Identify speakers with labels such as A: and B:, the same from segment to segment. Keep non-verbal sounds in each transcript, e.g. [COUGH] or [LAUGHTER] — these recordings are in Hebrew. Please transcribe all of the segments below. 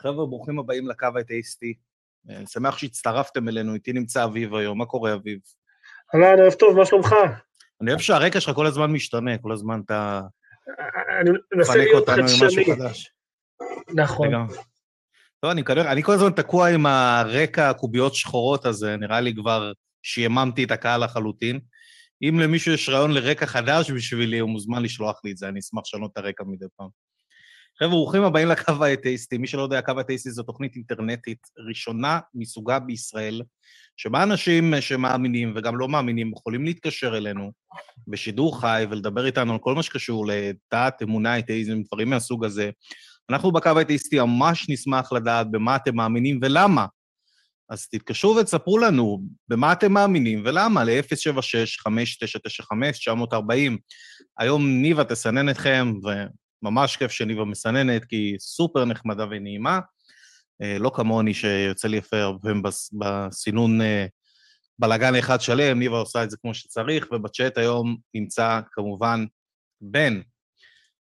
A: חבר'ה, ברוכים הבאים לקו האתאיסטי. אני שמח שהצטרפתם אלינו, איתי נמצא אביב היום. מה קורה, אביב?
B: אהלן, ערב טוב, מה שלומך?
A: אני אוהב שהרקע שלך כל הזמן משתנה, כל הזמן אתה...
B: אני מנסה להיות חדשני. נכון.
A: טוב, אני, אני כל הזמן תקוע עם הרקע הקוביות שחורות הזה, נראה לי כבר שיממתי את הקהל לחלוטין. אם למישהו יש רעיון לרקע חדש בשבילי, הוא מוזמן לשלוח לי את זה, אני אשמח לשנות את הרקע מדי פעם. חבר'ה, ברוכים הבאים לקו האתאיסטי. מי שלא יודע, הקו האתאיסטי זו תוכנית אינטרנטית ראשונה מסוגה בישראל, שבה אנשים שמאמינים וגם לא מאמינים יכולים להתקשר אלינו בשידור חי ולדבר איתנו על כל מה שקשור לדת, אמונה, אתאיזם, דברים מהסוג הזה. אנחנו בקו האתאיסטי ממש נשמח לדעת במה אתם מאמינים ולמה. אז תתקשרו ותספרו לנו במה אתם מאמינים ולמה, ל-076-5995-940. היום ניבה תסנן אתכם, ממש כיף שניבה מסננת, כי היא סופר נחמדה ונעימה. אה, לא כמוני שיוצא לי יפה הרבה פעמים בסינון אה, בלאגן אחד שלם, ניבה עושה את זה כמו שצריך, ובצ'אט היום נמצא כמובן בן.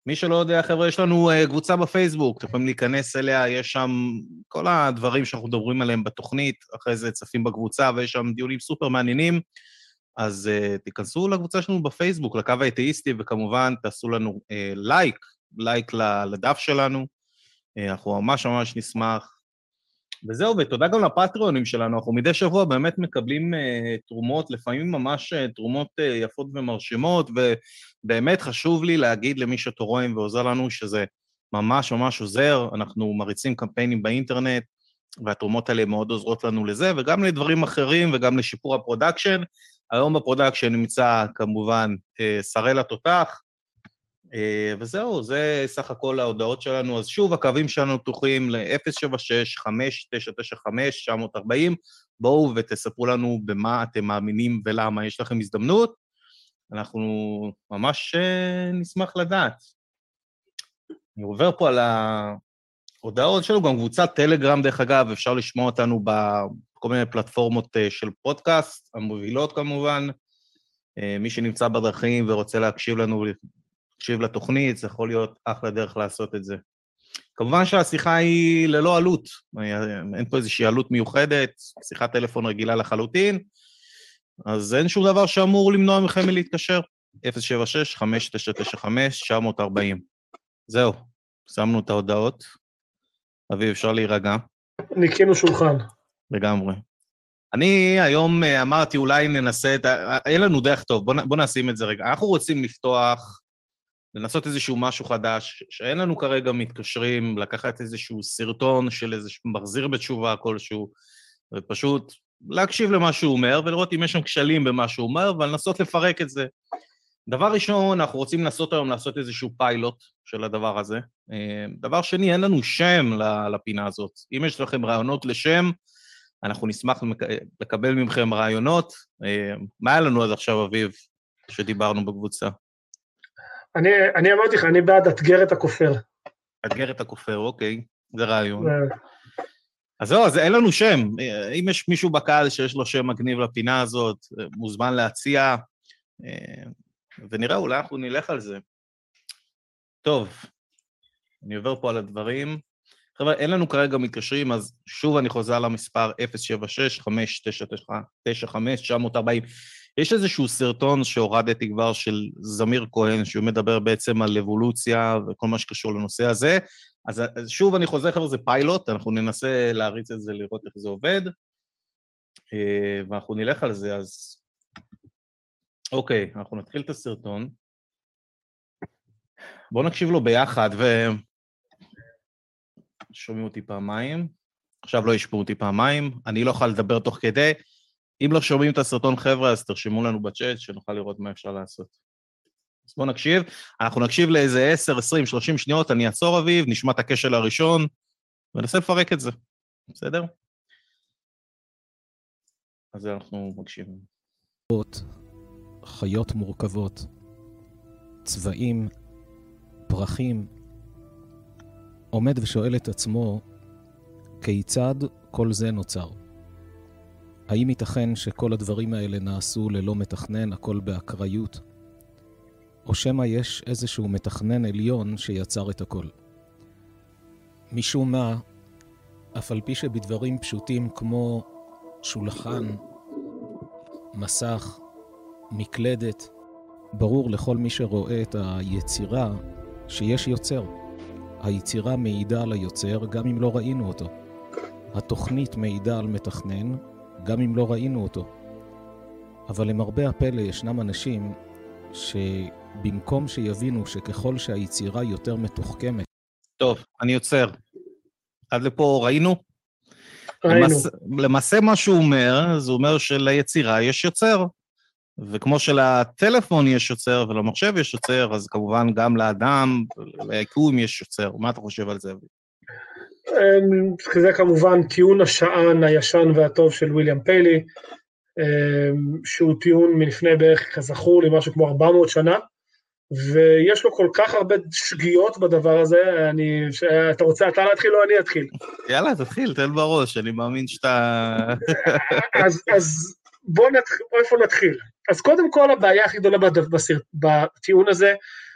A: מי שלא יודע, חבר'ה, יש לנו אה, קבוצה בפייסבוק, אתם יכולים להיכנס אליה, יש שם כל הדברים שאנחנו מדברים עליהם בתוכנית, אחרי זה צפים בקבוצה, ויש שם דיונים סופר מעניינים. אז uh, תיכנסו לקבוצה שלנו בפייסבוק, לקו האתאיסטי, וכמובן תעשו לנו uh, לייק, לייק לדף שלנו. Uh, אנחנו ממש ממש נשמח. וזהו, ותודה גם לפטריונים שלנו, אנחנו מדי שבוע באמת מקבלים uh, תרומות, לפעמים ממש uh, תרומות uh, יפות ומרשימות, ובאמת חשוב לי להגיד למי שתורם ועוזר לנו שזה ממש ממש עוזר, אנחנו מריצים קמפיינים באינטרנט, והתרומות האלה מאוד עוזרות לנו לזה, וגם לדברים אחרים וגם לשיפור ה production. היום ב production נמצא כמובן אה, שראל התותח, אה, וזהו, זה סך הכל ההודעות שלנו. אז שוב, הקווים שלנו פתוחים ל-076-5995-940. בואו ותספרו לנו במה אתם מאמינים ולמה. יש לכם הזדמנות, אנחנו ממש אה, נשמח לדעת. אני עובר פה על ההודעות, יש לנו גם קבוצת טלגרם, דרך אגב, אפשר לשמוע אותנו כל מיני פלטפורמות אה, של פודקאסט, המובילות כמובן. אה, מי שנמצא בדרכים ורוצה להקשיב לנו, להקשיב לתוכנית, זה יכול להיות אחלה דרך לעשות את זה. כמובן שהשיחה היא ללא עלות, אין פה איזושהי עלות מיוחדת, שיחת טלפון רגילה לחלוטין, אז אין שום דבר שאמור למנוע מכם מלהתקשר. 076-5995-940. זהו, שמנו את ההודעות. אביב, אפשר להירגע.
B: ניקינו שולחן.
A: לגמרי. אני היום אה, אמרתי, אולי ננסה את ה... אין לנו דרך טוב, בוא, בוא נשים את זה רגע. אנחנו רוצים לפתוח, לנסות איזשהו משהו חדש, שאין לנו כרגע מתקשרים, לקחת איזשהו סרטון של איזשהו מחזיר בתשובה כלשהו, ופשוט להקשיב למה שהוא אומר, ולראות אם יש שם כשלים במה שהוא אומר, ולנסות לפרק את זה. דבר ראשון, אנחנו רוצים לנסות היום לעשות איזשהו פיילוט של הדבר הזה. אה, דבר שני, אין לנו שם לפינה הזאת. אם יש לכם רעיונות לשם, אנחנו נשמח לקבל מכם רעיונות. אה, מה היה לנו עד עכשיו, אביב, שדיברנו בקבוצה?
B: אני, אני אמרתי לך, אני בעד אתגר את הכופר.
A: אתגר את הכופר, אוקיי, זה רעיון. אז זהו, אז אין לנו שם. אם יש מישהו בקהל שיש לו שם מגניב לפינה הזאת, מוזמן להציע, אה, ונראה, אולי אנחנו נלך על זה. טוב, אני עובר פה על הדברים. חבר'ה, אין לנו כרגע מתקשרים, אז שוב אני חוזר למספר 076-5995-940. יש איזשהו סרטון שהורדתי כבר של זמיר כהן, שהוא מדבר בעצם על אבולוציה וכל מה שקשור לנושא הזה. אז, אז שוב אני חוזר, חבר'ה, זה פיילוט, אנחנו ננסה להריץ את זה, לראות איך זה עובד, אה, ואנחנו נלך על זה, אז... אוקיי, אנחנו נתחיל את הסרטון. בואו נקשיב לו ביחד, ו... שומעים אותי פעמיים, עכשיו לא ישמעו אותי פעמיים, אני לא יכול לדבר תוך כדי. אם לא שומעים את הסרטון, חבר'ה, אז תרשמו לנו בצ'אט, שנוכל לראות מה אפשר לעשות. אז בואו נקשיב. אנחנו נקשיב לאיזה 10, 20, 30 שניות, אני אעצור אביב, נשמע את הכשל הראשון, וננסה לפרק את זה, בסדר? אז אנחנו מקשיבים.
C: חיות מורכבות, צבעים, פרחים, עומד ושואל את עצמו, כיצד כל זה נוצר? האם ייתכן שכל הדברים האלה נעשו ללא מתכנן, הכל באקראיות? או שמא יש איזשהו מתכנן עליון שיצר את הכל? משום מה, אף על פי שבדברים פשוטים כמו שולחן, מסך, מקלדת, ברור לכל מי שרואה את היצירה שיש יוצר. היצירה מעידה על היוצר גם אם לא ראינו אותו. התוכנית מעידה על מתכנן גם אם לא ראינו אותו. אבל למרבה הפלא ישנם אנשים שבמקום שיבינו שככל שהיצירה יותר מתוחכמת...
A: טוב, אני עוצר. עד לפה ראינו?
B: ראינו.
A: למעשה, למעשה מה שהוא אומר, זה אומר שליצירה יש יוצר. וכמו שלטלפון יש יוצר ולמחשב יש יוצר, אז כמובן גם לאדם, ליקום יש יוצר. מה אתה חושב על זה?
B: אמ, זה כמובן טיעון השען הישן והטוב של ויליאם פיילי, אמ, שהוא טיעון מלפני בערך, כזכור לי, משהו כמו 400 שנה, ויש לו כל כך הרבה שגיאות בדבר הזה, אני, אתה רוצה אתה להתחיל או אני אתחיל?
A: יאללה, תתחיל, תן בראש, אני מאמין שאתה...
B: אז, אז בואו נתחיל, איפה נתחיל? אז קודם כל הבעיה הכי גדולה בטיעון הזה,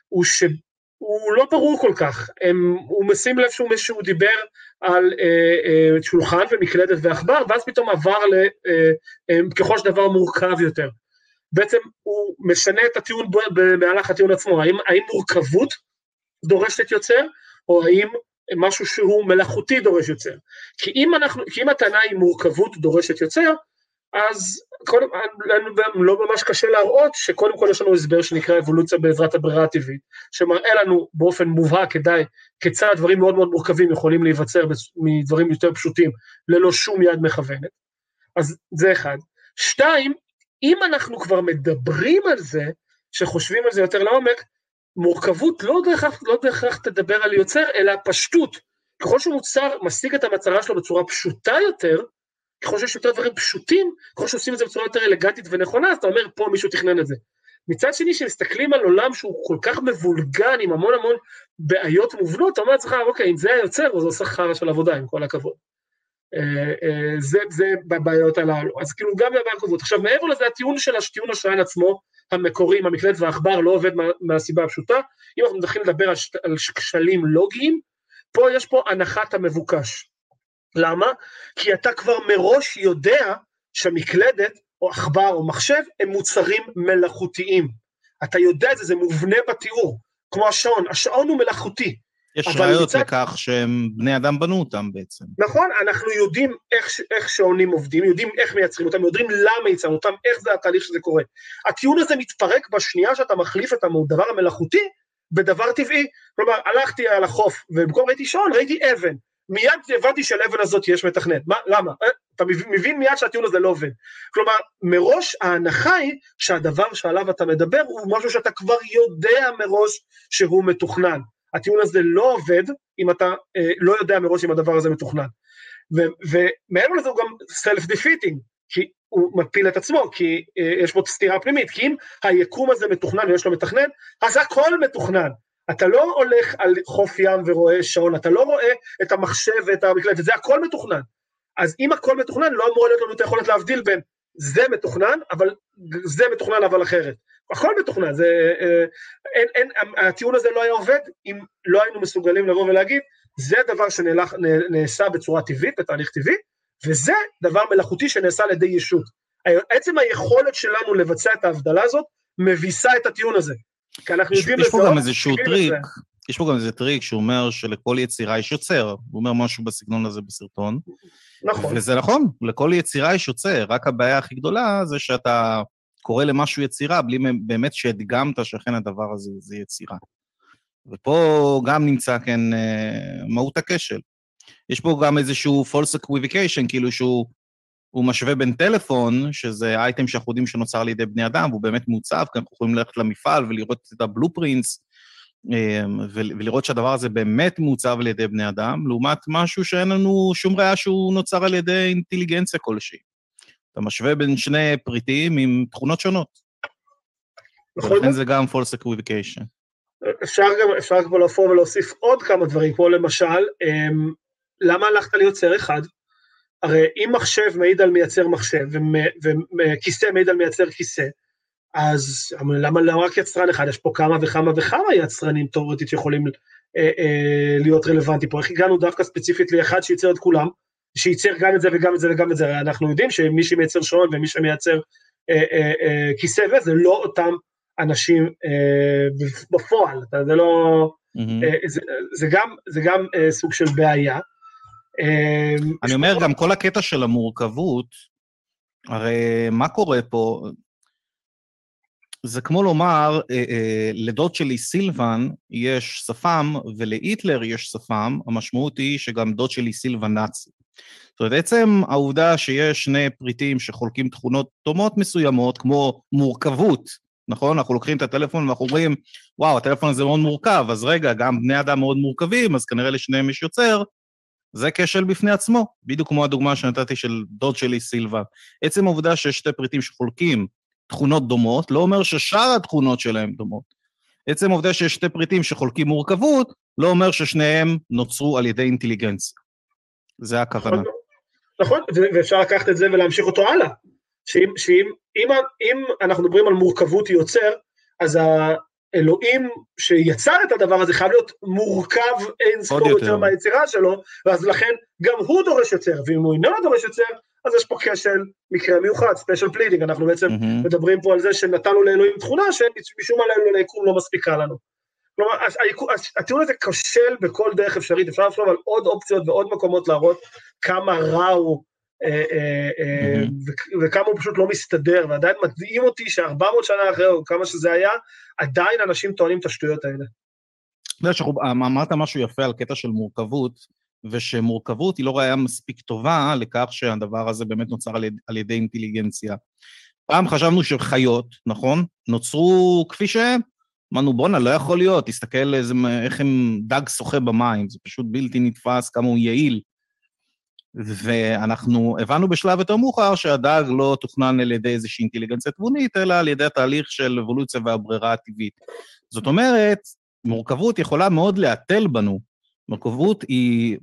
B: הוא שהוא לא ברור כל כך, הם, הוא משים לב שהוא, שהוא דיבר על אה, אה, שולחן ומקלדת ועכבר, ואז פתאום עבר לככל אה, שדבר מורכב יותר. בעצם הוא משנה את הטיעון במהלך הטיעון עצמו, האם, האם מורכבות דורשת יוצר, או האם משהו שהוא מלאכותי דורש יוצר. כי אם, אנחנו, כי אם הטענה היא מורכבות דורשת יוצר, אז קודם, לנו לא ממש קשה להראות שקודם כל יש לנו הסבר שנקרא אבולוציה בעזרת הברירה הטבעית, שמראה לנו באופן מובהק כדאי, כיצד דברים מאוד מאוד מורכבים יכולים להיווצר מדברים יותר פשוטים ללא שום יד מכוונת. אז זה אחד. שתיים, אם אנחנו כבר מדברים על זה, שחושבים על זה יותר לעומק, מורכבות לא בהכרח לא בהכרח תדבר על יוצר, אלא פשטות. ככל שמוצר משיג את המטרה שלו בצורה פשוטה יותר, ככל שיש יותר דברים פשוטים, ככל שעושים את זה בצורה יותר אלגנטית ונכונה, אז אתה אומר, פה מישהו תכנן את זה. מצד שני, כשמסתכלים על עולם שהוא כל כך מבולגן, עם המון המון בעיות מובנות, אתה אומר לעצמך, אוקיי, אם זה היוצר, אז זה עושה חרא של עבודה, עם כל הכבוד. אה, אה, זה, זה בבעיות הללו. אז כאילו, גם בבעיה כזאת. עכשיו, מעבר לזה, הטיעון של הטיעון השען עצמו, המקורי, עם המקלט והעכבר, לא עובד מה, מהסיבה הפשוטה. אם אנחנו מתחילים לדבר על, על כשלים לוגיים, פה יש פה הנחת המבוקש. למה? כי אתה כבר מראש יודע שהמקלדת, או עכבר או מחשב, הם מוצרים מלאכותיים. אתה יודע את זה, זה מובנה בתיאור, כמו השעון, השעון הוא מלאכותי.
A: יש ראיות מצד... לכך שהם בני אדם בנו אותם בעצם.
B: נכון, אנחנו יודעים איך, איך שעונים עובדים, יודעים איך מייצרים אותם, יודעים למה ייצרנו אותם, איך זה התהליך שזה קורה. הטיעון הזה מתפרק בשנייה שאתה מחליף את הדבר המלאכותי בדבר טבעי. כלומר, הלכתי על החוף, ובמקום ראיתי שעון, ראיתי אבן. מיד הבנתי שלאבן הזאת יש מתכנת. מה, למה? אה, אתה מבין מיד שהטיעון הזה לא עובד. כלומר, מראש ההנחה היא שהדבר שעליו אתה מדבר הוא משהו שאתה כבר יודע מראש שהוא מתוכנן. הטיעון הזה לא עובד אם אתה אה, לא יודע מראש אם הדבר הזה מתוכנן. ומעבר לזה הוא גם self-defeating, כי הוא מפיל את עצמו, כי אה, יש פה סתירה פנימית, כי אם היקום הזה מתוכנן ויש לו מתכנן, אז הכל מתוכנן. אתה לא הולך על חוף ים ורואה שעון, אתה לא רואה את המחשב ואת המקלט, וזה הכל מתוכנן. אז אם הכל מתוכנן, לא אמור להיות לנו את היכולת להבדיל בין זה מתוכנן, אבל זה מתוכנן אבל אחרת. הכל מתוכנן, זה, אה, אין, אין, הטיעון הזה לא היה עובד אם לא היינו מסוגלים לבוא ולהגיד, זה דבר שנעשה בצורה טבעית, בתהליך טבעי, וזה דבר מלאכותי שנעשה על ידי ישות. עצם היכולת שלנו לבצע את ההבדלה הזאת, מביסה את הטיעון הזה. כי אנחנו
A: יש,
B: יודעים
A: יש פה גם איזשהו טריק, יש פה גם איזה טריק שאומר שלכל יצירה יש יוצר, הוא אומר משהו בסגנון הזה בסרטון.
B: נכון.
A: וזה נכון, לכל יצירה יש יוצר, רק הבעיה הכי גדולה זה שאתה קורא למשהו יצירה בלי באמת שהדגמת שאכן הדבר הזה זה יצירה. ופה גם נמצא, כן, אה, מהות הכשל. יש פה גם איזשהו false equivocation, כאילו שהוא הוא משווה בין טלפון, שזה אייטם שאנחנו יודעים שנוצר על ידי בני אדם, והוא באמת מוצב, כי אנחנו יכולים ללכת למפעל ולראות את הבלופרינטס, אמ, ולראות שהדבר הזה באמת מעוצב על ידי בני אדם, לעומת משהו שאין לנו שום ראייה שהוא נוצר על ידי אינטליגנציה כלשהי. אתה משווה בין שני פריטים עם תכונות שונות. נכון. ולכן זה גם false equivocation.
B: אפשר גם, אפשר גם לבוא ולהוסיף עוד כמה דברים, כמו למשל, אמ, למה הלכת ליוצר אחד? הרי אם מחשב מעיד על מייצר מחשב, וכיסא מעיד על מייצר כיסא, אז למה לא רק יצרן אחד? יש פה כמה וכמה וכמה יצרנים תאורטית שיכולים אה, אה, להיות רלוונטיים פה. איך הגענו דווקא ספציפית לאחד שייצר את כולם, שייצר גם את זה וגם את זה וגם את זה, אנחנו יודעים שמי שמייצר שעון ומי שמייצר אה, אה, אה, כיסא וזה לא אותם אנשים אה, בפועל, זה לא, mm-hmm. אה, זה, זה גם, זה גם אה, סוג של בעיה.
A: אה, אני אומר, גם כל הקטע של המורכבות, הרי מה קורה פה? זה כמו לומר, אה, אה, לדוד שלי סילבן יש שפם ולהיטלר יש שפם, המשמעות היא שגם דוד שלי סילבן נאצי. זאת אומרת, עצם העובדה שיש שני פריטים שחולקים תכונות דומות מסוימות, כמו מורכבות, נכון? אנחנו לוקחים את הטלפון ואנחנו אומרים, וואו, הטלפון הזה מאוד מורכב, אז רגע, גם בני אדם מאוד מורכבים, אז כנראה לשניהם יש יוצר, זה כשל בפני עצמו, בדיוק כמו הדוגמה שנתתי של דוד שלי סילבה. עצם העובדה שיש שתי פריטים שחולקים תכונות דומות, לא אומר ששאר התכונות שלהם דומות. עצם העובדה שיש שתי פריטים שחולקים מורכבות, לא אומר ששניהם נוצרו על ידי אינטליגנציה. זה הכוונה.
B: נכון, ואפשר לקחת את זה ולהמשיך אותו הלאה. שאם, שאם אם, אם אנחנו מדברים על מורכבות יוצר, אז האלוהים שיצר את הדבר הזה חייב להיות מורכב אין ספור יותר. יותר מהיצירה שלו, ואז לכן גם הוא דורש יוצר, ואם הוא אינו דורש יוצר, אז יש פה כשל מקרה מיוחד, special pleading, אנחנו בעצם mm-hmm. מדברים פה על זה שנתנו לאלוהים תכונה שמשום מה ליקום לא מספיקה לנו. כלומר, הטיעון הזה כשל בכל דרך אפשרית, אפשר לחשוב על עוד אופציות ועוד מקומות להראות כמה רע הוא אה, אה, אה, וכמה הוא פשוט לא מסתדר, ועדיין מדהים אותי ש-400 שנה אחרי, או כמה שזה היה, עדיין אנשים טוענים את השטויות האלה.
A: אתה יודע, אמרת משהו יפה על קטע של מורכבות, ושמורכבות היא לא ראייה מספיק טובה לכך שהדבר הזה באמת נוצר על, יד, על ידי אינטליגנציה. פעם חשבנו שחיות, נכון? נוצרו כפי שהם. אמרנו, בואנה, לא יכול להיות, תסתכל איזה, איך הם דג שוחה במים, זה פשוט בלתי נתפס כמה הוא יעיל. ואנחנו הבנו בשלב יותר מאוחר שהדג לא תוכנן על ידי איזושהי אינטליגנציה תבונית, אלא על ידי התהליך של אבולוציה והברירה הטבעית. זאת אומרת, מורכבות יכולה מאוד להתל בנו. מורכבות היא,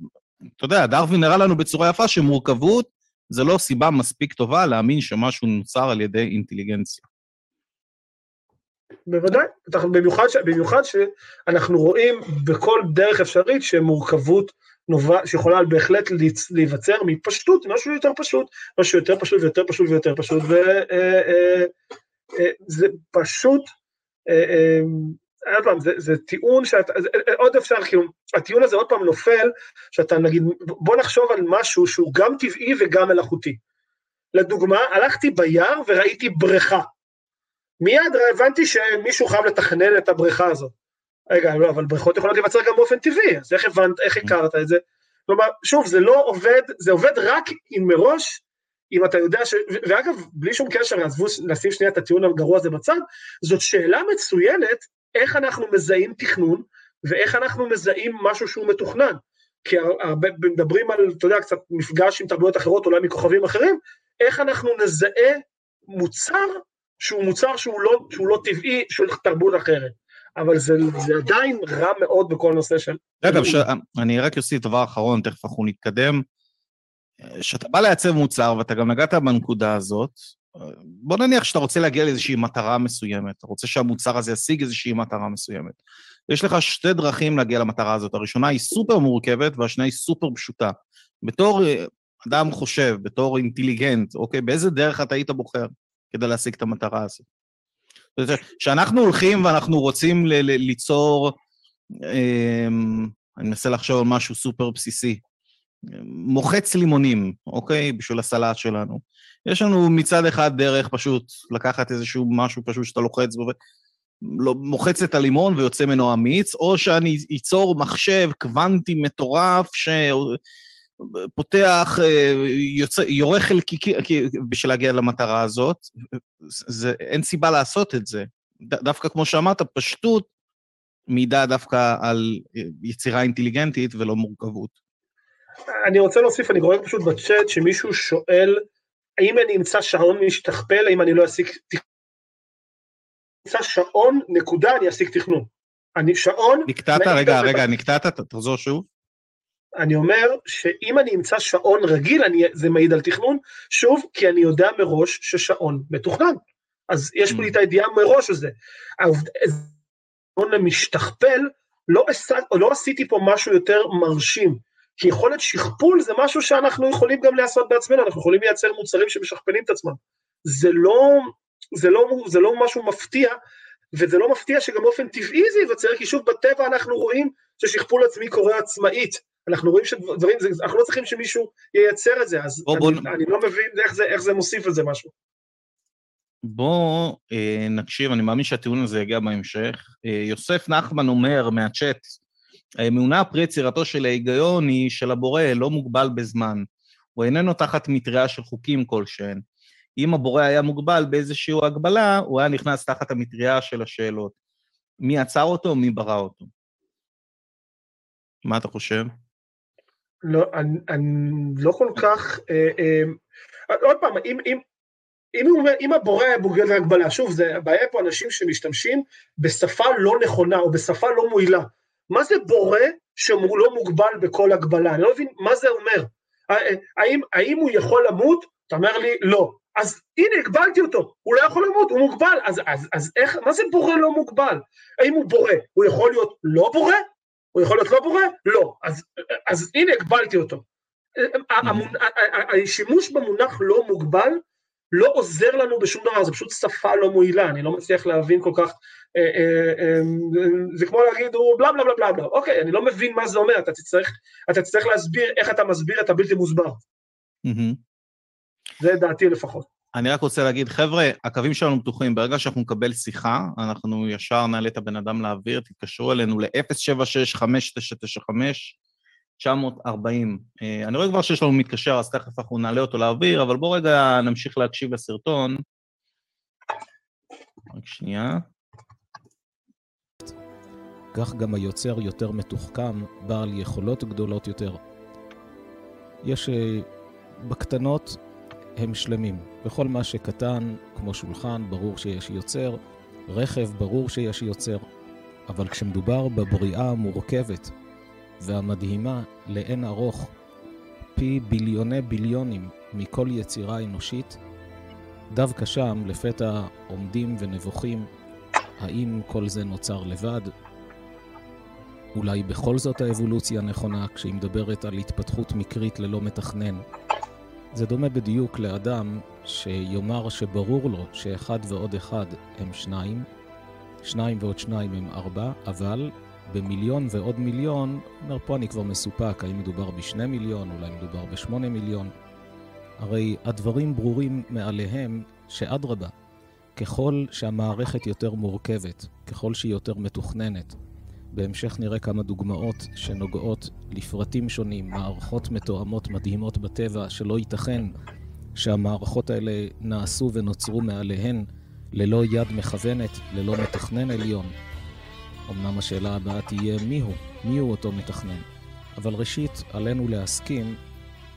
A: אתה יודע, דרווין הראה לנו בצורה יפה שמורכבות זה לא סיבה מספיק טובה להאמין שמשהו נוצר על ידי אינטליגנציה.
B: בוודאי, במיוחד, במיוחד שאנחנו רואים בכל דרך אפשרית שמורכבות נובע, שיכולה בהחלט להיווצר מפשטות, משהו יותר פשוט, משהו יותר פשוט ויותר פשוט ויותר פשוט, וזה אה, אה, אה, פשוט, עוד פעם, זה, זה טיעון שאתה, עוד אפשר, כאילו, הטיעון הזה עוד פעם נופל, שאתה נגיד, בוא נחשוב על משהו שהוא גם טבעי וגם מלאכותי. לדוגמה, הלכתי ביער וראיתי בריכה. מיד הבנתי שמישהו חייב לתכנן את הבריכה הזאת. רגע, לא, אבל בריכות יכולות להיווצר גם באופן טבעי, אז איך הבנת, איך הכרת את זה? כלומר, שוב, זה לא עובד, זה עובד רק אם מראש, אם אתה יודע ש... ואגב, בלי שום קשר, עזבו, נשים שנייה את הטיעון הגרוע הזה בצד, זאת שאלה מצוינת, איך אנחנו מזהים תכנון, ואיך אנחנו מזהים משהו שהוא מתוכנן. כי הרבה מדברים על, אתה יודע, קצת מפגש עם תרבויות אחרות, אולי מכוכבים אחרים, איך אנחנו נזהה מוצר שהוא מוצר שהוא לא, שהוא לא טבעי של תרבות אחרת. אבל זה, זה עדיין רע מאוד בכל נושא של...
A: אגב, ש... אני רק אוסיף דבר אחרון, תכף אנחנו נתקדם. כשאתה בא לייצב מוצר, ואתה גם נגעת בנקודה הזאת, בוא נניח שאתה רוצה להגיע לאיזושהי מטרה מסוימת, אתה רוצה שהמוצר הזה ישיג איזושהי מטרה מסוימת. יש לך שתי דרכים להגיע למטרה הזאת. הראשונה היא סופר מורכבת, והשנייה היא סופר פשוטה. בתור אה, אדם חושב, בתור אינטליגנט, אוקיי, באיזה דרך אתה היית בוחר כדי להשיג את המטרה הזאת? כשאנחנו הולכים ואנחנו רוצים ל- ל- ליצור, אמ, אני מנסה לחשוב על משהו סופר בסיסי, מוחץ לימונים, אוקיי? בשביל הסלט שלנו. יש לנו מצד אחד דרך פשוט לקחת איזשהו משהו פשוט שאתה לוחץ בו, לא, מוחץ את הלימון ויוצא ממנו אמיץ, או שאני אצור מחשב קוונטי מטורף ש... פותח, אה, יוצא, יורה חלקיקי בשביל להגיע למטרה הזאת, זה, אין סיבה לעשות את זה. ד, דווקא כמו שאמרת, פשטות מעידה דווקא על יצירה אינטליגנטית ולא מורכבות.
B: אני רוצה להוסיף, אני רואה פשוט בצ'אט שמישהו שואל, האם אני אמצא שעון משתכפל, האם אני לא אשיג תכנון? אמצא שעון, נקודה, אני אשיג תכנון. אני שעון...
A: נקטעת, רגע, רגע, נקטעת, תחזור שוב.
B: אני אומר שאם אני אמצא שעון רגיל, אני, זה מעיד על תכנון, שוב, כי אני יודע מראש ששעון מתוכנן. אז יש לי mm. את הידיעה מראש הזה. השעון המשתכפל, לא, לא עשיתי פה משהו יותר מרשים. כי יכולת שכפול זה משהו שאנחנו יכולים גם לעשות בעצמנו, אנחנו יכולים לייצר מוצרים שמשכפלים את עצמם. זה לא, זה לא, זה לא משהו מפתיע, וזה לא מפתיע שגם באופן טבעי זה ייווצר, כי שוב בטבע אנחנו רואים ששכפול עצמי קורה עצמאית. אנחנו רואים שדברים, אנחנו לא צריכים שמישהו ייצר את זה, אז בוא, אני, בוא... אני לא מבין איך זה, איך זה מוסיף לזה משהו.
A: בואו אה, נקשיב, אני מאמין שהטיעון הזה יגיע בהמשך. אה, יוסף נחמן אומר מהצ'אט, האמונה הפרי יצירתו של ההיגיון היא של הבורא, לא מוגבל בזמן. הוא איננו תחת מטריה של חוקים כלשהם. אם הבורא היה מוגבל באיזושהי הגבלה, הוא היה נכנס תחת המטריה של השאלות. מי עצר אותו, מי ברא אותו. מה אתה חושב?
B: לא, אני, אני לא כל כך... אה, אה, עוד פעם, אם, אם, אם, הוא, אם הבורא היה בוגד להגבלה, שוב, זה הבעיה פה אנשים שמשתמשים בשפה לא נכונה או בשפה לא מועילה. מה זה בורא שהוא לא מוגבל בכל הגבלה? אני לא מבין מה זה אומר. האם, האם הוא יכול למות? אתה אומר לי, לא. אז הנה, הגבלתי אותו, הוא לא יכול למות, הוא מוגבל. אז, אז, אז איך, מה זה בורא לא מוגבל? האם הוא בורא? הוא יכול להיות לא בורא? הוא יכול להיות לא בורא? לא. אז, אז הנה, הגבלתי אותו. השימוש במונח לא מוגבל לא עוזר לנו בשום דבר, זה פשוט שפה לא מועילה, אני לא מצליח להבין כל כך, אה, אה, אה, זה כמו להגיד, הוא בלה בלה בלה בלה בלה, אוקיי, אני לא מבין מה זה אומר, אתה תצטרך, אתה תצטרך להסביר איך אתה מסביר את הבלתי מוסבר. זה דעתי לפחות.
A: אני רק רוצה להגיד, חבר'ה, הקווים שלנו פתוחים, ברגע שאנחנו נקבל שיחה, אנחנו ישר נעלה את הבן אדם לאוויר, תתקשרו אלינו ל-076-5995, 940. אה, אני רואה כבר שיש לנו מתקשר, אז תכף אנחנו נעלה אותו לאוויר, אבל בואו רגע נמשיך להקשיב לסרטון. רק שנייה.
C: כך גם היוצר יותר מתוחכם, בעל יכולות גדולות יותר. יש... אה, בקטנות הם שלמים. בכל מה שקטן, כמו שולחן, ברור שיש יוצר, רכב, ברור שיש יוצר. אבל כשמדובר בבריאה המורכבת, והמדהימה לאין ארוך, פי ביליוני ביליונים מכל יצירה אנושית, דווקא שם לפתע עומדים ונבוכים, האם כל זה נוצר לבד? אולי בכל זאת האבולוציה נכונה כשהיא מדברת על התפתחות מקרית ללא מתכנן. זה דומה בדיוק לאדם שיאמר שברור לו שאחד ועוד אחד הם שניים, שניים ועוד שניים הם ארבע, אבל במיליון ועוד מיליון, אומר פה אני כבר מסופק, האם מדובר בשני מיליון, אולי מדובר בשמונה מיליון. הרי הדברים ברורים מעליהם שאדרבה, ככל שהמערכת יותר מורכבת, ככל שהיא יותר מתוכננת, בהמשך נראה כמה דוגמאות שנוגעות לפרטים שונים, מערכות מתואמות מדהימות בטבע, שלא ייתכן שהמערכות האלה נעשו ונוצרו מעליהן ללא יד מכוונת, ללא מתכנן עליון. אמנם השאלה הבאה תהיה מיהו, מיהו אותו מתכנן. אבל ראשית, עלינו להסכים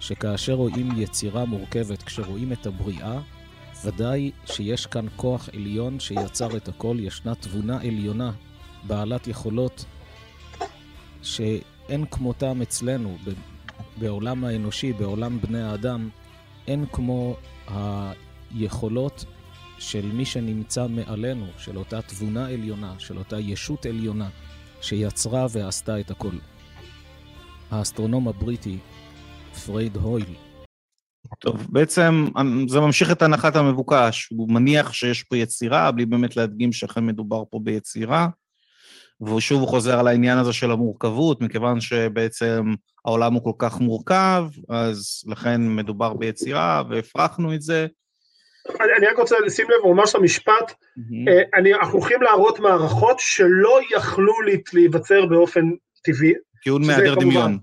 C: שכאשר רואים יצירה מורכבת, כשרואים את הבריאה, ודאי שיש כאן כוח עליון שיצר את הכל, ישנה תבונה עליונה, בעלת יכולות שאין כמותם אצלנו, בעולם האנושי, בעולם בני האדם, אין כמו היכולות של מי שנמצא מעלינו, של אותה תבונה עליונה, של אותה ישות עליונה, שיצרה ועשתה את הכל. האסטרונום הבריטי, פרד הויל.
A: טוב, בעצם זה ממשיך את הנחת המבוקש, הוא מניח שיש פה יצירה, בלי באמת להדגים שאכן מדובר פה ביצירה, ושוב הוא חוזר על העניין הזה של המורכבות, מכיוון שבעצם העולם הוא כל כך מורכב, אז לכן מדובר ביצירה, והפרכנו את זה,
B: אני רק רוצה לשים לב, הוא אמר שם משפט. אנחנו הולכים להראות מערכות שלא יכלו להיווצר באופן טבעי.
A: טיעון מהיעדר דמיון.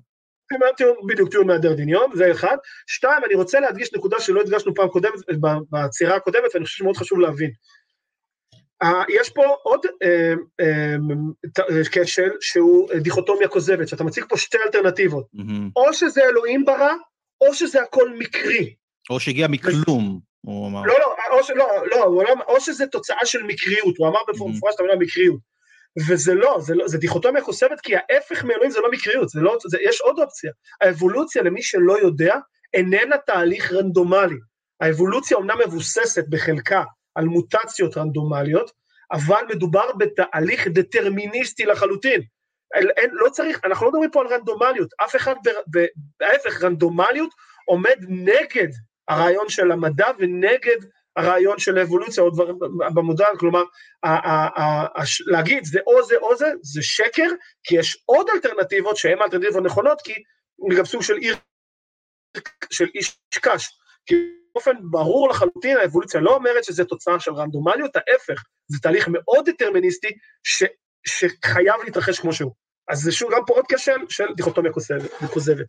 B: בדיוק, טיעון מהיעדר דמיון, זה אחד. שתיים, אני רוצה להדגיש נקודה שלא הדגשנו פעם קודמת, בצירה הקודמת, ואני חושב שמאוד חשוב להבין. יש פה עוד אה, אה, כשל שהוא דיכוטומיה כוזבת, שאתה מציג פה שתי אלטרנטיבות. או שזה אלוהים ברא, או שזה הכל מקרי.
A: או שהגיע מכלום.
B: הוא אמר. לא, לא, או, לא, לא, הוא אמר, או שזה תוצאה של מקריות, הוא אמר במפורש את המילה מקריות. וזה לא, זה, לא, זה דיכוטומיה כוסבת, כי ההפך מאלוהים זה לא מקריות, זה לא, זה, יש עוד אופציה. האבולוציה, למי שלא יודע, איננה תהליך רנדומלי. האבולוציה אומנם מבוססת בחלקה על מוטציות רנדומליות, אבל מדובר בתהליך דטרמיניסטי לחלוטין. אין, לא צריך, אנחנו לא מדברים פה על רנדומליות, אף אחד, ההפך, רנדומליות עומד נגד הרעיון של המדע ונגד הרעיון של אבולוציה או דברים במודע, כלומר, להגיד זה או זה או זה, זה שקר, כי יש עוד אלטרנטיבות שהן אלטרנטיבות נכונות, כי גם סוג של עיר, של איש קש. כי באופן ברור לחלוטין האבולוציה לא אומרת שזה תוצאה של רנדומליות, ההפך, זה תהליך מאוד דטרמיניסטי ש, שחייב להתרחש כמו שהוא. אז זה שוב גם פה עוד כשל של דיכוטומיה כוזבת.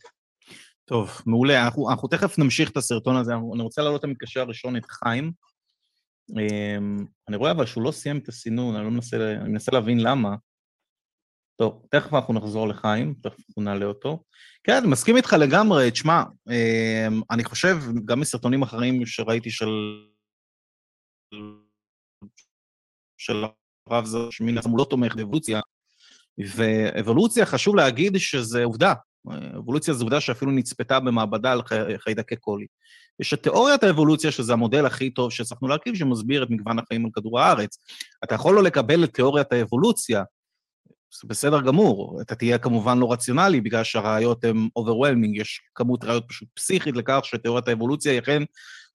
A: טוב, מעולה. אנחנו, אנחנו תכף נמשיך את הסרטון הזה. אני רוצה להעלות את המתקשר הראשון, את חיים. אמ, אני רואה אבל שהוא לא סיים את הסינון, אני לא מנסה, אני מנסה להבין למה. טוב, תכף אנחנו נחזור לחיים, תכף אנחנו נעלה אותו. כן, אני מסכים איתך לגמרי, תשמע, אמ, אני חושב, גם מסרטונים אחרים שראיתי של... של הרב זו, שמן הוא לא תומך באבולוציה, ואבולוציה, חשוב להגיד שזה עובדה. אבולוציה זו עובדה שאפילו נצפתה במעבדה על חיידקי קולי. יש את תיאוריית האבולוציה, שזה המודל הכי טוב שהצלחנו להרכיב, שמסביר את מגוון החיים על כדור הארץ. אתה יכול לא לקבל את תיאוריית האבולוציה, זה בסדר גמור, אתה תהיה כמובן לא רציונלי, בגלל שהראיות הן overwhelming, יש כמות ראיות פשוט פסיכית לכך שתיאוריית האבולוציה היא אכן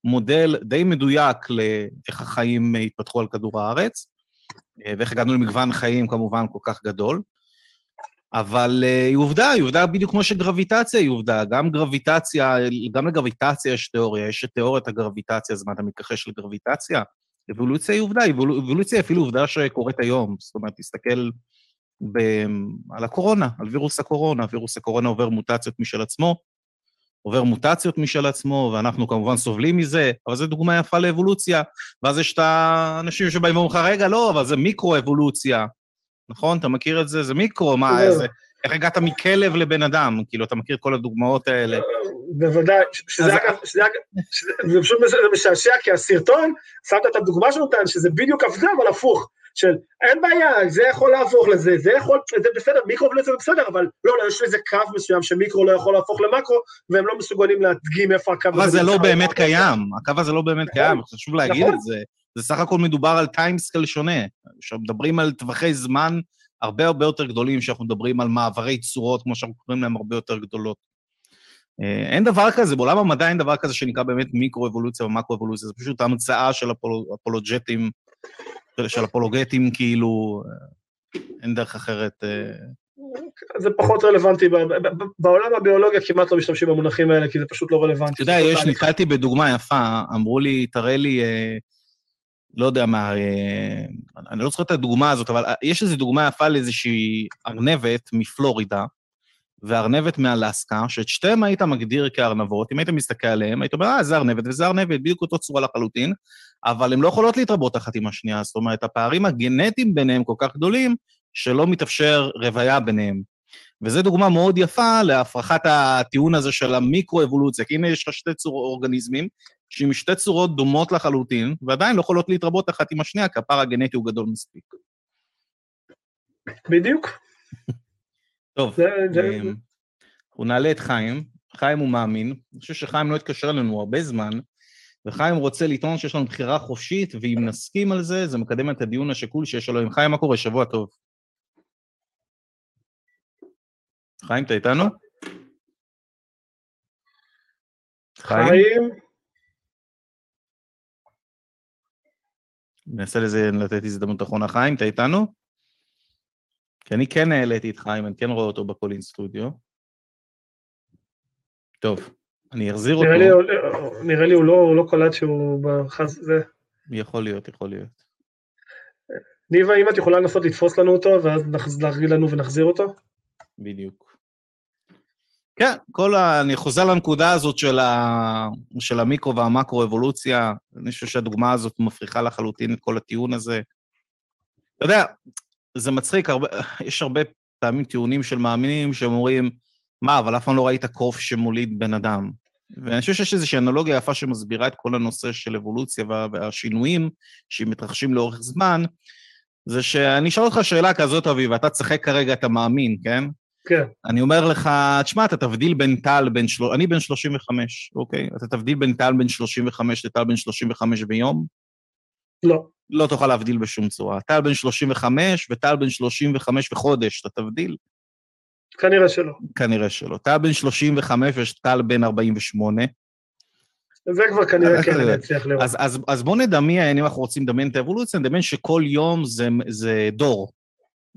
A: מודל די מדויק לאיך החיים התפתחו על כדור הארץ, ואיך הגענו למגוון חיים כמובן כל כך גדול. אבל uh, היא עובדה, היא עובדה בדיוק כמו שגרביטציה היא עובדה. גם גרביטציה, גם לגרביטציה יש תיאוריה, יש את תיאוריית הגרביטציה, אז מה, אתה מתכחש לגרביטציה? אבולוציה היא עובדה, אבולוציה היא אפילו עובדה שקורית היום. זאת אומרת, תסתכל ב... על הקורונה, על וירוס הקורונה. וירוס הקורונה עובר מוטציות משל עצמו, עובר מוטציות משל עצמו, ואנחנו כמובן סובלים מזה, אבל זו דוגמה יפה לאבולוציה. ואז יש את האנשים שבאים ואומרים לך, רגע, לא, אבל זה מיקרו-אבולוציה. נכון? אתה מכיר את זה? זה מיקרו, מה, לא. איזה... איך הגעת מכלב לבן אדם? כאילו, אתה מכיר כל הדוגמאות האלה.
B: בוודאי, שזה אגב, זה פשוט משעשע, כי הסרטון, שמת את הדוגמה שלו, שזה בדיוק עבדה, אבל הפוך. של אין בעיה, זה יכול להפוך לזה, זה יכול, זה בסדר, מיקרו ולזה בסדר, אבל לא, לא, יש לזה קו מסוים שמיקרו לא יכול להפוך למקרו, והם לא מסוגלים להדגים איפה הקו
A: הזה. אבל זה לא באמת קיים, הקו הזה לא באמת נכון. קיים, חשוב להגיד נכון. את זה. זה סך הכל מדובר על טיימסקל שונה. כשמדברים על טווחי זמן הרבה הרבה יותר גדולים, שאנחנו מדברים על מעברי צורות, כמו שאנחנו קוראים להם, הרבה יותר גדולות. אה, אין דבר כזה, בעולם המדע אין דבר כזה שנקרא באמת מיקרו-אבולוציה ומקרו-אבולוציה, זה פשוט המצאה של אפולוג'טים, של אפולוגטים, כאילו, אה, אין דרך אחרת. אה.
B: זה פחות רלוונטי, בעולם הביולוגיה כמעט לא משתמשים במונחים האלה, כי זה פשוט לא רלוונטי. אתה
A: יודע, יש, נתקלתי בדוגמה יפה, אמרו לי, תראה לי לא יודע מה, אה, אני לא זוכר את הדוגמה הזאת, אבל אה, יש איזו דוגמה יפה לאיזושהי ארנבת מפלורידה, וארנבת מאלסקה, שאת שתיהן היית מגדיר כארנבות, אם היית מסתכל עליהן, היית אומר, אה, זה ארנבת וזה ארנבת, בדיוק אותו צורה לחלוטין, אבל הן לא יכולות להתרבות אחת עם השנייה, זאת אומרת, הפערים הגנטיים ביניהם כל כך גדולים, שלא מתאפשר רוויה ביניהם. וזו דוגמה מאוד יפה להפרחת הטיעון הזה של המיקרו-אבולוציה, כי הנה יש לך שתי צור אורגניזמים, שעם שתי צורות דומות לחלוטין, ועדיין לא יכולות להתרבות אחת עם השנייה, כי הפער הגנטי הוא גדול מספיק.
B: בדיוק. [LAUGHS]
A: טוב, אמ, אנחנו נעלה את חיים. חיים הוא מאמין. אני חושב שחיים לא התקשר אלינו הרבה זמן, וחיים רוצה לטעון שיש לנו בחירה חופשית, ואם נסכים על זה, זה מקדם את הדיון השקול שיש לו עם חיים. מה קורה? שבוע טוב. חיים, אתה איתנו?
B: חיים?
A: ננסה לזה לתת הזדמנות אחרונה. חיים, אתה איתנו? כי אני כן העליתי את חיים, אני כן רואה אותו בפולין סטודיו. טוב, אני אחזיר אותו.
B: נראה לי הוא לא, לא קולט שהוא בחז... זה.
A: יכול להיות, יכול להיות.
B: ניבה, אם את יכולה לנסות לתפוס לנו אותו, ואז להגיד לנו ונחזיר אותו?
A: בדיוק. כן, כל ה... אני חוזר לנקודה הזאת של, ה... של המיקרו והמקרו-אבולוציה. אני חושב שהדוגמה הזאת מפריחה לחלוטין את כל הטיעון הזה. אתה יודע, זה מצחיק, הרבה... [LAUGHS] יש הרבה פעמים טיעונים של מאמינים שאומרים, מה, אבל אף פעם לא ראית קוף שמוליד בן אדם. ואני חושב שיש איזושהי אנלוגיה יפה שמסבירה את כל הנושא של אבולוציה והשינויים שמתרחשים לאורך זמן, זה שאני אשאל אותך שאלה כזאת, אבי, ואתה תשחק כרגע את המאמין, כן?
B: כן.
A: אני אומר לך, תשמע, אתה תבדיל בין טל בין של... אני בן 35, אוקיי? אתה תבדיל בין טל בן 35 לטל בן 35 ביום?
B: לא.
A: לא תוכל להבדיל בשום צורה. טל בן 35 וטל בן 35 וחודש, אתה תבדיל?
B: כנראה שלא.
A: כנראה שלא. טל בן 35 ויש טל בן 48.
B: זה כבר כנראה כן אני אצליח לראות.
A: אז, אז, אז בואו נדמיין, אם אנחנו רוצים לדמיין את האבולוציה, נדמיין שכל יום זה, זה דור.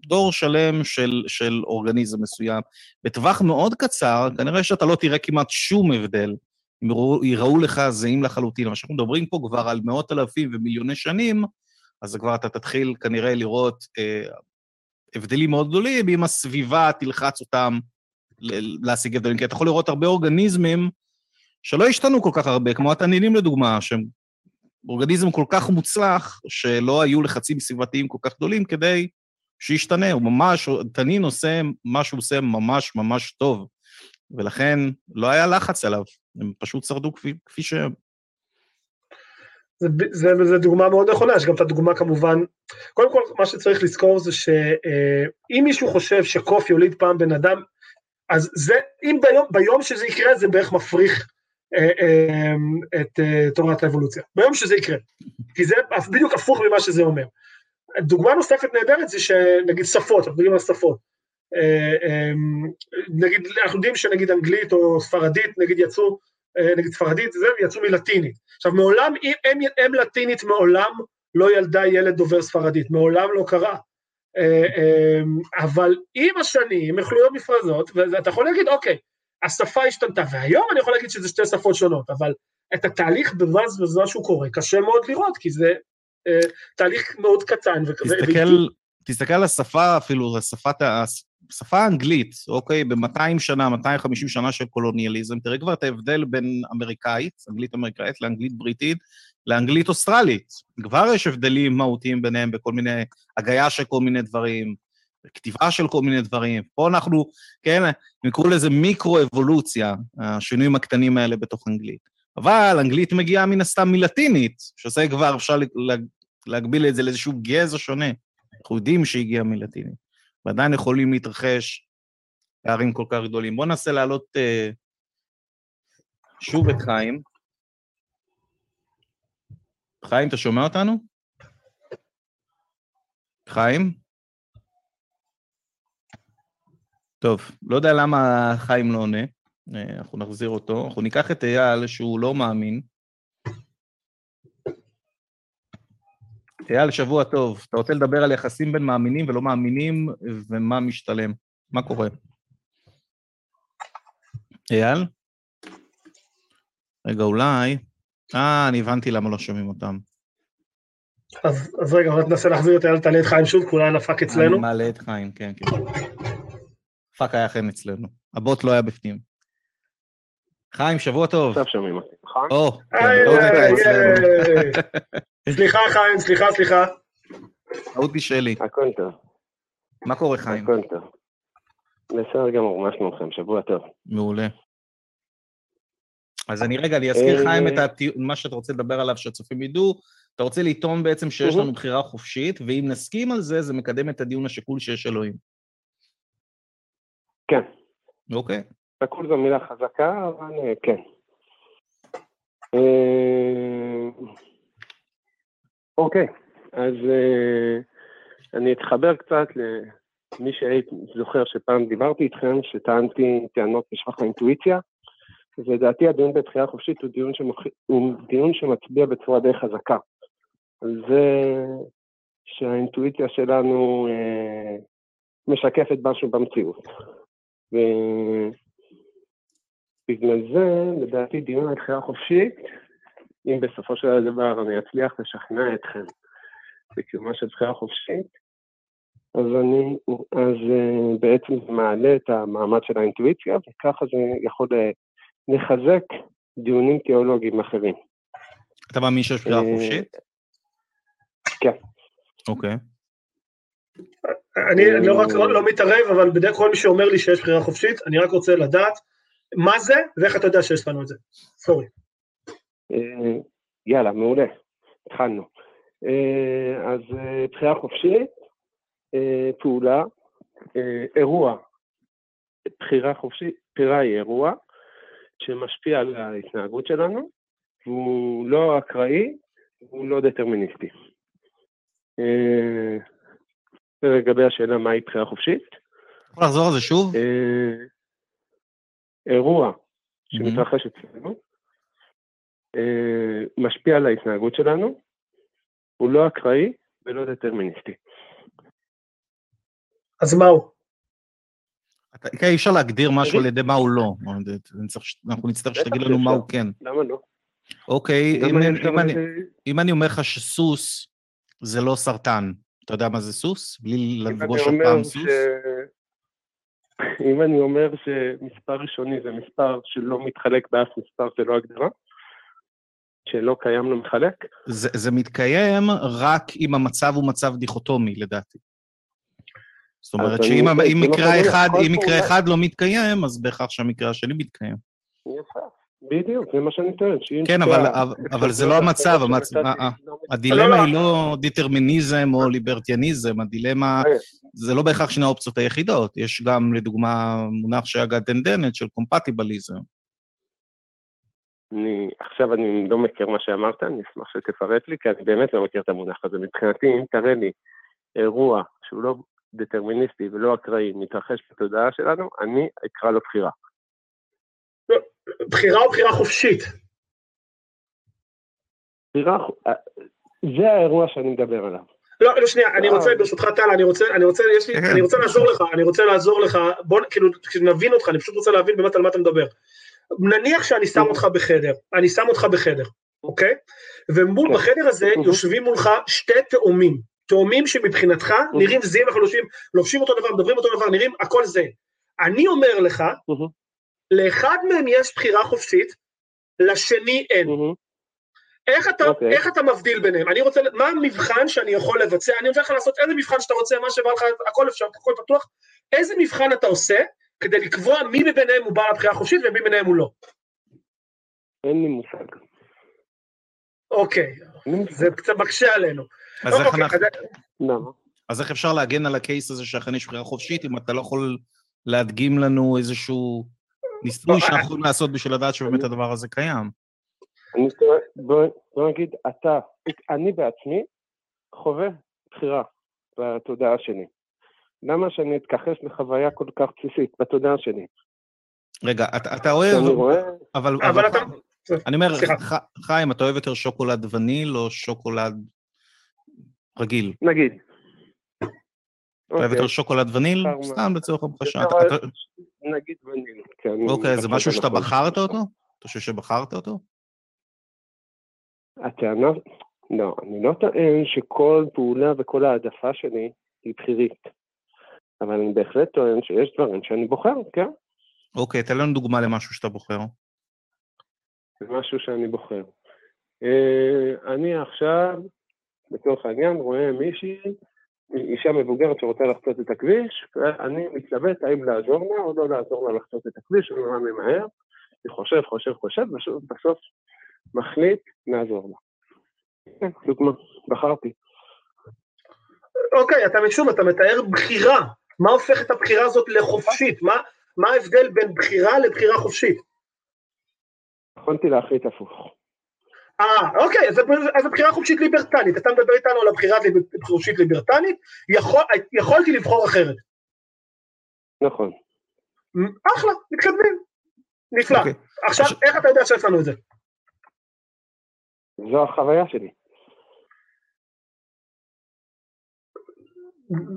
A: דור שלם של, של אורגניזם מסוים. בטווח מאוד קצר, כנראה שאתה לא תראה כמעט שום הבדל. הם יראו, יראו לך זהים לחלוטין. אבל כשאנחנו מדברים פה כבר על מאות אלפים ומיליוני שנים, אז כבר אתה תתחיל כנראה לראות אה, הבדלים מאוד גדולים, אם הסביבה תלחץ אותם להשיג הבדלים. כי אתה יכול לראות הרבה אורגניזמים שלא השתנו כל כך הרבה, כמו התנינים לדוגמה, שהם אורגניזם כל כך מוצלח, שלא היו לחצים סביבתיים כל כך גדולים כדי שישתנה. הוא ממש, תנין עושה מה שהוא עושה ממש ממש טוב, ולכן לא היה לחץ עליו, הם פשוט שרדו כפי, כפי שהם.
B: זה, זה, זה דוגמה מאוד נכונה, יש גם את הדוגמה כמובן, קודם כל מה שצריך לזכור זה שאם מישהו חושב שקוף יוליד פעם בן אדם, אז זה, אם ביום, ביום שזה יקרה זה בערך מפריך אה, אה, את אה, תורת האבולוציה, ביום שזה יקרה, כי זה בדיוק הפוך ממה שזה אומר. דוגמה נוספת נהדרת זה שנגיד שפות, אנחנו מדברים על שפות. נגיד, אנחנו יודעים שנגיד אנגלית או ספרדית, נגיד יצאו, נגיד ספרדית, זה, יצאו מלטינית. עכשיו, מעולם, אם, אם לטינית מעולם לא ילדה ילד דובר ספרדית, מעולם לא קרה. אבל עם השנים, איכויות מפרזות, ואתה יכול להגיד, אוקיי, השפה השתנתה, והיום אני יכול להגיד שזה שתי שפות שונות, אבל את התהליך בזמן בזמן שהוא קורה, קשה מאוד לראות, כי זה אה, תהליך מאוד קטן.
A: תסתכל, ו... תסתכל על השפה אפילו, השפת, השפה האנגלית, אוקיי, ב-200 שנה, 250 שנה של קולוניאליזם, תראה כבר את ההבדל בין אמריקאית, אנגלית אמריקאית, לאנגלית בריטית, לאנגלית אוסטרלית. כבר יש הבדלים מהותיים ביניהם בכל מיני, הגיה של כל מיני דברים. כתיבה של כל מיני דברים. פה אנחנו, כן, נקראו לזה מיקרו-אבולוציה, השינויים הקטנים האלה בתוך אנגלית. אבל אנגלית מגיעה מן הסתם מלטינית, שזה כבר אפשר להגביל את זה לאיזשהו גזע שונה. אנחנו יודעים שהגיע מלטינית, ועדיין יכולים להתרחש פערים כל כך גדולים. בואו ננסה להעלות uh, שוב את חיים. חיים, אתה שומע אותנו? חיים? טוב, לא יודע למה חיים לא עונה, אה, אנחנו נחזיר אותו. אנחנו ניקח את אייל, שהוא לא מאמין. אייל, שבוע טוב. אתה רוצה לדבר על יחסים בין מאמינים ולא מאמינים, ומה משתלם? מה קורה? אייל? רגע, אולי... אה, אני הבנתי למה לא שומעים אותם.
B: אז, אז רגע, עוד ננסה להחזיר את אייל, תעלה את חיים שוב, כי אולי הפאק אצלנו.
A: אני מעלה את חיים, כן, כן. פאק היה כאן אצלנו. הבוט לא היה בפנים. חיים, שבוע טוב.
D: עכשיו שומעים אותי, נכון?
A: או, [LAUGHS]
B: סליחה, חיים, סליחה, סליחה.
A: טעות היא שלי.
D: הכל טוב.
A: מה קורה, חיים?
D: הכל טוב. בסדר גמור, מה שלומכם? שבוע טוב.
A: מעולה. אז אני רגע, אני אזכיר אה, חיים את מה שאתה רוצה לדבר עליו, שהצופים ידעו. אתה רוצה לטעון בעצם שיש לנו בחירה חופשית, ואם נסכים על זה, זה מקדם את הדיון השקול שיש אלוהים.
D: כן.
A: אוקיי.
D: שקול זו מילה חזקה, אבל אה, כן. אה, אוקיי, אז אה, אני אתחבר קצת למי שהיית זוכר שפעם דיברתי איתכם, שטענתי טענות בשבח האינטואיציה, ולדעתי הדיון בבחירה חופשית הוא דיון, שמוכ... הוא דיון שמצביע בצורה די חזקה. זה שהאינטואיציה שלנו אה, משקפת משהו במציאות. ובגלל זה, לדעתי, דיון על בחירה חופשית, אם בסופו של דבר אני אצליח לשכנע אתכם בקיומה של בחירה חופשית, אז אני, אז uh, בעצם זה מעלה את המעמד של האינטואיציה, וככה זה יכול uh, לחזק דיונים תיאולוגיים אחרים.
A: אתה מאמין שיש בחירה אה, חופשית?
D: כן.
A: אוקיי.
B: אני לא רק לא, לא מתערב, אבל בדרך כלל מי שאומר לי שיש בחירה חופשית, אני רק רוצה לדעת מה זה ואיך אתה יודע שיש לנו את זה. סורי.
D: אה, יאללה, מעולה, התחלנו. אה, אז אה, בחירה חופשית, פעולה, אירוע. בחירה חופשית, בחירה היא אירוע שמשפיע על ההתנהגות שלנו, והוא לא אקראי, הוא לא דטרמיניסטי. ולגבי השאלה מהי בחירה חופשית?
A: יכול לחזור על זה שוב?
D: אירוע שמתרחש אצלנו, אה, משפיע על ההתנהגות שלנו, הוא לא אקראי ולא דטרמיניסטי.
B: אז מה הוא?
A: כן, אי אפשר להגדיר משהו על ידי מה הוא לא. אנחנו נצטרך שתגיד לנו מה. הוא כן.
D: למה לא?
A: אוקיי, אם אני- אומר לך שסוס זה לא סרטן, אתה יודע מה זה סוס? בלי לפגוש אף פעם סוס? [LAUGHS]
D: אם אני אומר שמספר ראשוני זה מספר שלא מתחלק באף מספר שלא הגדרה, שלא קיים לא מחלק,
A: זה, זה מתקיים רק אם המצב הוא מצב דיכוטומי, לדעתי. זאת אומרת שאם
D: אני- לא
A: מקרה
D: חייב,
A: אחד, אם מקרה אחד לא מתקיים, אז בהכרח שהמקרה השני מתקיים.
D: יפה, בדיוק, זה מה שאני טוען.
A: כן, אבל, זה לא המצב,
D: האפשרויות
A: המצ...
D: שנתתי
A: ה- ה-
D: לא
A: הדילמה היא לא דיטרמיניזם או ליברטיאניזם, הדילמה,
D: אה.
A: זה לא בהכרח שני האופציות היחידות, יש גם, לדוגמה, מונח שהיה גדנדנת של קומפטיבליזם.
D: אני, עכשיו אני לא מכיר מה שאמרת, אני אשמח שתפרט לי, כי אני באמת לא מכיר את המונח הזה. מבחינתי, אם תראה לי אירוע שהוא לא דטרמיניסטי ולא אקראי מתרחש בתודעה שלנו, אני אקרא לו בחירה.
B: בחירה או בחירה חופשית?
D: בחירה, אה, זה האירוע שאני מדבר עליו.
B: לא, לא, שנייה, אני
D: אה.
B: רוצה, ברשותך טל, אני רוצה, אני רוצה, יש לי,
A: כן,
B: אני רוצה לעזור לך, אני רוצה לעזור לך, בוא, כאילו, שנבין אותך, אני פשוט רוצה להבין באמת על מה אתה מדבר. נניח שאני שם אותך בחדר, אני שם אותך בחדר, אוקיי? ומול,
D: כן.
B: בחדר הזה. יושבים מולך שתי תאומים, תאומים שמבחינתך נראים זהים לחלוטין, לובשים אותו דבר, מדברים אותו דבר, נראים הכל זה. אני אומר לך. לאחד מהם יש בחירה חופשית, לשני אין. איך אתה,
D: אוקיי.
B: איך אתה מבדיל ביניהם? אני רוצה, מה המבחן שאני יכול לבצע? אני נותן לך לעשות איזה מבחן שאתה רוצה, מה שבא לך, הכל אפשר, הכל פתוח. איזה מבחן אתה עושה כדי לקבוע מי מביניהם הוא בעל הבחירה החופשית ומי מביניהם הוא לא?
D: אין לי מושג.
B: אוקיי,
D: מושג.
B: זה קצת מקשה עלינו.
A: אז איך
B: אוקיי,
A: אנחנו...
B: אז
A: איך אפשר להגן על הקייס הזה שאכן יש בחירה חופשית, אם אתה לא יכול להדגים לנו איזשהו ניסוי
B: לא,
A: שאנחנו יכולים לעשות בשביל לדעת שבאמת הדבר הזה קיים?
D: אני טועה- בוא נגיד, אתה, אני בעצמי חווה בחירה בתודעה שלי. למה שאני אתכחש לחוויה כל כך בסיסית בתודעה שלי?
A: רגע, אתה, אוהב,
D: רואה,
A: אבל...
B: אבל אתה...
A: אני אומר. ח- חיים, אתה אוהב יותר שוקולד וניל או שוקולד רגיל?
D: נגיד.
A: אתה אוהב
D: אוקיי,
A: יותר שוקולד וניל? סתם לצורך המחשה. אתה-
D: נגיד וניל. אני
A: אוקיי, זה משהו שאתה
D: הנכון.
A: בחרת אותו? אתה חושב שבחרת אותו?
D: הטענה, לא, אני לא טוען שכל פעולה וכל העדפה שלי היא בחירית. אבל אני בהחלט טוען שיש דברים שאני בוחר, כן?
A: אוקיי, תן לנו דוגמה למשהו שאתה בוחר.
D: משהו שאני בוחר. אה, אני עכשיו, לצורך העניין, רואה מישהי, אישה מבוגרת שרוצה לחצות את הכביש, ואני מתלבט האם לעזור לה או לא לעזור לה לחצות את הכביש, אני נורא ממהר, אני חושב, חושב, חושב, ובסוף מחליט לעזור לה. כן, דוגמה, בחרתי.
B: אוקיי, אתה שוב, אתה מתאר בחירה. מה הופך את הבחירה הזאת לחופשית? מה, מה ההבדל בין בחירה לבחירה חופשית?
D: יכולתי להחליט הפוך.
B: אה, אוקיי, אז, אז הבחירה חופשית ליברטנית. אתה מדבר איתנו על הבחירה חופשית ליברטנית, יכול, יכולתי לבחור אחרת.
D: נכון.
B: אחלה, מתקדמים. נפלא.
A: אוקיי.
B: עכשיו,
A: עכשיו-
B: איך אתה יודע שיש לנו את זה?
D: זו החוויה שלי.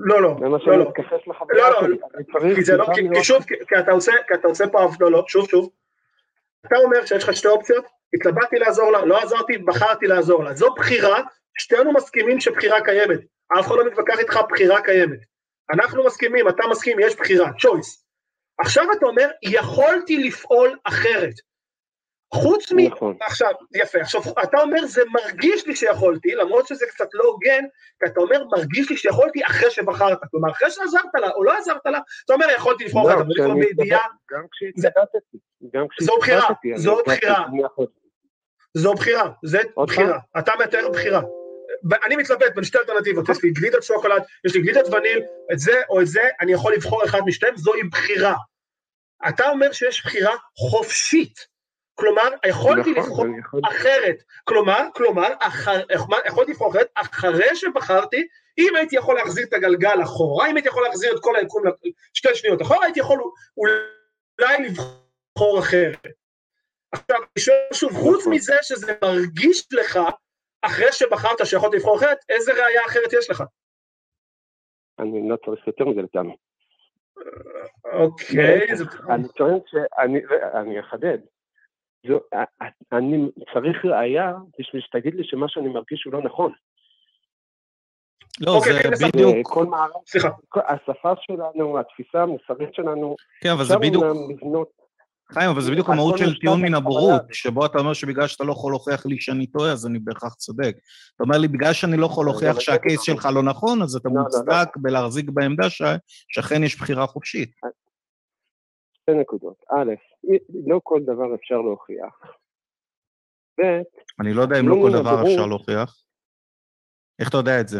B: לא, לא,
D: זה מה
B: לא,
D: שאני
B: לא.
D: מתכחש לחוויה
B: לא, לא,
D: שלי. אני צריך
B: כי זה לא,
D: טיפה
B: כי, כי
D: לראות-
B: שוב, כי, כי אתה עושה, כי אתה עושה פה, לא, לא, שוב, שוב. אתה אומר שיש לך שתי אופציות, התלבטתי לעזור לה, לא עזרתי, בחרתי לעזור לה. זו בחירה, שתינו מסכימים שבחירה קיימת. אף אחד לא מתווכח איתך, בחירה קיימת. אנחנו מסכימים, אתה מסכים, יש בחירה, choice. עכשיו אתה אומר, יכולתי לפעול אחרת. חוץ מ...
D: נכון.
B: עכשיו, יפה, עכשיו, אתה אומר, זה מרגיש לי שיכולתי, למרות שזה קצת לא הוגן, כי אתה אומר, מרגיש לי שיכולתי אחרי שבחרת. כלומר, אחרי שעזרת לה, או לא עזרת לה, אתה אומר, יכולתי לבחור
D: לא,
B: אחרת, אבל לפעמים בידיעה,
D: גם כשהתלבטתי. גם
B: זו בחירה, זו בחירה. זו בחירה, זה בחירה. אתה מתאר בחירה. אני מתלבט בין שתי אלטרנטיבות, יש לי גלידת שוקולד, יש לי גלידת וניל, את זה או את זה, אני יכול לבחור אחד משתיהם, זוהי בחירה. אתה אומר שיש בחירה חופשית. כלומר, יכולתי
D: נכון,
B: לבחור אחרת. כלומר, כלומר, יכולתי לבחור אחרת, אחרי שבחרתי, אם הייתי יכול להחזיר את הגלגל אחורה, אם הייתי יכול להחזיר את כל היקום שתי שניות אחורה, הייתי יכול אולי לבחור אחרת. עכשיו, אני שואל שוב, חוץ
D: נכון.
B: מזה שזה מרגיש לך, אחרי שבחרת שיכולת לבחור אחרת, איזה ראייה אחרת יש לך?
D: אני לא צריך יותר מזה לטעמי.
B: אוקיי.
D: אני טוען שאני, אני אחדד. זו, אני צריך ראייה בשביל שתגיד לי שמה שאני מרגיש הוא לא נכון.
A: לא,
B: אוקיי,
A: זה
B: לספר.
A: בדיוק,
D: כל מערכת,
B: סליחה.
D: השפה שלנו, התפיסה המוסרית שלנו,
A: כן, אבל זה בדיוק,
D: לבנות,
A: חיים, אבל זה בדיוק המהות של טיעון מן. הבורות, שבו אתה אומר שבגלל שאתה לא יכול להוכיח לי שאני טועה, אז אני בהכרח צודק. אתה אומר לי, בגלל שאני לא יכול
D: לא,
A: להוכיח
D: לא,
A: שהקייס
D: לא.
A: שלך לא נכון, אז אתה. מוצדק בלהחזיק בעמדה ש- שאכן יש בחירה חופשית.
D: שתי נקודות. א', לא כל דבר אפשר להוכיח. ב',
A: אני לא יודע אם לא
D: טיעון
A: כל דבר אפשר להוכיח. איך אתה יודע את זה?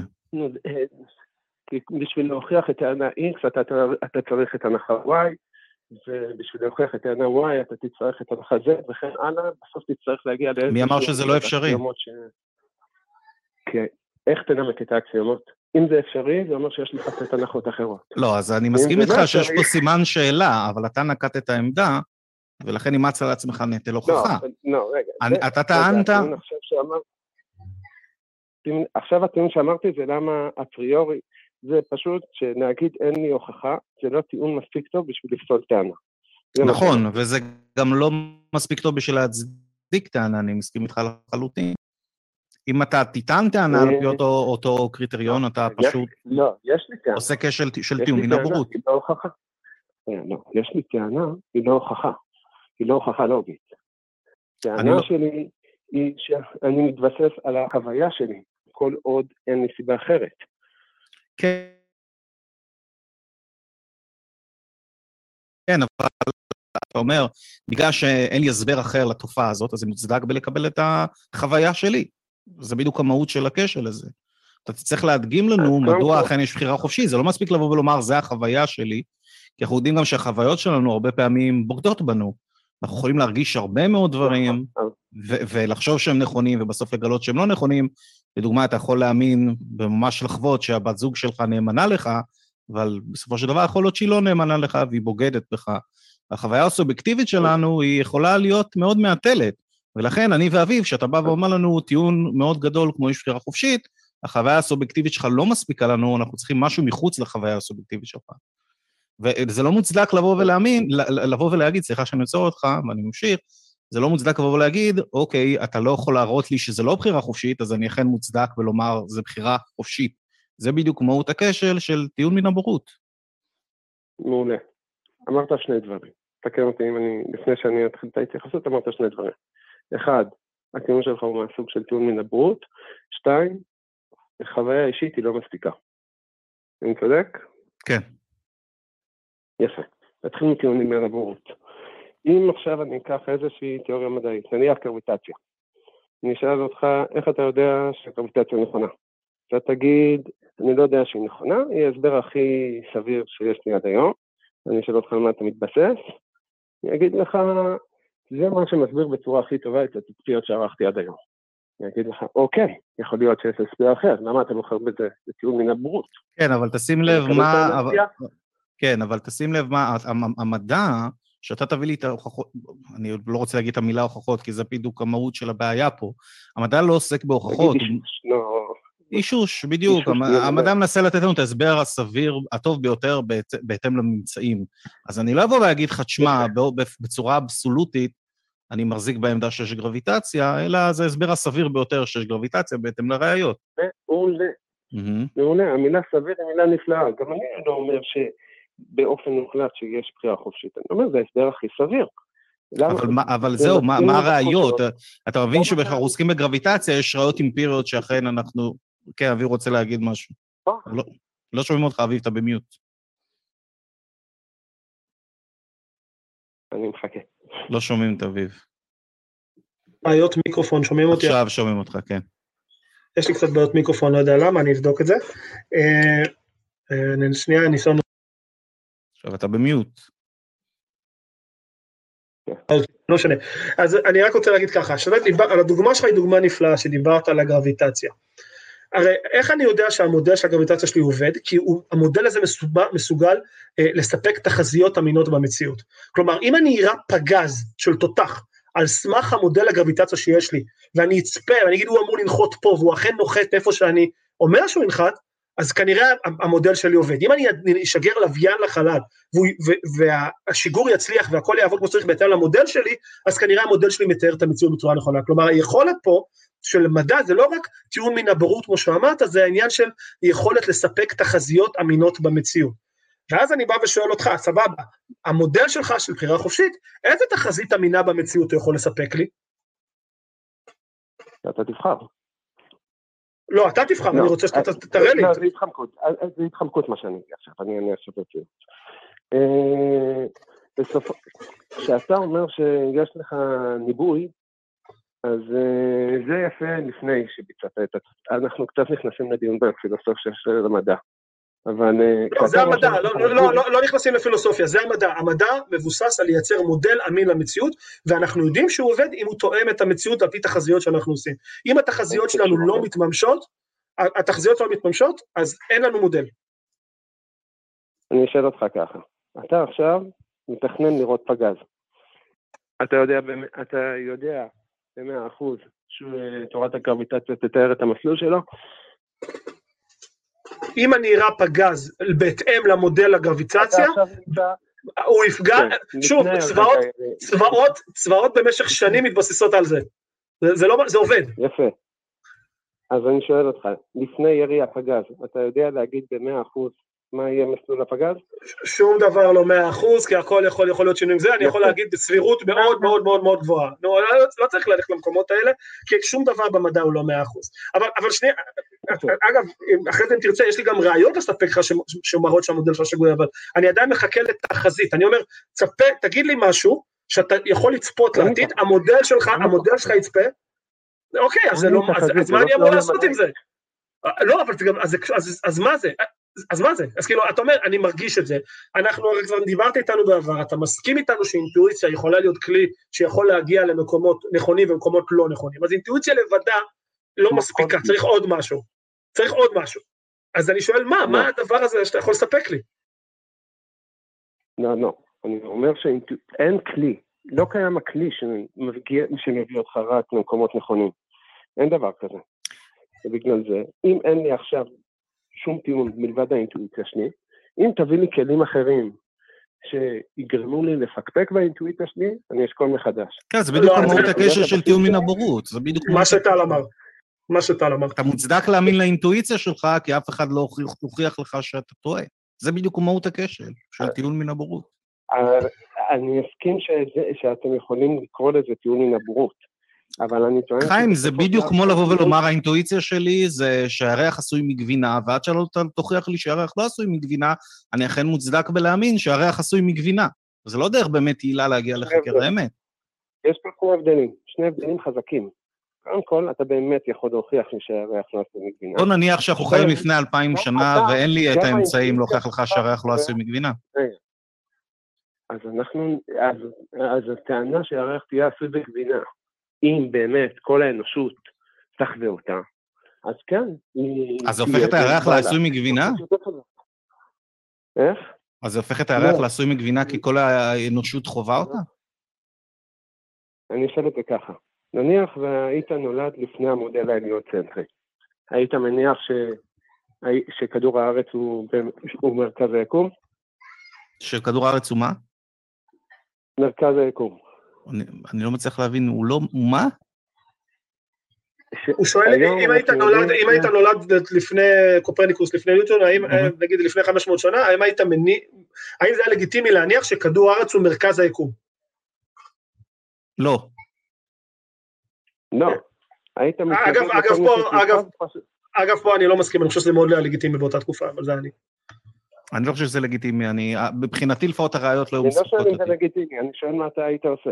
D: אה, כי בשביל להוכיח את טענה X אתה, אתה צריך את הנחה Y, ובשביל להוכיח את טענה Y אתה תצטרך את הנחה Z וכן הלאה, בסוף תצטרך להגיע לאיזשהו...
A: מי אמר שזה לא אפשרי?
D: ש... כן, איך תנמק את האקסיומות? אם זה אפשרי, זה אומר שיש קצת הנחות אחרות.
A: לא, אז אני מסכים איתך
D: לא
A: שיש פה סימן שאלה, אבל אתה נקטת עמדה, ולכן אימצת לעצמך נטל
D: לא,
A: הוכחה.
D: לא, רגע.
A: אני-
D: זה-
A: אתה
D: רגע,
A: טענת,
D: עכשיו הטיעון שאמרתי זה למה אפריורי, זה פשוט שלהגיד אין לי הוכחה, זה לא טיעון מספיק טוב בשביל לפסול טענה.
A: נכון. וזה גם לא מספיק טוב בשביל להצדיק טענה, אני מסכים איתך לחלוטין. אם אתה תטען טענה על פי
D: אה,
A: אותו- אותו קריטריון, אתה
D: יש-
A: פשוט
D: לא.
A: עושה כשל של טיעון מן הבורות.
D: לא. אה, לא, יש לי טענה, היא לא הוכחה. היא לא הוכחה לוגית.
A: אני
D: טענה
A: לא-
D: שלי היא שאני מתבסס על החוויה שלי, כל עוד אין לי סיבה אחרת.
A: כן. כן, אבל אתה אומר, בגלל שאין לי הסבר אחר לתופעה הזאת, אז זה מוצדק בלקבל את החוויה שלי. זה בדיוק המהות של הכשל הזה. אתה תצטרך להדגים לנו מדוע אכן יש בחירה חופשית, זה לא מספיק לבוא ולומר, זה החוויה שלי, כי אנחנו יודעים גם שהחוויות שלנו הרבה פעמים בוגדות בנו. אנחנו יכולים להרגיש הרבה מאוד דברים,
D: נכון,
A: ו- ולחשוב שהם נכונים, ובסוף לגלות שהם לא נכונים. לדוגמה, אתה יכול להאמין וממש לחוות שהבת זוג שלך נאמנה לך, אבל בסופו של דבר יכול להיות שהיא לא נאמנה לך והיא בוגדת בך. החוויה הסובייקטיבית שלנו היא יכולה להיות מאוד מעטלת, ולכן אני ואביב, שאתה בא ואומר לנו טיעון מאוד גדול כמו איש בחירה חופשית, החוויה הסובייקטיבית שלך לא מספיקה לנו, אנחנו צריכים משהו מחוץ לחוויה הסובייקטיבית שלך. וזה לא מוצדק לבוא ולהאמין, לבוא ולהגיד, סליחה שאני עוצר אותך, ואני ממשיך, זה לא מוצדק לבוא ולהגיד, אוקיי, אתה לא יכול להראות לי שזה לא בחירה חופשית, אז אני אכן מוצדק ולומר, זה בחירה חופשית. זה בדיוק מהות הכשל של טיעון מן הבורות.
D: מעולה. אמרת שני דברים. תקן אותי אם אני, לפני שאני אתחיל את ההתייחסות, אמרת שני דברים. אחד, הטיעון שלך הוא מהסוג של טיעון מן הבורות. שתיים, חוויה אישית היא לא מספיקה. אני צודק?
A: כן.
D: יפה. נתחיל מטיעונים מן הבורות. אם עכשיו אני אקח איזושהי תיאוריה מדעית, נניח גרביטציה, אני אשאל אותך, איך אתה יודע שהגרביטציה נכונה? אתה תגיד, אני לא יודע שהיא נכונה, היא ההסבר הכי סביר שיש לי עד היום. אני אשאל אותך על מה אתה מתבסס, אני אגיד לך, זה מה שמסביר בצורה הכי טובה את התצפיות שערכתי עד היום. אני אגיד לך, אוקיי, יכול להיות שיש הסבר אחר, למה אתה בוחר בזה? זה טיעון מן הבורות.
A: כן, אבל תשים לב מה... אבל-? כן, אבל תשים לב מה, המ- המדע, שאתה תביא לי את ההוכחות, אני לא רוצה להגיד את המילה הוכחות, כי זה בדיוק המהות של הבעיה פה. המדע לא עוסק בהוכחות,
D: תגיד אישוש, לא...
A: אישוש, בדיוק.
D: אישוש.
A: המדע מנסה לתת לנו את ההסבר הסביר, הטוב ביותר בהת- בהתאם לממצאים. אז אני לא אבוא ואגיד לך, תשמע, בצורה אבסולוטית, אני מחזיק בעמדה שיש גרביטציה, אלא זה ההסבר הסביר ביותר שיש גרביטציה בהתאם לראיות.
D: מעולה. מעולה, המילה סביר היא מילה נפלאה. גם אני לא אומר שבאופן מוחלט שיש בחירה חופשית. אני אומר, זה ההסבר הכי סביר.
A: אבל, מה, אבל
D: זה
A: זהו, מה, מה הראיות? אתה מבין
D: למה
A: שבכלל? עוסקים בגרביטציה, יש ראיות אמפיריות שאכן אנחנו... כן, אביב רוצה להגיד משהו. לא, לא שומעים אותך, אביב, אתה במיוט.
D: אני מחכה.
A: לא שומעים את אביב.
B: בעיות מיקרופון, שומעים אותי?
A: עכשיו שומעים אותך, כן.
B: יש לי קצת בעיות מיקרופון, לא יודע למה, אני אבדוק את זה. אה, אה, שנייה, ניסיון...
A: עכשיו אתה במיוט.
B: לא משנה. אז אני רק רוצה להגיד ככה, על הדוגמה שלך היא דוגמה נפלאה, שדיברת על הגרביטציה. הרי איך אני יודע שהמודל של הגרביטציה שלי עובד? כי הוא, המודל הזה מסוגל, מסוגל אה, לספק תחזיות אמינות במציאות. כלומר, אם אני אירה פגז של תותח על סמך המודל הגרביטציה שיש לי, ואני אצפה, ואני אגיד הוא אמור לנחות פה, והוא אכן נוחת איפה שאני אומר שהוא ינחת, אז כנראה המודל שלי עובד. אם אני אשגר לוויין לחלל, והשיגור יצליח והכל יעבוד כמו שצריך בהתאם למודל שלי, אז כנראה המודל שלי מתאר את המציאות בצורה נכונה. כלומר, היכולת פה של מדע זה לא רק טיעון מן הבורות כמו שאמרת, זה העניין של יכולת לספק תחזיות אמינות במציאות. ואז אני בא ושואל אותך, סבבה, המודל שלך של בחירה חופשית, איזה תחזית אמינה במציאות הוא יכול לספק לי?
D: אתה תבחר.
B: לא, אתה תבחר, אני לא, רוצה שאתה אה, תראה לי.
D: לא, זה התחמקות, אה, אה, זה התחמקות מה שאני אגיד עכשיו, אני אענה עכשיו ברצינות. בסופו, כשאתה אומר שיש לך ניבוי, אז זה יפה לפני שביצעת את ה... אנחנו קצת נכנסים לדיון בפילוסופיה של המדע. אבל...
B: לא, זה המדע, לא, לא, לא, לא, לא נכנסים לפילוסופיה, זה המדע. המדע מבוסס על לייצר מודל אמין למציאות, ואנחנו יודעים שהוא עובד אם הוא תואם את המציאות על פי תחזיות שאנחנו עושים. אם התחזיות שלנו לא מתממשות, התחזיות לא מתממשות, אז אין לנו מודל.
D: אני אשאל אותך ככה, אתה עכשיו מתכנן לראות פגז. אתה יודע, אתה יודע במאה אחוז שתורת הגרביטציה תתאר את המסלול שלו?
B: אם אני אראה פגז בהתאם למודל הגרביצציה, הוא יפגע, כן, שוב, צבאות, צבאות, צבאות במשך שנים מתבססות על זה. זה, זה, לא, זה עובד.
D: יפה. אז אני שואל אותך, לפני ירי הפגז, אתה יודע להגיד במאה אחוז מה יהיה מסלול הפגז?
B: שום דבר לא מאה אחוז, כי הכל יכול, יכול להיות שינויים זה, אני יכול להגיד בסבירות מאוד מאוד מאוד מאוד גבוהה. לא, לא, לא צריך ללכת למקומות האלה, כי שום דבר במדע הוא לא מאה אחוז. אבל, אבל שנייה, אגב, אחרי זה אם תרצה, יש לי גם ראיות לספק לך שמראות שהמודל שלך שגוי, אבל אני עדיין מחכה לתחזית. אני אומר, צפה, תגיד לי משהו שאתה יכול לצפות לעתיד, המודל שלך, המודל שלך יצפה, אוקיי, אז, לא, מה אני אמור לעשות עם זה? לא, אבל גם, אז, מה זה? אז מה זה? אז כאילו, אתה אומר, אני מרגיש את זה. אנחנו, הרי כבר דיברת איתנו בעבר, אתה מסכים איתנו שאינטואיציה יכולה להיות כלי שיכול להגיע למקומות נכונים ומקומות לא נכונים. אז אינטואיציה לבדה לא מספיקה, צריך עוד משהו. צריך עוד משהו. אז אני שואל, מה? מה הדבר הזה שאתה יכול לספק לי?
D: לא, לא. אני אומר שאין כלי, לא קיים הכלי שמביא אותך רק למקומות נכונים. אין דבר כזה. ובגלל זה, אם אין לי עכשיו שום טיעון מלבד האינטואיציה שלי, אם תביא לי כלים אחרים שיגרמו לי לפקפק באינטואיציה שלי, אני אשקול מחדש.
A: כן, זה בדיוק מהות לא, הקשר של טיעון מן הבורות, זה בדיוק...
B: מה שטל אמר. מה שטל אמר.
A: אתה מוצדק להאמין לאינטואיציה שלך, כי אף אחד לא הוכיח לך שאתה טועה. זה בדיוק מהות הקשר של טיעון מן הבורות.
D: אני אסכים שאתם יכולים לקרוא לזה טיעון מן הבורות. אבל אני טוען...
A: חיים, זה בדיוק כמו לבוא ולומר, האינטואיציה שלי זה שהריח עשוי מגבינה, ועד שלא תוכיח לי שהריח לא עשוי מגבינה, אני אכן מוצדק בלהאמין שהריח עשוי מגבינה. זה לא דרך באמת עילה להגיע לחקר האמת.
D: יש פה כמו הבדלים, שני הבדלים חזקים. קודם כל, אתה באמת יכול להוכיח שהריח לא עשוי מגבינה.
A: בוא נניח שאנחנו חיים לפני אלפיים שנה, ואין לי את האמצעים להוכיח לך שהריח לא עשוי מגבינה.
D: אז אנחנו, אז הטענה שהריח תהיה עשוי בגבינה, אם באמת כל האנושות תחווה אותה, אז כן.
A: אז זה הופך את הירח לעשוי מגבינה?
D: איך?
A: אז זה הופך את הירח לא. לעשוי מגבינה כי כל האנושות חווה אותה?
D: אני אשאל את זה ככה, נניח והיית נולד לפני המודל ההליוצנטרי, היית מניח ש... שכדור הארץ הוא, הוא מרכז היקום?
A: שכדור הארץ הוא מה?
D: מרכז היקום.
A: אני, אני לא מצליח להבין, הוא לא, הוא מה?
B: הוא שואל, אם היית נולד, אם היית נולד לפני קופרניקוס, לפני ניוטון, האם, נגיד לפני 500 שנה, האם היית מניח, האם זה היה לגיטימי להניח שכדור הארץ הוא מרכז היקום?
A: לא.
D: לא. היית
B: אגב, אגב, פה, אגב, אגב, פה אני לא מסכים, אני חושב שזה מאוד לא לגיטימי באותה תקופה, אבל זה אני.
A: אני לא חושב שזה לגיטימי, אני, מבחינתי לפחות הראיות לא היו
D: מספקות אותי. אני לא שואל אם זה לגיטימי, אני שואל מה אתה היית עושה.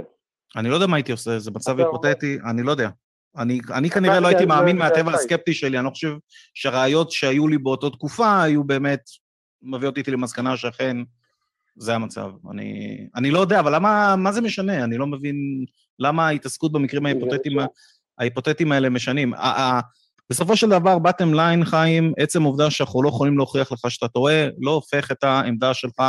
A: אני לא יודע מה הייתי עושה, זה מצב היפותטי, אני לא יודע. אני, אני כנראה לא הייתי מאמין מהטבע הסקפטי שלי, אני לא חושב שהראיות שהיו לי באותה תקופה היו באמת מביאות אותי למסקנה שאכן זה המצב. אני, אני לא יודע, אבל למה, מה זה משנה? אני לא מבין למה ההתעסקות במקרים ההיפותטיים, ההיפותטיים האלה משנים. בסופו של דבר, בטם ליין, חיים, עצם העובדה שאנחנו לא יכולים להוכיח לך שאתה טועה, לא הופך את העמדה שלך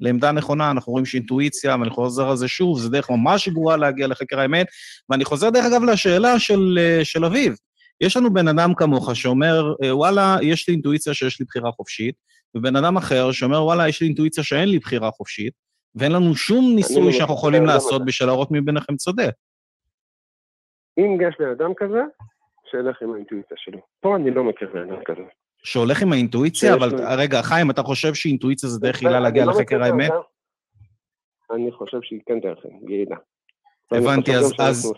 A: לעמדה נכונה. אנחנו רואים שאינטואיציה, ואני חוזר על זה שוב, זה דרך ממש גרועה להגיע לחקר האמת. ואני חוזר, דרך אגב, לשאלה של, אה, של אביב. יש לנו בן אדם כמוך שאומר, אה, וואלה, יש לי אינטואיציה שיש לי בחירה חופשית, ובן אדם אחר שאומר, וואלה, יש לי אינטואיציה שאין לי בחירה חופשית, ואין לנו שום ניסוי שאנחנו יכולים לעשות בשביל להראות מי ביניכם צודק.
D: אם יש בן אדם כזה, שילך עם האינטואיציה שלו. פה אני לא מכיר בן אדם כזה.
A: שהולך עם האינטואיציה, אבל רגע, חיים, אתה חושב שאינטואיציה זה דרך הילה להגיע לא לחקר האמת?
D: אני חושב שהיא כן דרך יעילה.
A: הבנתי, אז... אז...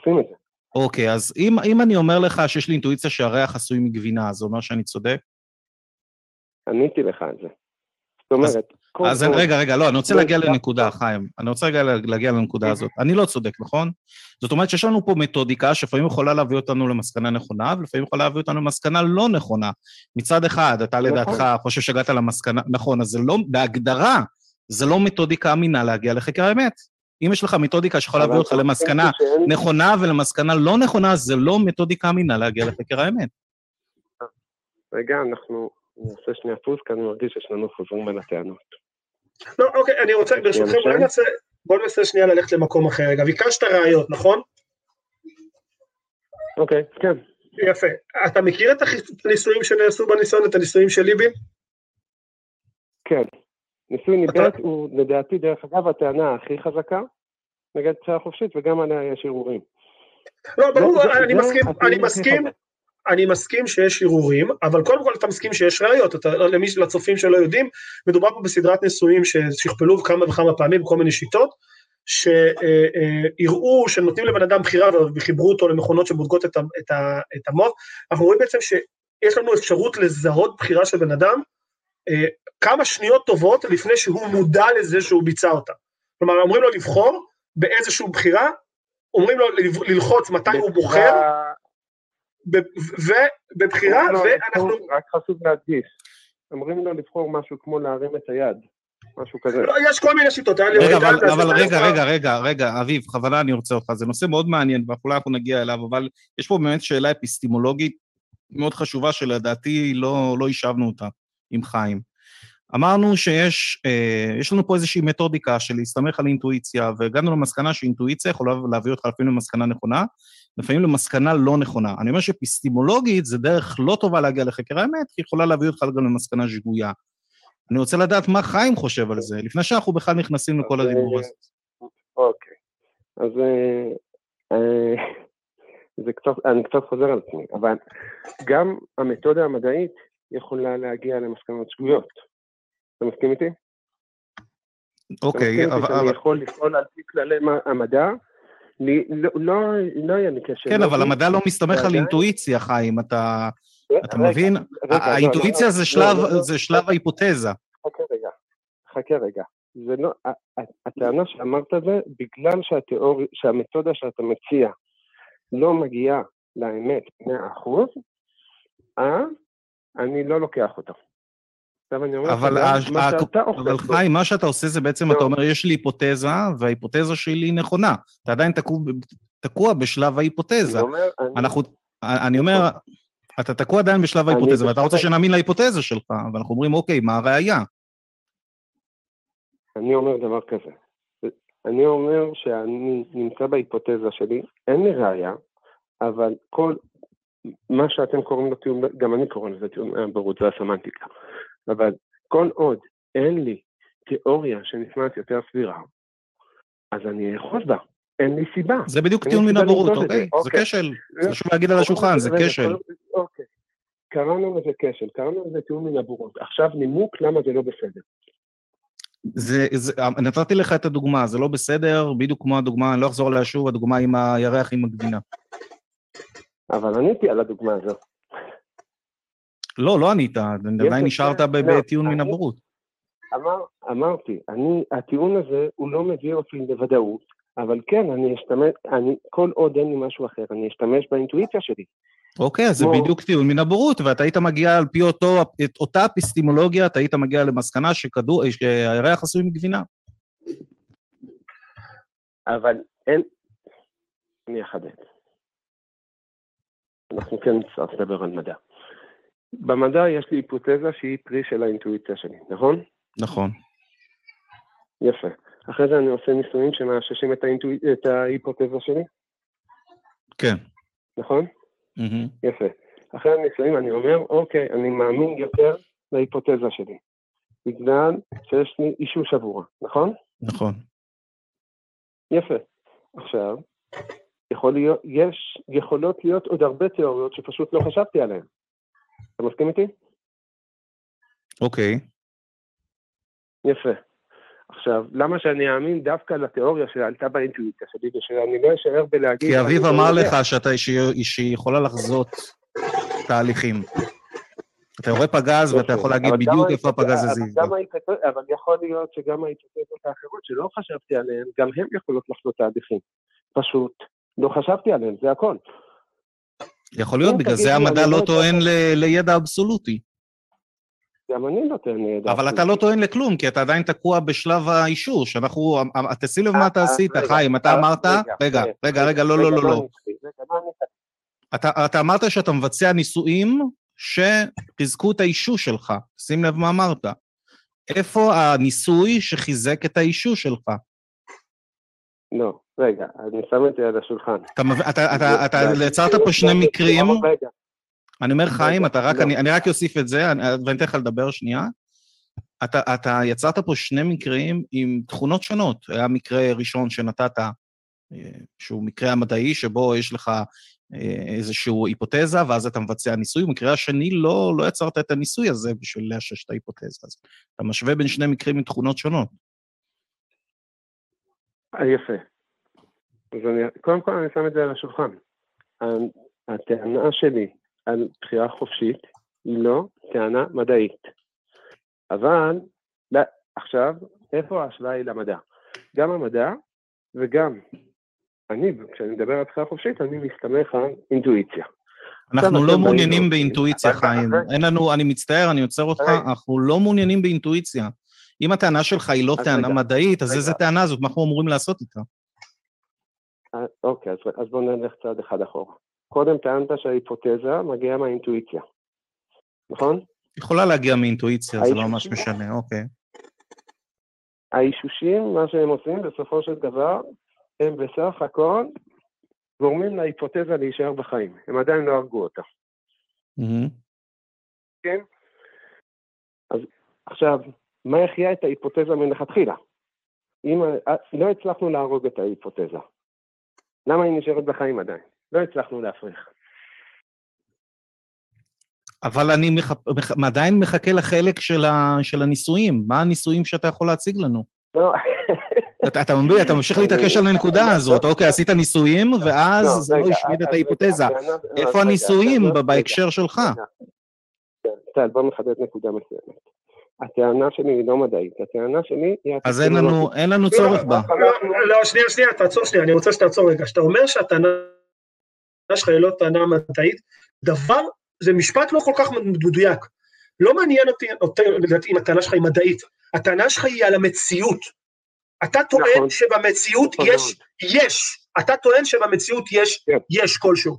A: אוקיי, אז אם, אם אני אומר לך שיש לי אינטואיציה שהריח עשוי מגבינה, זה אומר שאני צודק?
D: עניתי לך על זה. זאת אומרת,
A: אז כל... רגע, רגע, לא, אני רוצה להגיע לנקודה, חיים. אני רוצה רגע להגיע לנקודה הזאת. אני לא צודק, נכון? זאת אומרת שיש לנו פה מתודיקה שלפעמים יכולה להביא אותנו למסקנה נכונה, ולפעמים יכולה להביא אותנו למסקנה לא נכונה. מצד אחד, אתה נכון. לדעתך חושב שהגעת למסקנה, נכון, אז זה לא, בהגדרה, זה לא מתודיקה אמינה להגיע לחקר האמת. אם יש לך מתודיקה שיכולה להביא אותך למסקנה נכונה ולמסקנה לא נכונה, זה לא מתודיקה אמינה להגיע לחקר האמת.
D: רגע, אנחנו נעשה שנייה פוס, כי אני מרגיש שיש לנו חוזרים על הטענות.
B: לא, אוקיי, אני רוצה, ברשותכם, בואו ננסה, בואו ננסה שנייה ללכת למקום אחר רגע. ביקשת ראיות, נכון?
D: אוקיי, כן.
B: יפה. אתה מכיר את הניסויים שנעשו בניסיון, את הניסויים של ליבין?
D: כן. ניסוי ניבט הוא לדעתי, דרך אגב, הטענה הכי חזקה נגד בחירה חופשית, וגם עליה יש ערעורים.
B: לא, ברור, אני מסכים, אני מסכים, אני מסכים שיש ערעורים, אבל קודם כל אתה מסכים שיש ראיות, אתה, למי, לצופים שלא יודעים, מדובר פה בסדרת ניסויים ששכפלו כמה וכמה פעמים בכל מיני שיטות, שהראו שנותנים לבן אדם בחירה וחיברו אותו למכונות שבודקות את, את, את המוח, אנחנו רואים בעצם שיש לנו אפשרות לזהות בחירה של בן אדם אה, כמה שניות טובות לפני שהוא מודע לזה שהוא ביצע אותה. כלומר, אומרים לו לבחור באיזושהי בחירה, אומרים לו ללחוץ מתי הוא בוחר, ובבחירה,
D: לא, ואנחנו... רק חשוב להדגיש, אומרים לו לבחור משהו כמו להרים את היד. משהו כזה.
B: לא, יש כל מיני שיטות, היה
A: לי... רגע, אבל, אבל רגע, רגע, רגע, רגע, אביב, בכוונה אני רוצה אותך, זה נושא מאוד מעניין, ואולי אנחנו נגיע אליו, אבל יש פה באמת שאלה אפיסטימולוגית מאוד חשובה, שלדעתי לא, לא השבנו אותה עם חיים. אמרנו שיש אה, יש לנו פה איזושהי מתודיקה של להסתמך על אינטואיציה, והגענו למסקנה שאינטואיציה יכולה להביא אותך לפעמים למסקנה נכונה, לפעמים למסקנה לא נכונה. אני אומר שאפיסטימולוגית זה דרך לא טובה להגיע לחקר האמת, כי יכולה להביא אותך גם למסקנה שגויה. אני רוצה לדעת מה חיים חושב על זה, לפני שאנחנו בכלל נכנסים לכל הדיבור הזה.
D: אוקיי, אז אה, זה קצת, אני קצת חוזר על עצמי, אבל גם המתודה המדעית יכולה להגיע למסקנות שגויות. אתה מסכים איתי?
A: אוקיי,
D: אבל... אני יכול לפעול על פי כללי המדע, לא, לא, לא היה לי קשר.
A: כן, אבל המדע לא מסתמך על אינטואיציה, חיים, אתה אתה מבין? האינטואיציה זה שלב ההיפותזה.
D: חכה רגע, חכה רגע. זה לא, הטענה שאמרת זה, בגלל שהתיאוריה, שהמתודה שאתה מציע לא מגיעה לאמת 100%, אה, אני לא לוקח אותה.
A: עכשיו אני אומר אבל, מה שאתה אבל חיים, מה שאתה עושה זה בעצם, אתה לא. אומר, יש לי היפותזה, וההיפותזה שלי נכונה. אתה עדיין תקוע בשלב ההיפותזה. אנחנו, אני אומר, אתה תקוע עדיין בשלב ההיפותזה, ואתה רוצה שנאמין להיפותזה שלך, ואנחנו אומרים, אוקיי, מה הראייה?
D: אני אומר דבר כזה. אני אומר שאני נמצא בהיפותזה שלי, אין לי ראייה, אבל כל, מה שאתם קוראים לו טיעון, גם אני קורא לזה טיעון ברות, זה הסמנטיקה. אבל כל עוד אין לי תיאוריה שנשמעת יותר סבירה, אז אני אאחוז בה. אין לי סיבה.
A: זה בדיוק טיעון מן הבורות, אוקיי? זה אוקיי. כשל. חשוב להגיד על השולחן, זה כשל.
D: אוקיי. קראנו לזה כשל, קראנו לזה טיעון מן הבורות. עכשיו נימוק למה זה לא בסדר.
A: זה, זה, נתתי לך את הדוגמה, זה לא בסדר, בדיוק כמו הדוגמה, אני לא אחזור עליה שוב, הדוגמה עם הירח עם הגבינה.
D: אבל עניתי על הדוגמה הזאת.
A: לא, לא ענית, עדיין נשארת לא, בטיעון מן הבורות.
D: אמר, אמרתי, אני, הטיעון הזה הוא לא מביא אותי לוודאות, אבל כן, אני אשתמש, אני, כל עוד אין לי משהו אחר, אני אשתמש באינטואיציה שלי.
A: אוקיי, אז זה בדיוק טיעון מן הבורות, ואתה היית מגיע על פי אותו, את אותה אפיסטימולוגיה, אתה היית מגיע למסקנה שכדור, שהירח עשוי מגבינה.
D: אבל אין, אני אחדד. אנחנו כן נצטרך לדבר על מדע. במדע יש לי היפותזה שהיא פרי של האינטואיציה שלי, נכון?
A: נכון.
D: יפה. אחרי זה אני עושה ניסויים שמאששים את, האינטוא... את ההיפותזה שלי,
A: כן.
D: נכון?
A: מהמם.
D: יפה. אחרי הניסויים אני אומר, אוקיי, אני מאמין יותר להיפותזה שלי, בגלל שיש לי אישוש עבורה, נכון?
A: נכון.
D: יפה. עכשיו, יכול להיות, יש, יכולות להיות עוד הרבה תיאוריות שפשוט לא חשבתי עליהן. אתה מסכים איתי?
A: אוקיי.
D: יפה. עכשיו, למה שאני אאמין דווקא לתיאוריה שעלתה באינטואיציה שלי, ושאני לא אשאר בלהגיד...
A: כי אביב
D: לא
A: אמר. לך שאתה- שהיא שהיא יכולה לחזות תהליכים. אתה יורה פגז ואתה. יכול להגיד בדיוק איפה הפגז הזה
D: אבל יכול להיות שגם ההיפותזות האחרות שלא חשבתי עליהן, גם הן יכולות לחזות תהליכים. פשוט לא חשבתי עליהן, זה הכל.
A: יכול להיות, בגלל זה המדע לא
D: לא.
A: טוען לידע אבסולוטי.
D: גם אני נותן ידע.
A: אבל אתה לא טוען לכלום, כי אתה עדיין תקוע בשלב האישור, שאנחנו... תשים לב מה
D: אה,
A: אתה
D: אה,
A: עשית, חיים, אתה
D: אה,
A: אמרת... רגע, רגע, רגע, לא, לא,
D: רגע,
A: לא, לא.
D: אני אתחיל?
A: אתה, אתה אמרת שאתה מבצע ניסויים שחיזקו את האישוש שלך. שים לב מה אמרת. איפה הניסוי שחיזק את האישוש שלך?
D: לא, רגע, אני שם את זה על השולחן.
A: אתה, יצרת פה שני מקרים, אני אומר חיים, אתה רק,
D: לא.
A: אני, רק אוסיף את זה, אני- ואני אתן לך לדבר שנייה. אתה, אתה יצרת פה שני מקרים עם תכונות שונות. היה מקרה ראשון שנתת, אה, שהוא מקרה המדעי, שבו יש לך אה, איזושהי היפותזה, ואז אתה מבצע ניסוי. במקרה השני, לא, לא יצרת את הניסוי הזה בשביל לאשש את ההיפותזה הזאת. אתה משווה בין שני מקרים עם תכונות שונות.
D: אה, יפה. אז אני, קודם כל אני שם את זה על השולחן. ה- הטענה שלי על בחירה חופשית היא לא טענה מדעית. אבל, לא, עכשיו, איפה ההשוואה היא למדע? גם המדע וגם אני, כשאני מדבר על בחירה חופשית, אני מסתמך על אינטואיציה.
A: אנחנו לא מעוניינים באינטואיציה, חיים. אין לנו, אני מצטער, אני עוצר אותך,
D: רגע.
A: אנחנו לא מעוניינים באינטואיציה. אם הטענה שלך היא לא טענה
D: רגע,
A: מדעית, אז
D: רגע.
A: איזה טענה זאת? מה אנחנו אמורים לעשות איתה?
D: אה, אוקיי, אז, אז בואו נלך צעד אחד אחורה. קודם טענת שההיפותזה מגיעה מהאינטואיציה, נכון?
A: יכולה להגיע מאינטואיציה, זה לא ממש משנה, אוקיי.
D: האישושים, מה שהם עושים בסופו של דבר, הם בסך הכל גורמים להיפותזה להישאר בחיים. הם עדיין לא הרגו אותה.
A: מהמם.
D: כן? אז עכשיו, מה יחיה את ההיפותזה מלכתחילה? אם אה, לא הצלחנו להרוג את ההיפותזה, למה היא נשארת בחיים עדיין? לא הצלחנו להפריך.
A: אבל אני מחפ... מח... עדיין מחכה לחלק של, ה... של הניסויים. מה הניסויים שאתה יכול להציג לנו?
D: לא, [LAUGHS]
A: אתה, אתה מבין, אתה ממשיך להתעקש על הנקודה הזאת. אוקיי, עשית ניסויים, ואז זה לא
D: רגע,
A: השמיד את ההיפותזה.
D: לא,
A: איפה הניסויים בהקשר שלך?
D: כן, טל, בוא נחדד נקודה מסוימת. הטענה שלי היא לא מדעית, הטענה שלי היא...
A: אז אין לנו, אין לנו
B: לא,
A: צורך בה.
B: לא, לא, שנייה, שנייה, תעצור שנייה, אני רוצה שתעצור רגע. כשאתה אומר שהטענה שלך היא לא טענה מדעית, דבר, זה משפט לא כל כך מדויק. לא מעניין אותי, לדעתי, אם הטענה שלך היא מדעית. הטענה שלך היא על המציאות. אתה טוען
D: נכון.
B: שבמציאות
D: נכון
B: יש, יש, אתה טוען שבמציאות יש,
D: כן.
B: יש כלשהו.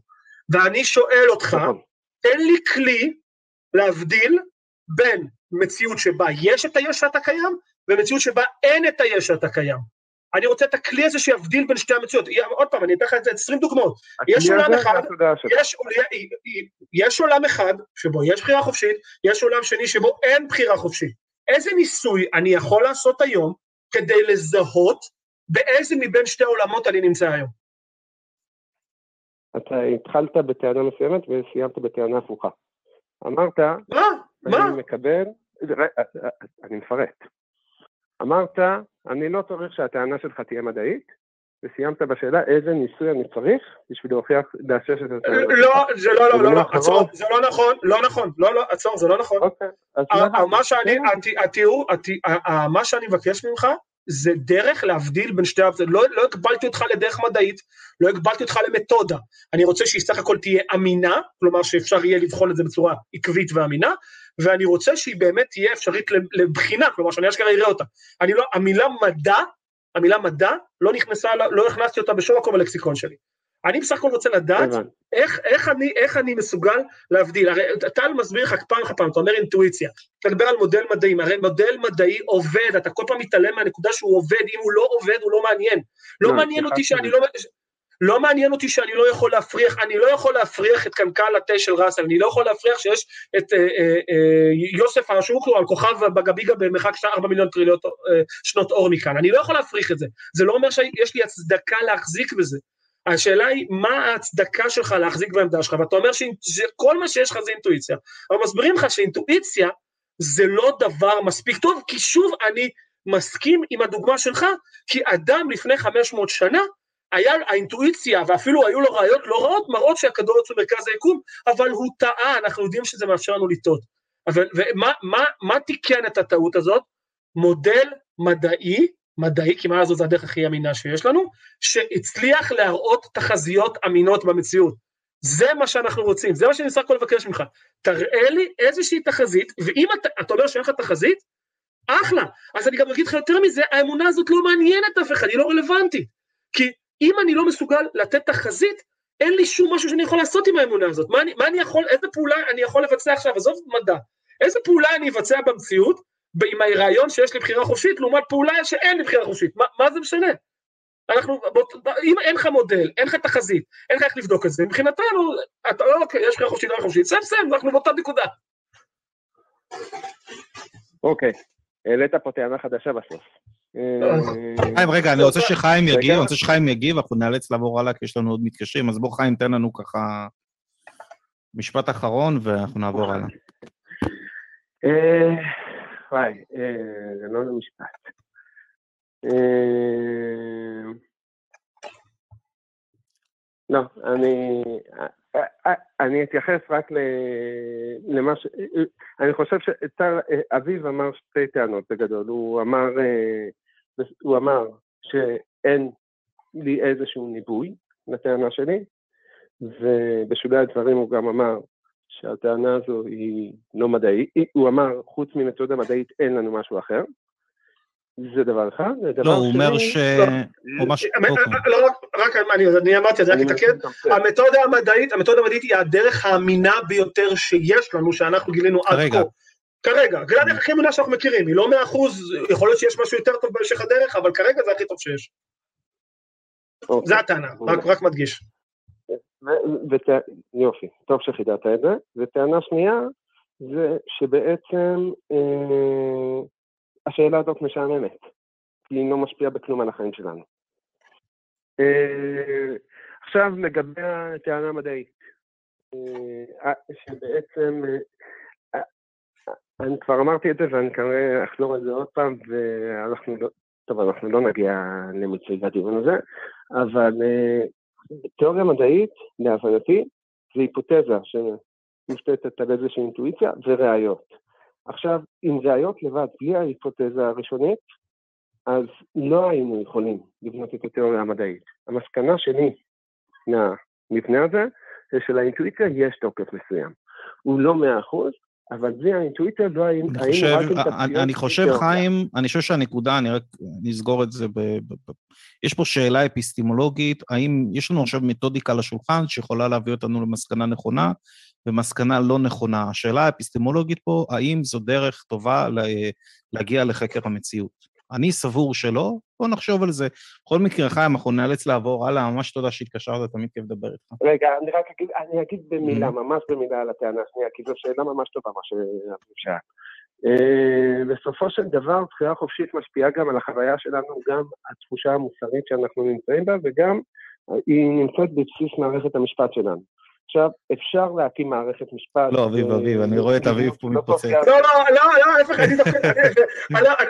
B: ואני שואל אותך,
D: נכון.
B: תן לי כלי להבדיל בין מציאות שבה יש את היש שאתה קיים, ומציאות שבה אין את היש שאתה קיים. אני רוצה את הכלי הזה שיבדיל בין שתי המציאות. עוד פעם, אני אתן לך את זה 20 דוגמאות. יש עולם אחד. יש, יש עולם אחד שבו יש בחירה חופשית, יש עולם שני שבו אין בחירה חופשית. איזה ניסוי אני יכול לעשות היום כדי לזהות באיזה מבין שתי העולמות אני נמצא היום?
D: אתה התחלת בטענה מסוימת וסיימת בטענה הפוכה. אמרת,
B: מה? מה?
D: אני מקבל, ר- אני מפרט. אמרת, אני לא צריך שהטענה שלך תהיה מדעית, וסיימת בשאלה איזה ניסוי אני צריך בשביל להוכיח, לאשש את הטענה.
B: לא, זה לא, לא, לא, לא, עצור, זה לא נכון, לא נכון, לא, לא, עצור, זה לא נכון.
D: אוקיי, אז
B: ה-
D: למה-
B: ה- מה שאני, התיאור, מה שאני מבקש ממך, זה דרך להבדיל בין שתי האופציות. לא, לא הגבלתי אותך לדרך מדעית, לא הגבלתי אותך למתודה. אני רוצה שהיא סך הכל תהיה אמינה, כלומר שאפשר יהיה לבחון את זה בצורה עקבית ואמינה, ואני רוצה שהיא באמת תהיה אפשרית לב- לבחינה, כלומר שאני אשכרה אראה אותה. אני לא, המילה מדע, המילה מדע, לא נכנסה, לה- לא הכנסתי אותה בשום מקום בלקסיקון שלי. אני בסך הכל רוצה לדעת איך, איך, אני, איך אני מסוגל להבדיל. הרי טל מסביר לך פעם אחר פעם, אתה אומר אינטואיציה, אתה מדבר על מודל מדעי, הרי מודל מדעי עובד, אתה כל פעם מתעלם מהנקודה שהוא עובד, אם הוא לא עובד הוא לא מעניין. לא, לא מעניין אותי שאני לא... לא מעניין אותי שאני לא יכול להפריח, אני לא יכול להפריח את קנקל התה של ראסל, אני לא יכול להפריח שיש את אה, אה, אה, יוסף השוקלו על כוכב בגביגה במרחק 4 מיליון טריליות אה, שנות אור מכאן, אני לא יכול להפריך את זה, זה לא אומר שיש לי הצדקה להחזיק בזה. השאלה היא, מה ההצדקה שלך להחזיק בעמדה שלך, ואתה אומר שכל מה שיש לך זה אינטואיציה, אבל מסבירים לך שאינטואיציה זה לא דבר מספיק טוב, כי שוב אני מסכים עם הדוגמה שלך, כי אדם לפני 500 שנה היה האינטואיציה, ואפילו היו לו ראיות לא רעות, מראות שהכדור יוצא במרכז היקום, אבל הוא טעה, אנחנו יודעים שזה מאפשר לנו לטעות. ומה מה, מה תיקן את הטעות הזאת? מודל מדעי, מדעי, כי מה זאת הדרך הכי אמינה שיש לנו, שהצליח להראות תחזיות אמינות במציאות. זה מה שאנחנו רוצים, זה מה שאני בסך הכל לבקש ממך. תראה לי איזושהי תחזית, ואם אתה, אתה אומר שאין לך תחזית, אחלה. אז אני גם אגיד לך יותר מזה, האמונה הזאת לא מעניינת אף אחד, היא לא רלוונטית. כי אם אני לא מסוגל לתת תחזית, אין לי שום משהו שאני יכול לעשות עם האמונה הזאת. מה אני, מה אני יכול, איזה פעולה אני יכול לבצע עכשיו, עזוב מדע, איזה פעולה אני אבצע במציאות, עם הרעיון שיש לי בחירה חופשית, לעומת פעולה שאין לי בחירה חופשית, מה, מה זה משנה? אנחנו, אם אין לך מודל, אין לך תחזית, אין לך איך לבדוק את זה, מבחינתנו, אתה לא, אוקיי, יש בחירה חופשית, לא חופשית, סם סם, אנחנו באותה נקודה.
D: אוקיי, העלית פה טענה חדשה בסוף.
A: חיים, רגע, אני רוצה שחיים יגיב, אני רוצה שחיים יגיב, אנחנו נאלץ לעבור הלאה כי יש לנו עוד מתקשרים, אז בוא חיים, תן לנו ככה משפט אחרון ואנחנו נעבור הלאה.
D: אה, וואי, אה, זה לא משפט. אה, לא, אני... אני אתייחס רק למה ש... אני חושב שאביב אמר שתי טענות בגדול. הוא אמר, הוא אמר שאין לי איזשהו ניבוי לטענה שלי, ובשולי הדברים הוא גם אמר שהטענה הזו היא לא מדעית. הוא אמר, חוץ ממתודה מדעית אין לנו משהו אחר. זה דבר אחד.
A: לא, הוא אומר ש...
B: לא, רק אני אמרתי, אז רק אתקן, המתודה המדעית, המתודה המדעית היא הדרך האמינה ביותר שיש לנו, שאנחנו גילינו עד כה. כרגע, זה הדרך הכי אמינה שאנחנו מכירים, היא לא מאה אחוז, יכול להיות שיש משהו יותר טוב בהמשך הדרך, אבל כרגע זה הכי טוב שיש. אוקיי. זה הטענה, רק מדגיש.
D: יופי, טוב שחידדת את זה. וטענה שנייה, זה שבעצם אה, השאלה הזאת משעממת, כי היא לא משפיעה בכלום על החיים שלנו. אה, עכשיו לגבי הטענה המדעית, אה, שבעצם, אה, אני כבר אמרתי את זה ואני כנראה אחזור על זה עוד פעם, ואנחנו לא, טוב, אנחנו לא נגיע למיצוי הדיון הזה, אבל תיאוריה מדעית, להבנתי, זה היפותזה שמושתתת על איזושהי אינטואיציה וראיות. עכשיו, עם ראיות לבד, בלי ההיפותזה הראשונית, אז לא היינו יכולים לבנות את התיאוריה המדעית. המסקנה שלי מהמבנה הזה, זה שלאינטואיציה יש תוקף מסוים. הוא לא מאה אחוז, אבל בלי האינטואיציה לא היינו רק עם
A: תצפיות. אני חושב, חיים, אני חושב שהנקודה, אני רק נסגור את זה, ב, ב, ב, יש פה שאלה אפיסטימולוגית, האם יש לנו עכשיו מתודיקה לשולחן שיכולה להביא אותנו למסקנה נכונה, ומסקנה לא נכונה. השאלה האפיסטמולוגית פה, האם זו דרך טובה להגיע לחקר המציאות? אני סבור שלא, בואו נחשוב על זה. בכל מקרה, חיים, אנחנו נאלץ לעבור הלאה, ממש תודה שהתקשרת, תמיד כיף לדבר איתך.
D: רגע, אני רק אגיד, אני אגיד במילה, ממש במילה על הטענה השנייה, כי זו שאלה ממש טובה, מה שאפשר. אה, בסופו של דבר, בחירה חופשית משפיעה גם על החוויה שלנו, גם התחושה המוסרית שאנחנו נמצאים בה, וגם היא נמצאת בבסיס מערכת המשפט שלנו. עכשיו, אפשר להקים מערכת משפט...
A: לא, אביב, אביב, אני רואה את אביב פה מתפוצץ. לא,
B: לא, לא, לא, להפך, אני דווקא...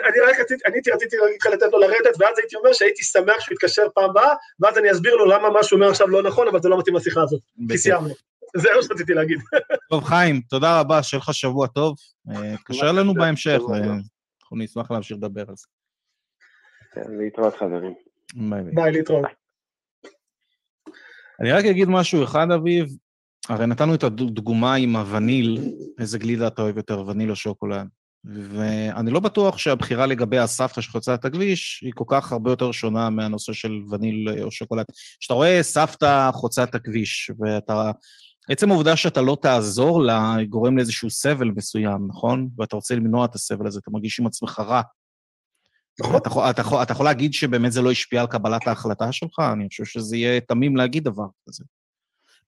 B: אני רק רציתי, אני רציתי להגיד לך לתת לו לרדת, ואז הייתי אומר שהייתי שמח שהוא יתקשר פעם הבאה, ואז אני אסביר לו למה מה שהוא אומר עכשיו לא נכון, אבל זה לא מתאים לשיחה הזאת. כי סיימנו. זה מה שרציתי להגיד.
A: טוב, חיים, תודה רבה, שיהיה לך שבוע טוב. תקשר לנו בהמשך, אנחנו נשמח להמשיך לדבר על זה.
D: כן, להתראות, חברים.
B: ביי, להתראות.
A: אני רק אגיד משהו אחד, אביב, הרי נתנו את הדוגמה עם הווניל, איזה גלידה אתה אוהב יותר, וניל או שוקולד? ואני לא בטוח שהבחירה לגבי הסבתא שחוצה את הכביש היא כל כך הרבה יותר שונה מהנושא של וניל או שוקולד. כשאתה רואה סבתא חוצה את הכביש, ואתה... עצם העובדה שאתה לא תעזור לה, גורם לאיזשהו סבל מסוים, נכון? ואתה רוצה למנוע את הסבל הזה, אתה מרגיש עם עצמך רע.
B: נכון.
A: אתה, אתה, יכול, אתה יכול להגיד שבאמת זה לא השפיע על קבלת ההחלטה שלך? אני חושב שזה יהיה תמים להגיד דבר כזה.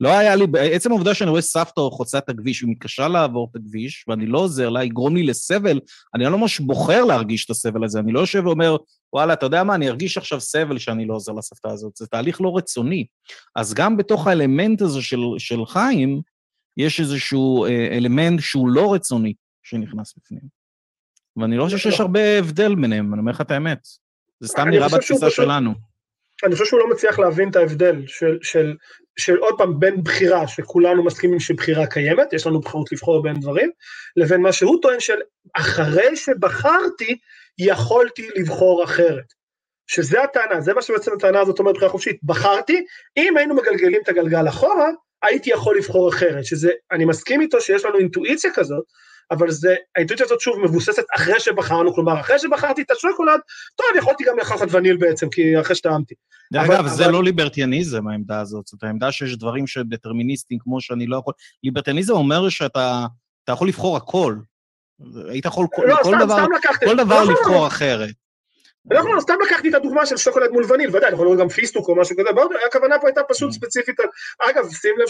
A: לא היה לי, עצם העובדה שאני רואה סבתא חוצה את הכביש ומתקשה לעבור את הכביש, ואני לא עוזר לה, יגרום לי לסבל, אני לא ממש בוחר להרגיש את הסבל הזה, אני לא יושב ואומר, וואלה, אתה יודע מה, אני ארגיש עכשיו סבל שאני לא עוזר לסבתא הזאת, זה תהליך לא רצוני. אז גם בתוך האלמנט הזה של, של חיים, יש איזשהו אה, אלמנט שהוא לא רצוני שנכנס בפנים. ואני לא חושב שיש הרבה הבדל ביניהם, אני אומר לך את האמת. זה סתם נראה בתפיסה שלנו.
B: אני חושב שהוא לא מצליח להבין את ההבדל של, של, של עוד פעם בין בחירה, שכולנו מסכימים שבחירה קיימת, יש לנו בחירות לבחור בין דברים, לבין מה שהוא טוען של אחרי שבחרתי, יכולתי לבחור אחרת. שזה הטענה, זה מה שבעצם הטענה הזאת אומרת בחירה חופשית, בחרתי, אם היינו מגלגלים את הגלגל אחורה, הייתי יכול לבחור אחרת, שזה, אני מסכים איתו שיש לנו אינטואיציה כזאת, אבל זה, האינטואיציה הזאת שוב מבוססת אחרי שבחרנו, כלומר אחרי שבחרתי את השוקולד, טוב, יכולתי גם לקחת וניל בעצם, כי אחרי שטעמתי.
A: דרך אגב, זה
B: אבל-
A: לא ליברטיאניזם, העמדה הזאת. זאת העמדה שיש דברים שהם דטרמיניסטיים, כמו שאני לא יכול... ליברטיאניזם אומר שאתה אתה יכול לבחור הכל. היית יכול כל,
B: לא,
A: כל
B: סתם,
A: דבר,
B: סתם לקחתי.
A: כל דבר
B: לא,
A: לבחור אחרת.
B: לא, לא, סתם לקחתי את הדוגמה של שוקולד מול וניל, ודאי, יכול להיות גם פיסטוק או משהו כזה, הכוונה פה הייתה פשוט
A: Mm.
B: ספציפית. אגב, שים לב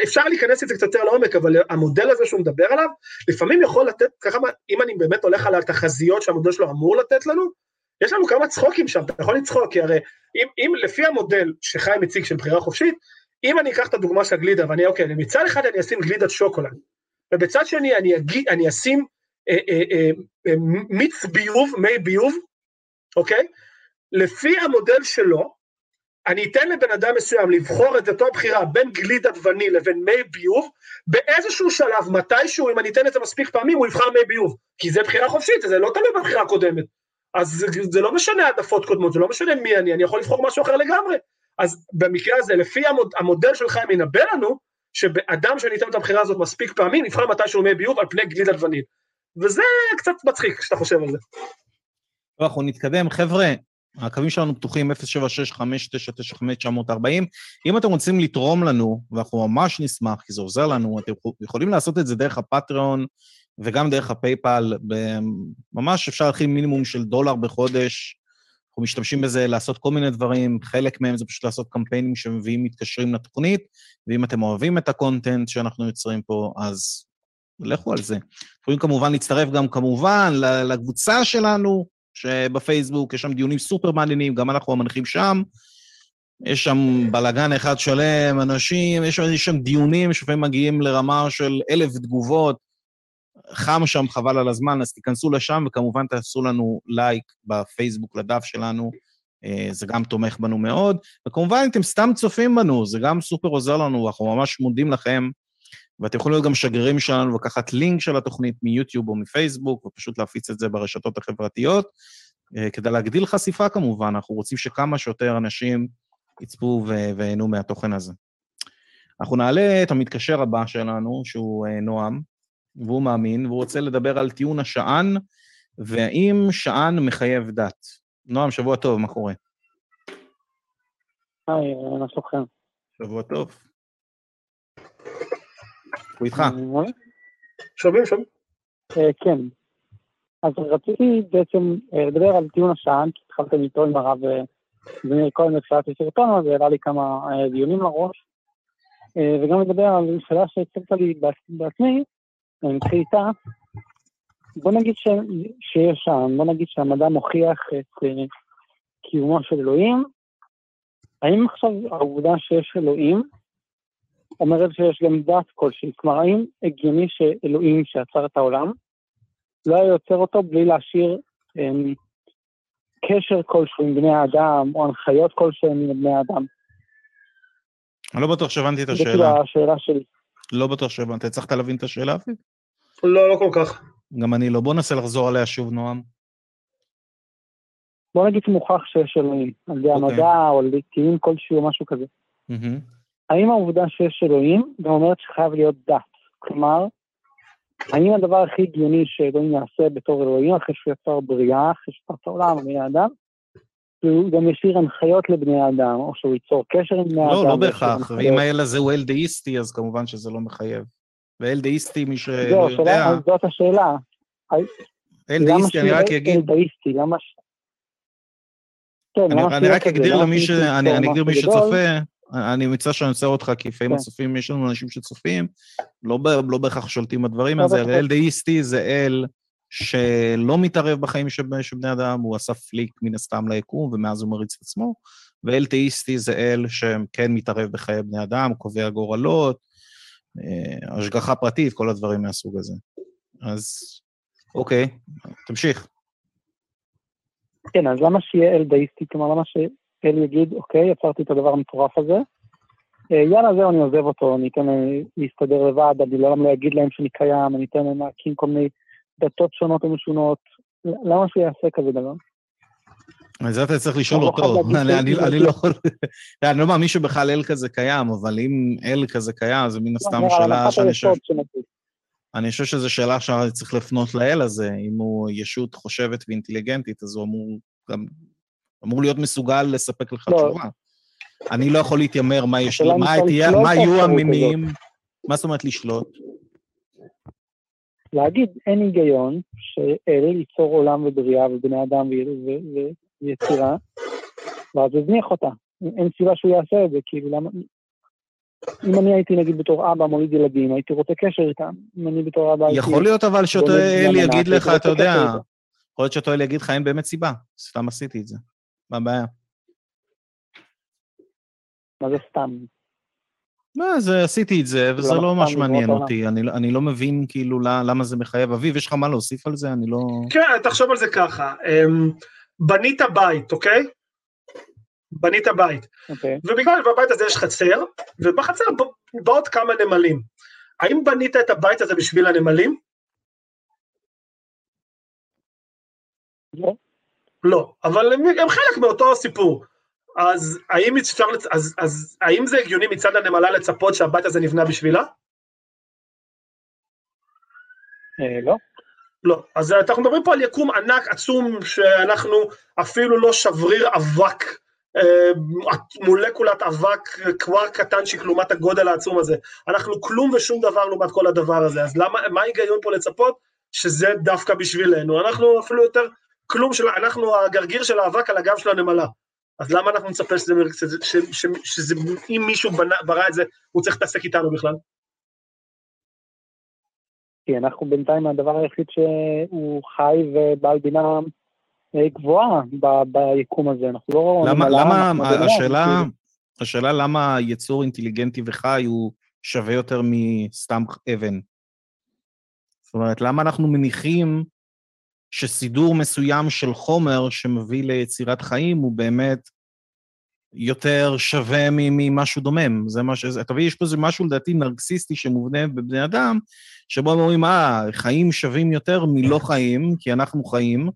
B: שאפשר להיכנס לזה קצת יותר לעומק, אבל המודל הזה שהוא מדבר עליו, לפעמים יכול לתת, ככה, אם אני באמת הולך על התחזיות שהמודל שלו אמור לתת לנו, יש לנו כמה צחוקים שם, אתה יכול לצחוק, כי הרי אם, אם לפי המודל שחיים הציג של בחירה חופשית, אם אני אקח את הדוגמה של הגלידה, ואני, אוקיי, מצד אחד אני אשים גלידת שוקולד, ובצד שני אני, אגיד, אני אשים אה, אה, אה, אה, מיץ ביוב, מי ביוב, אוקיי? לפי המודל שלו, אני אתן לבן אדם מסוים לבחור את אותו הבחירה בין גלידת וניל לבין מי ביוב, באיזשהו שלב, מתישהו, אם אני אתן את זה מספיק פעמים, הוא יבחר מי ביוב. כי זה בחירה חופשית, זה לא תלוי בבחירה הקודמת. אז זה, זה לא משנה העדפות קודמות, זה לא משנה מי אני, אני יכול לבחור משהו אחר לגמרי. אז במקרה הזה, לפי המוד, המודל שלך מנבא לנו, שאדם אתן את הבחירה הזאת מספיק פעמים, יבחר מתישהו מי ביוב על פני גלידת וניל. וזה קצת מצחיק כשאתה חושב על זה.
A: אנחנו נתקדם. חבר'ה, הקווים שלנו פתוחים 076-5995-940. אם אתם רוצים לתרום לנו, ואנחנו ממש נשמח, כי זה עוזר לנו, אתם יכולים לעשות את זה דרך ה Patreon וגם דרך ה PayPal. ממש אפשר להתחיל מינימום של דולר בחודש. אנחנו משתמשים בזה לעשות כל מיני דברים, חלק מהם זה פשוט לעשות קמפיינים שמביאים מתקשרים לתוכנית, ואם אתם אוהבים את ה content שאנחנו יוצרים פה, אז לכו על זה. יכולים כמובן להצטרף גם כמובן לקבוצה שלנו, שבפייסבוק, יש שם דיונים סופר מעניינים, גם אנחנו המנחים שם. יש שם בלאגן אחד שלם, אנשים, יש שם, דיונים שלפעמים מגיעים לרמה של אלף תגובות. חם שם, חבל על הזמן, אז תיכנסו לשם, וכמובן תעשו לנו לייק בפייסבוק לדף שלנו, זה גם תומך בנו מאוד. וכמובן, אתם סתם צופים בנו, זה גם סופר עוזר לנו, אנחנו ממש מודים לכם. ואתם יכולים להיות גם שגרירים שלנו, לקחת לינק של התוכנית מיוטיוב או מפייסבוק, ופשוט להפיץ את זה ברשתות החברתיות, כדי להגדיל חשיפה כמובן, אנחנו רוצים שכמה שיותר אנשים יצפו ויהנו מהתוכן הזה. אנחנו נעלה את המתקשר הבא שלנו, שהוא נועם, והוא מאמין, והוא רוצה לדבר על טיעון השען, והאם שען מחייב דת. נועם, שבוע טוב, מה קורה?
E: היי, מה שלומכם?
A: שבוע טוב. הוא איתך.
B: שומעים, שומעים.
E: כן. אז רציתי בעצם לדבר על טיעון השען, כי התחלתם איתו עם הרב זמיר כהן בתחילת הסרטון, אז העלה לי כמה דיונים לראש, וגם לדבר על שאלה שהצגת לי בעצמי, אני מתחיל איתה, בוא נגיד ש... שיש שם, בוא נגיד שהמדע מוכיח את קיומו של אלוהים, האם עכשיו העובדה שיש אלוהים אומרת שיש גם דת כלשהי? כלומר, האם הגיוני שאלוהים שיצר את העולם לא היה יוצר אותו בלי להשאיר הם, קשר כלשהו עם בני האדם, או הנחיות כלשהן עם בני האדם?
A: אני לא בטוח שהבנתי את
E: זו
A: השאלה.
E: כאילו השאלה שלי.
A: לא בטוח שהבנתי. הצלחת להבין את השאלה אפילו?
B: לא, לא כל כך.
A: גם אני לא. בוא ננסה לחזור עליה שוב, נועם.
E: בוא נגיד שמוכח שיש אלוהים, על ידי
A: אוקיי.
E: המדע, או על ידי קיום כלשהו, משהו כזה.
A: מהמם.
E: האם העובדה שיש אלוהים גם אומרת שחייב להיות דת? כלומר, האם הדבר הכי הגיוני שאלוהים יעשה בתור אלוהים, אחרי שהוא יצר בריאה, אחרי שהוא יצר את העולם, בני האדם, שהוא גם ישאיר הנחיות לבני האדם, או שהוא ייצור קשר עם בני
A: לא,
E: האדם.
A: לא
E: וישאיר
A: בהכרח. ואם האל הזה הוא אל דאיסטי, אז כמובן שזה לא מחייב. ואל דאיסטי, מי שלא יודע,
E: אז זאת השאלה.
A: אל
E: למה
A: דאיסטי, אני רק אגיד,
E: אלדאיסטי? למה ש... כן,
A: אני,
E: למה
A: אני רק? אגדיר
E: למה
A: למי ש... אני, אגדיר מי? שצופה, אני מצטער שאני עוצר אותך, כי לפעמים
E: כן.
A: הצופים, יש לנו אנשים שצופים, לא, לא בהכרח שולטים בדברים הזה,
E: בהכרח.
A: אל דאיסטי זה אל שלא מתערב בחיים של, של בני אדם, הוא עשה פליק מן הסתם ליקום, ומאז הוא מריץ את עצמו, ואל תאיסטי זה אל שכן מתערב בחיי בני אדם, קובע גורלות, אה, השגחה פרטית, כל הדברים מהסוג הזה. אז אוקיי, תמשיך.
E: כן, אז למה שיהיה אל דאיסטי? כלומר, למה שאל יגיד, אוקיי, יצרתי את הדבר המטורף הזה, אה, יאללה, זהו, אני עוזב אותו, אני אתן להסתדר לבד, אני לעולם לא אגיד להם שאני קיים, אני אתן להם להקים כל מיני דתות שונות ומשונות. למה שהוא יעשה כזה דבר?
A: אז אתה צריך לשאול אותו, אני-. לא [LAUGHS] אני לא מאמין שבכלל אל כזה קיים, אבל אם אל כזה קיים, זה מן הסתם
E: לא,
A: שאלה שאני חושב. אני חושב שזו שאלה שצריך לפנות לאל הזה, אם הוא ישות חושבת ואינטליגנטית, אז הוא אמור גם, אמור להיות מסוגל לספק לך
E: לא.
A: תשובה. אני לא יכול להתיימר מה יש,
E: אם
A: מה תהיה- מה יהיו המינים, מה זאת אומרת לשלוט?
E: להגיד אין היגיון שאל ייצור עולם ובריאה ובני אדם ויצירה, ואז יזניח אותה. אין סיבה שהוא יעשה את זה, כאילו למה... אם אני הייתי נגיד בתור אבא מוליד ילדים, הייתי רוצה קשר איתם. אם אני בתור אבא הייתי...
A: יכול להיות אבל שאותו אל יגיד לך, אתה יודע. יכול להיות שאותו אל יגיד לך, אין באמת סיבה, סתם עשיתי את זה. מה הבעיה?
E: מה זה סתם?
A: מה, זה, עשיתי את זה, וזה לא
E: סתם
A: ממש מעניין? אותי, אני, לא- אני לא מבין כאילו למה למה זה מחייב. אביב, יש לך מה להוסיף על זה? אני לא...
B: כן, תחשוב על זה ככה, אמ, בנית בית, אוקיי? בנית בית,
E: אוקיי.
B: ובגלל שבבית הזה יש חצר, ובחצר באות כמה נמלים. האם בנית את הבית הזה בשביל הנמלים?
E: לא.
B: לא, אבל הם, הם חלק מאותו סיפור. אז האם אפשר. אז, אז האם זה הגיוני מצד הנמלה לצפות שהבית הזה נבנה בשבילה?
E: אה, לא.
B: לא. אז אנחנו מדברים פה על יקום ענק עצום שאנחנו אפילו לא שבריר אבק, אה, מולקולת אבק, כבר קטנצ'יק לעומת הגודל העצום הזה. אנחנו כלום ושום דבר לעומת כל הדבר הזה. אז למה, מה ההיגיון פה לצפות שזה דווקא בשבילנו? אנחנו אפילו יותר כלום של, אנחנו הגרגיר של האבק על הגב של הנמלה. אז למה אנחנו נצפה שזה, שזה, שזה, שזה, שזה אם מישהו בנה, ברא את זה, הוא צריך להתעסק איתנו בכלל?
E: כי אנחנו בינתיים הדבר היחיד שהוא חי ובעל בינה אה, גבוהה ב- ביקום הזה. אנחנו לא...
A: למה,
E: נמלה,
A: למה,
E: אנחנו
A: השאלה,
E: כאילו.
A: השאלה למה יצור אינטליגנטי וחי הוא שווה יותר מסתם אבן. זאת אומרת, למה אנחנו מניחים שסידור מסוים של חומר שמביא ליצירת חיים הוא באמת יותר שווה ממשהו דומם. זה מה ש... אתה מבין, יש פה איזה משהו לדעתי נרקסיסטי שמובנה בבני אדם, שבו הם אומרים, אה, חיים שווים יותר מלא חיים, כי אנחנו חיים,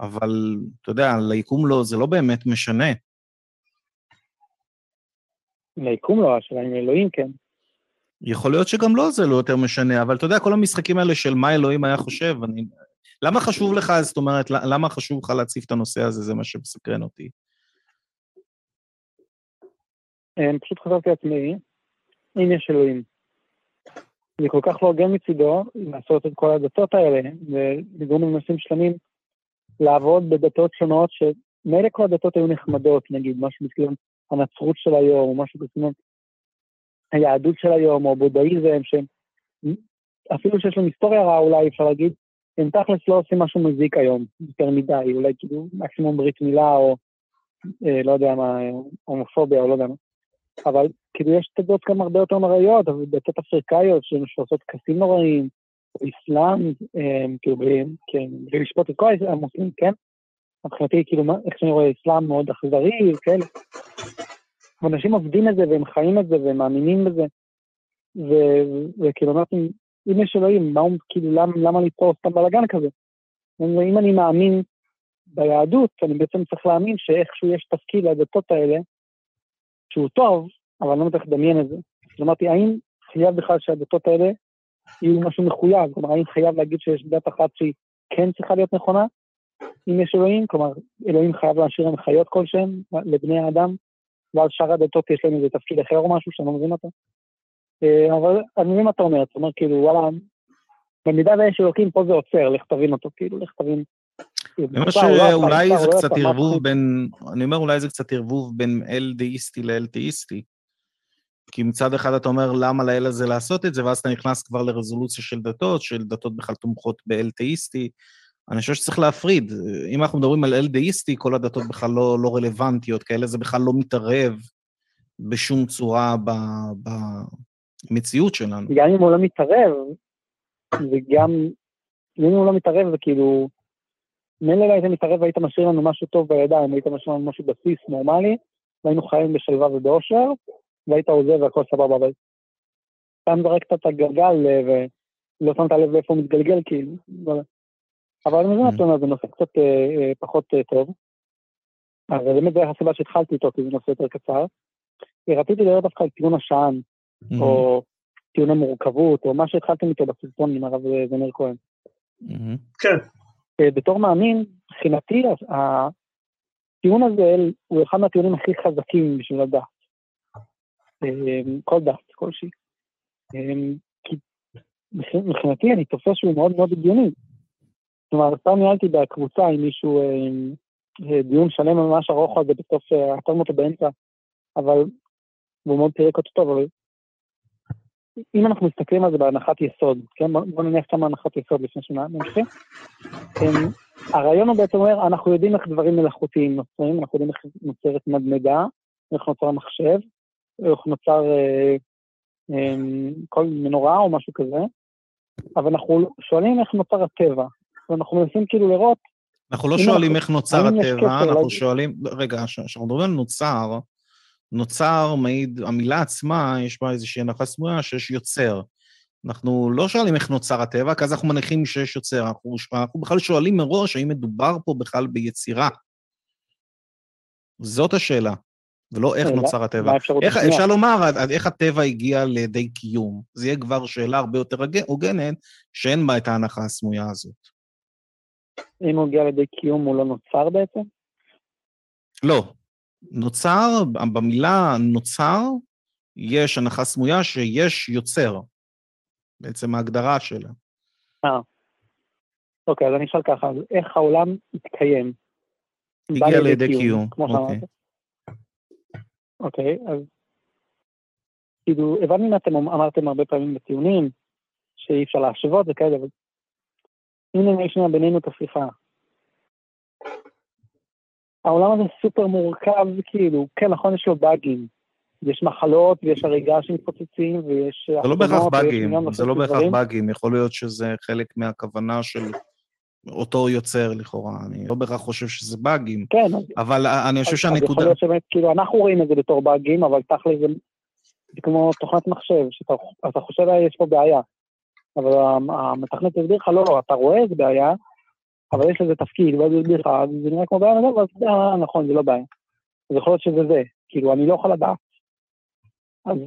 A: אבל אתה יודע, ליקום לא, זה לא באמת משנה.
E: ליקום לא, השאלה אם אלוהים כן.
A: יכול להיות שגם לא זה לא יותר משנה, אבל אתה יודע, כל המשחקים האלה של מה אלוהים היה חושב, אני... למה חשוב לך, זאת אומרת, למה חשוב לך להציף את הנושא הזה, זה מה שמסקרן אותי.
E: אה, פשוט חשבתי לעצמי, אם יש אלוהים. זה כל כך לא הוגן מצידו לעשות את כל הדתות האלה, ולגרום לנושאים שלמים לעבוד בדתות שונות, שמילא כל הדתות היו נחמדות, נגיד, משהו בסגנון הנצרות של היום, או משהו בסגנון היהדות של היום, או בודהיזם, שהם, אפילו שיש להם היסטוריה רעה אולי, אפשר להגיד, הם תכלס לא עושים משהו מזיק היום, יותר מדי, אולי כאילו מקסימום ברית מילה, או אה, לא יודע מה, הומופוביה, או לא יודע מה. אבל כאילו יש דתות גם הרבה יותר נוראיות, אבל דתות אפריקאיות שעושות טקסים נוראים, או אסלאם, אה, כאילו בלי, כן, בלי לשפוט את כל המוסלמים, כן? מבחינתי, כאילו, איך שאני רואה אסלאם מאוד אכזרי, כאלה. ואנשים עובדים את זה, והם חיים את זה, והם מאמינים בזה. וכאילו, אמרתי, אם יש אלוהים, מה הוא, כאילו, למה, למה ליצור סתם בלאגן כזה? ואם אני מאמין ביהדות, אני בעצם צריך להאמין שאיכשהו יש תפקיד לדתות האלה, שהוא טוב, אבל אני לא מצליח לדמיין את זה. אז אמרתי, האם חייב בכלל שהדתות האלה יהיו משהו מחויב, כלומר, האם חייב להגיד שיש דת אחת שהיא כן צריכה להיות נכונה, אם יש אלוהים, כלומר, אלוהים חייב להשאיר הנחיות כלשהן לבני האדם, ואז שאר הדתות יש להם איזה תפקיד אחר או משהו שאני לא מבין אותו. אה, אבל אני מבין מה אתה אומר, אתה אומר כאילו, וואלה, במידה ויש אלוקים, פה זה עוצר, לך תבין אותו, כאילו, לך תבין.
A: אני אומר שאולי זה קצת ערבוב בין, אני אומר אולי זה קצת ערבוב בין אל דאיסטי לאל תאיסטי. כי מצד אחד אתה אומר, למה לאל הזה לעשות את זה, ואז אתה נכנס כבר לרזולוציה של דתות, של דתות בכלל תומכות באל תאיסטי. אני חושב שצריך להפריד. אם אנחנו מדברים על אל דאיסטי, כל הדתות בכלל לא, לא רלוונטיות, כאלה זה בכלל לא מתערב בשום צורה ב, במציאות שלנו.
E: גם אם הוא לא מתערב, וגם אם הוא לא מתערב, זה כאילו, מילא לא היית מתערב והיית משאיר לנו משהו טוב בידיים, היית משאיר לנו משהו בסיס נורמלי, והיינו חיים בשלווה ובאושר, והיית עוזב והכל סבבה, אבל סתם זרקת את הגלגל אה, ולא שמת לב איפה הוא מתגלגל, כאילו. אבל אני מבין אתה אומר, זה נושא קצת אה, אה, פחות טוב. אבל באמת זו הסיבה שהתחלתי איתו, כי זה נושא יותר קצר. רציתי לדבר דווקא על טיעון השען, או טיעון המורכבות, או מה שהתחלתם איתו בסרטון עם הרב זמיר כהן.
B: כן.
E: בתור מאמין, מבחינתי, הטיעון הזה הוא אחד מהטיעונים הכי חזקים בשביל הדת. אמ, כל דת, כלשהי. אמ, כי מבחינתי אני תופס שהוא מאוד מאוד הגיוני. כלומר, פעם ניהלתי בקבוצה עם מישהו אמ, אה, דיון שלם ממש ארוך על זה, בסוף אה, עצרנו אותו באמצע, אבל הוא מאוד פירק אותו טוב, אבל אם אנחנו מסתכלים על זה בהנחת יסוד, כן? בואו נניח כמה הנחת יסוד לפני שנמשיך. הרעיון הוא בעצם אומר, אנחנו יודעים איך דברים מלאכותיים נוצרים, אנחנו יודעים איך נוצרת מדמדה, איך נוצר מחשב, איך נוצר אה, אה, כל מנורה או משהו כזה, אבל אנחנו שואלים איך נוצר הטבע, ואנחנו מנסים כאילו לראות...
A: אנחנו לא שואלים איך נוצר הטבע, אנחנו שואלים, רגע, כשאנחנו מדברים על נוצר, נוצר מעיד, המילה עצמה, יש בה איזושהי הנחה סמויה שיש יוצר. אנחנו לא שואלים איך נוצר הטבע, כי אז אנחנו מניחים שיש יוצר. אנחנו, אנחנו בכלל שואלים מראש האם מדובר פה בכלל ביצירה. זאת השאלה, ולא איך נוצר הטבע. איך, אפשר לומר איך הטבע הגיע לידי קיום. זה יהיה כבר שאלה הרבה יותר הוגנת, שאין בה את ההנחה הסמויה הזאת.
E: אם הוא הגיע לידי קיום, הוא לא נוצר בעצם?
A: לא, נוצר, במילה נוצר, יש הנחה סמויה שיש יוצר, בעצם ההגדרה שלה.
E: אה. אוקיי, אז אני אשאל ככה, אז איך העולם התקיים?
A: הגיע לידי קיום, כמו אוקיי. שאמרת.
E: אוקיי, אז כאילו, הבנתי מה אתם אמרתם הרבה פעמים בטיעונים, שאי אפשר להשוות וכאלה, אבל הנה יש בינינו את השיחה. העולם הזה סופר מורכב, כאילו, כן, נכון, יש לו באגים. יש מחלות ויש הריגה שמתפוצצים ויש...
A: זה לא בהכרח באגים, זה לא בהכרח באגים, יכול להיות שזה חלק מהכוונה של אותו יוצר לכאורה, אני לא בהכרח חושב שזה באגים.
E: כן.
A: אבל אני חושב שהנקודה...
E: יכול להיות שבאמת, כאילו, אנחנו רואים את זה בתור באגים, אבל תכל'ס זה, זה כמו תוכנת מחשב, שאתה חושב יש פה בעיה. אבל המתכנת יסביר לך, לא, לא, אתה רואה איזה בעיה, אבל יש לזה תפקיד, ואז הוא יסביר לך, זה נראה כמו בעיה, ואז אה, נכון, זה לא בעיה. אז יכול להיות שזה זה, כאילו, אני לא יכול לדעת. אז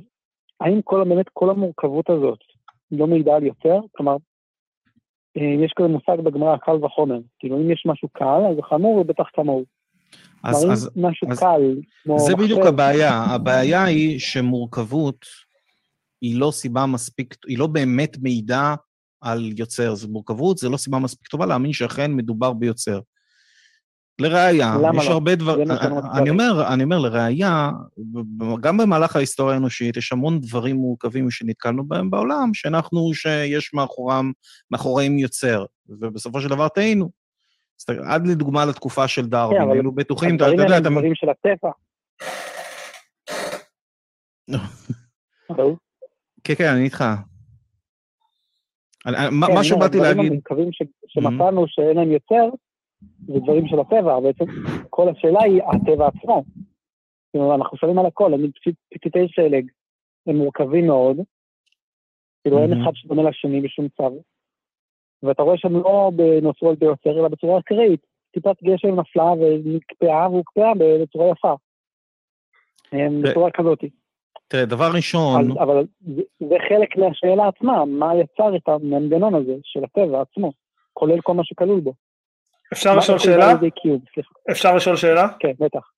E: האם כל, באמת כל המורכבות הזאת לא מעידה על יותר? כלומר, אה, יש כזה מושג בגמרא, קל וחומר. כאילו, אם יש משהו קל, אז חמור ובטח כמוהו. אז, אז, משהו אז קל, כמו...
A: זה בדיוק אחר. הבעיה. הבעיה היא שמורכבות היא לא סיבה מספיק, היא לא באמת מעידה על יוצר. זה מורכבות, זה לא סיבה מספיק טובה להאמין שאכן מדובר ביוצר. לראיה, יש לא? הרבה דברים, אני אומר, אני אומר, לראיה, גם במהלך ההיסטוריה האנושית יש המון דברים מורכבים שנתקלנו בהם בעולם, שאנחנו, שיש מאחורם, מאחוריהם יוצר, ובסופו של דבר טעינו. עד לדוגמה לתקופה של דרווין, כן, היינו בטוחים,
E: אתה יודע, אתה... הדברים האלה של הטבע. [LAUGHS]
A: כן, כן, אני איתך. מה שבאתי להגיד...
E: הדברים המורכבים שמצאנו שאין להם יוצר, זה דברים של הטבע, בעצם כל השאלה היא הטבע עצמו. כאילו, אנחנו שואלים על הכל, אני פתיתי שלג, הם מורכבים מאוד, כאילו אין אחד שדומה לשני בשום צו. ואתה רואה שהם לא נוצרו על ידי אלא בצורה אקראית. טיפת גשם נפלה ונקפאה והוקפאה בצורה יפה. בצורה כזאת.
A: תראה, דבר ראשון,
E: אז, אבל זה, זה חלק מהשאלה עצמה, מה יצר את המנגנון הזה של הטבע עצמו, כולל כל מה שכלול בו.
B: אפשר לשאול שאלה?
E: סליחה.
B: אפשר לשאול שאלה?
E: כן, בטח.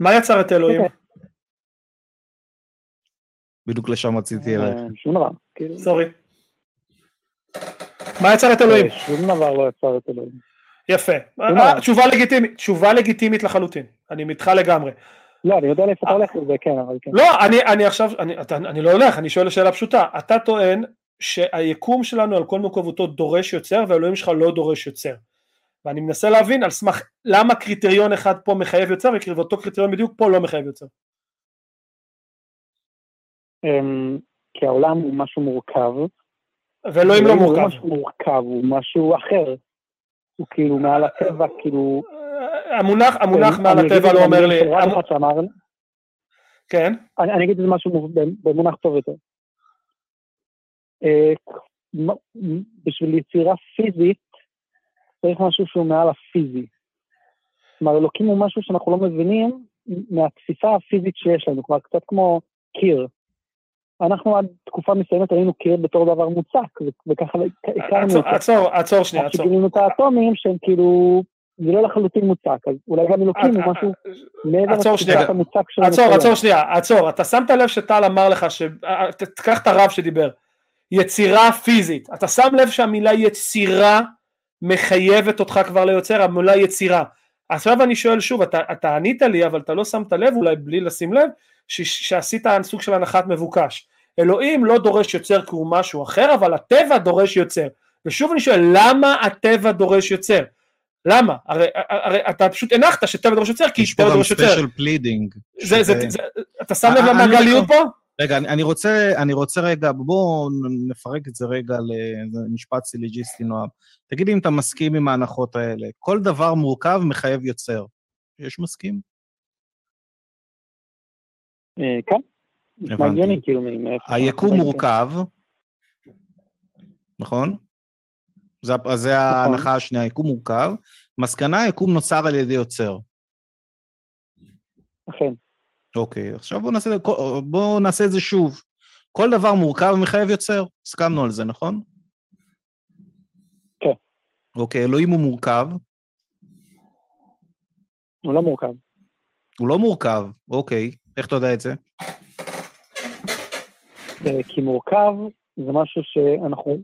B: מה יצר את אלוהים?
E: אוקיי.
A: בדיוק לשם רציתי ללכת.
E: אה, שום דבר. כאילו,
B: סורי. מה יצר את אלוהים?
E: אה, שום דבר לא יצר את אלוהים.
B: יפה. אה, תשובה לגיטימית, תשובה לגיטימית לחלוטין. אני איתך לגמרי.
E: לא, אני יודע לאיפה אתה הולך לזה, כן, אבל כן.
B: לא, אני, אני עכשיו, אני, אתה, אני לא הולך, אני שואל שאלה פשוטה. אתה טוען שהיקום שלנו על כל מורכבותו דורש יוצר והאלוהים שלך לא דורש יוצר. ואני מנסה להבין על סמך למה קריטריון אחד פה מחייב יוצר ואותו קריטריון בדיוק פה לא מחייב יוצר.
E: אמ, כי העולם הוא משהו מורכב.
B: ואלוהים לא
E: הוא
B: מורכב.
E: משהו מורכב, הוא משהו אחר. הוא כאילו מעל הטבע, כאילו...
B: המונח, המונח מעל הטבע לא אומר לי, כן,
E: אני אני אגיד את זה משהו במונח טוב יותר. אה, בשביל יצירה פיזית, צריך משהו שהוא מעל הפיזי. כלומר, אלוקים הוא משהו שאנחנו לא מבינים מהתפיסה הפיזית שיש לנו, כלומר, קצת כמו קיר. אנחנו עד תקופה מסוימת ראינו קיר בתור דבר מוצק, וככה הכרנו אותו.
B: עצור, עצור שנייה, עצור.
E: שגילינו את האטומים שהם כאילו, זה לא לחלוטין מוצק, אז אולי גם אלוקים הוא משהו מעבר
B: עצור
E: לתפיסת
B: שנייה.
E: המוצק שלנו.
B: עצור. עצור שנייה, עצור. אתה שמת לב שטל אמר לך. אה, תקח את הרב שדיבר, יצירה פיזית. אתה שם לב שהמילה יצירה מחייבת אותך כבר ליוצר, המילה יצירה. עכשיו אני שואל שוב, אתה, אתה ענית לי, אבל אתה לא שמת לב, אולי בלי לשים לב, ש... שעשית סוג של הנחת מבוקש. אלוהים לא דורש יוצר כי הוא משהו אחר, אבל הטבע דורש יוצר. ושוב אני שואל, למה הטבע דורש יוצר? למה? הרי, הרי אתה פשוט הנחת שטבע דורש יוצר, כי
A: יש פה
B: טבע
A: גם
B: דורש יוצר.
A: special pleading.
B: זה, זה, זה, אתה שם לב
A: אה,
B: למעגליות פה?
A: רגע, אני, אני רוצה, אני רוצה רגע, בואו נפרק את זה רגע למשפט סילוגיסטי, נועם. תגיד לי אם אתה מסכים עם ההנחות האלה. כל דבר מורכב מחייב יוצר. יש מסכים?
E: אה, כן.
A: הבנתי.
E: כאילו.
A: היקום
E: אנחנו-
A: מורכב, נכון? זה, אז זה ההנחה השנייה, היקום מורכב. מסקנה, היקום נוצר על ידי יוצר.
E: אכן.
A: אוקיי, עכשיו בואו נעשה, בוא נעשה את זה שוב. כל דבר מורכב מחייב יוצר, הסכמנו על זה, נכון?
E: כן.
A: אוקיי, אלוהים הוא מורכב,
E: הוא לא מורכב.
A: הוא לא מורכב, אוקיי, איך אתה יודע את זה?
E: אה, כי מורכב זה משהו שאנחנו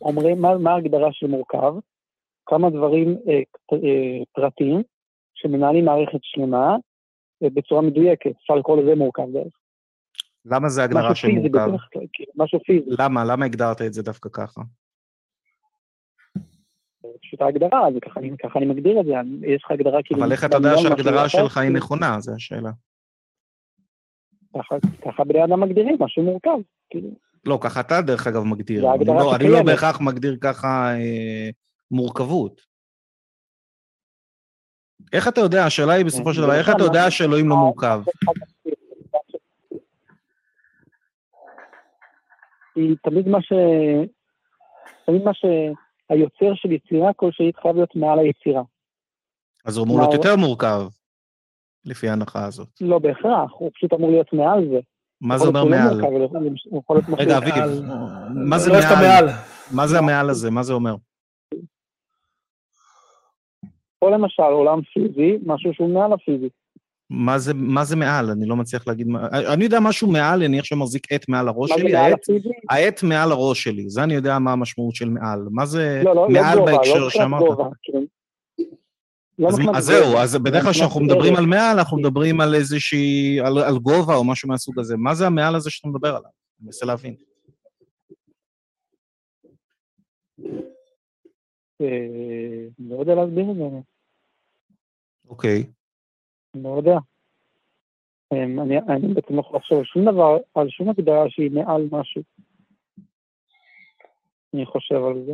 E: אומרים, מה, מה ההגדרה של מורכב? כמה דברים אה, אה, פרטיים שמנהלים מערכת שלמה אה, בצורה מדויקת, אפשר לקרוא לזה מורכב בערך.
A: למה זה הגדרה של מורכב?
E: כאילו, משהו פיזי,
A: למה? למה הגדרת את זה דווקא ככה?
E: פשוט ההגדרה, זה ככה, אני- ככה אני מגדיר את זה, יש לך הגדרה כאילו...
A: אבל איך אתה יודע שההגדרה שלך היא נכונה? זו השאלה.
E: ככה- ככה בני אדם מגדירים משהו מורכב, כאילו.
A: לא, ככה אתה דרך אגב מגדיר. אני לא- אני לא. בהכרח מגדיר ככה אה, מורכבות. איך אתה יודע, השאלה היא בסופו של דבר, איך אתה יודע שאלוהים לא מורכב?
E: היא תמיד מה ש... תמיד מה שהיוצר של יצירה כלשהי חייב להיות מעל היצירה.
A: אז הוא אמור להיות יותר מורכב, לפי ההנחה הזאת.
E: לא בהכרח, הוא פשוט אמור להיות מעל זה.
A: מה זה אומר מעל?
E: לא
A: רגע, אביב. מה זה
B: לא
A: מעל? מה זה המעל הזה? מה זה אומר?
E: או למשל עולם פיזי, משהו שהוא מעל הפיזי.
A: מה זה, מה זה מעל? אני לא מצליח להגיד מה... אני יודע משהו מעל, אני עכשיו מחזיק עט מעל הראש שלי, העט? העט מעל הראש שלי, זה אני יודע מה המשמעות של מעל. מה זה
E: לא, לא, לא
A: מעל
E: גובה, לא
A: בהקשר
E: מבחינת
A: שאמרת?
E: גובה. כאילו. לא
A: אז, אז זהו, אז בדרך כלל כשאנחנו מדברים. על מעל, אנחנו מדברים על איזושהי, על, על גובה או משהו מהסוג הזה. מה זה המעל הזה שאתה מדבר עליו? אני מנסה להבין.
E: אה, לא יודע להסביר את זה,
A: אוקיי.
E: לא יודע. אמ, אני אני בעצם לא יכול לחשוב על שום דבר, על שום הגדרה שהיא מעל משהו. אני חושב על זה.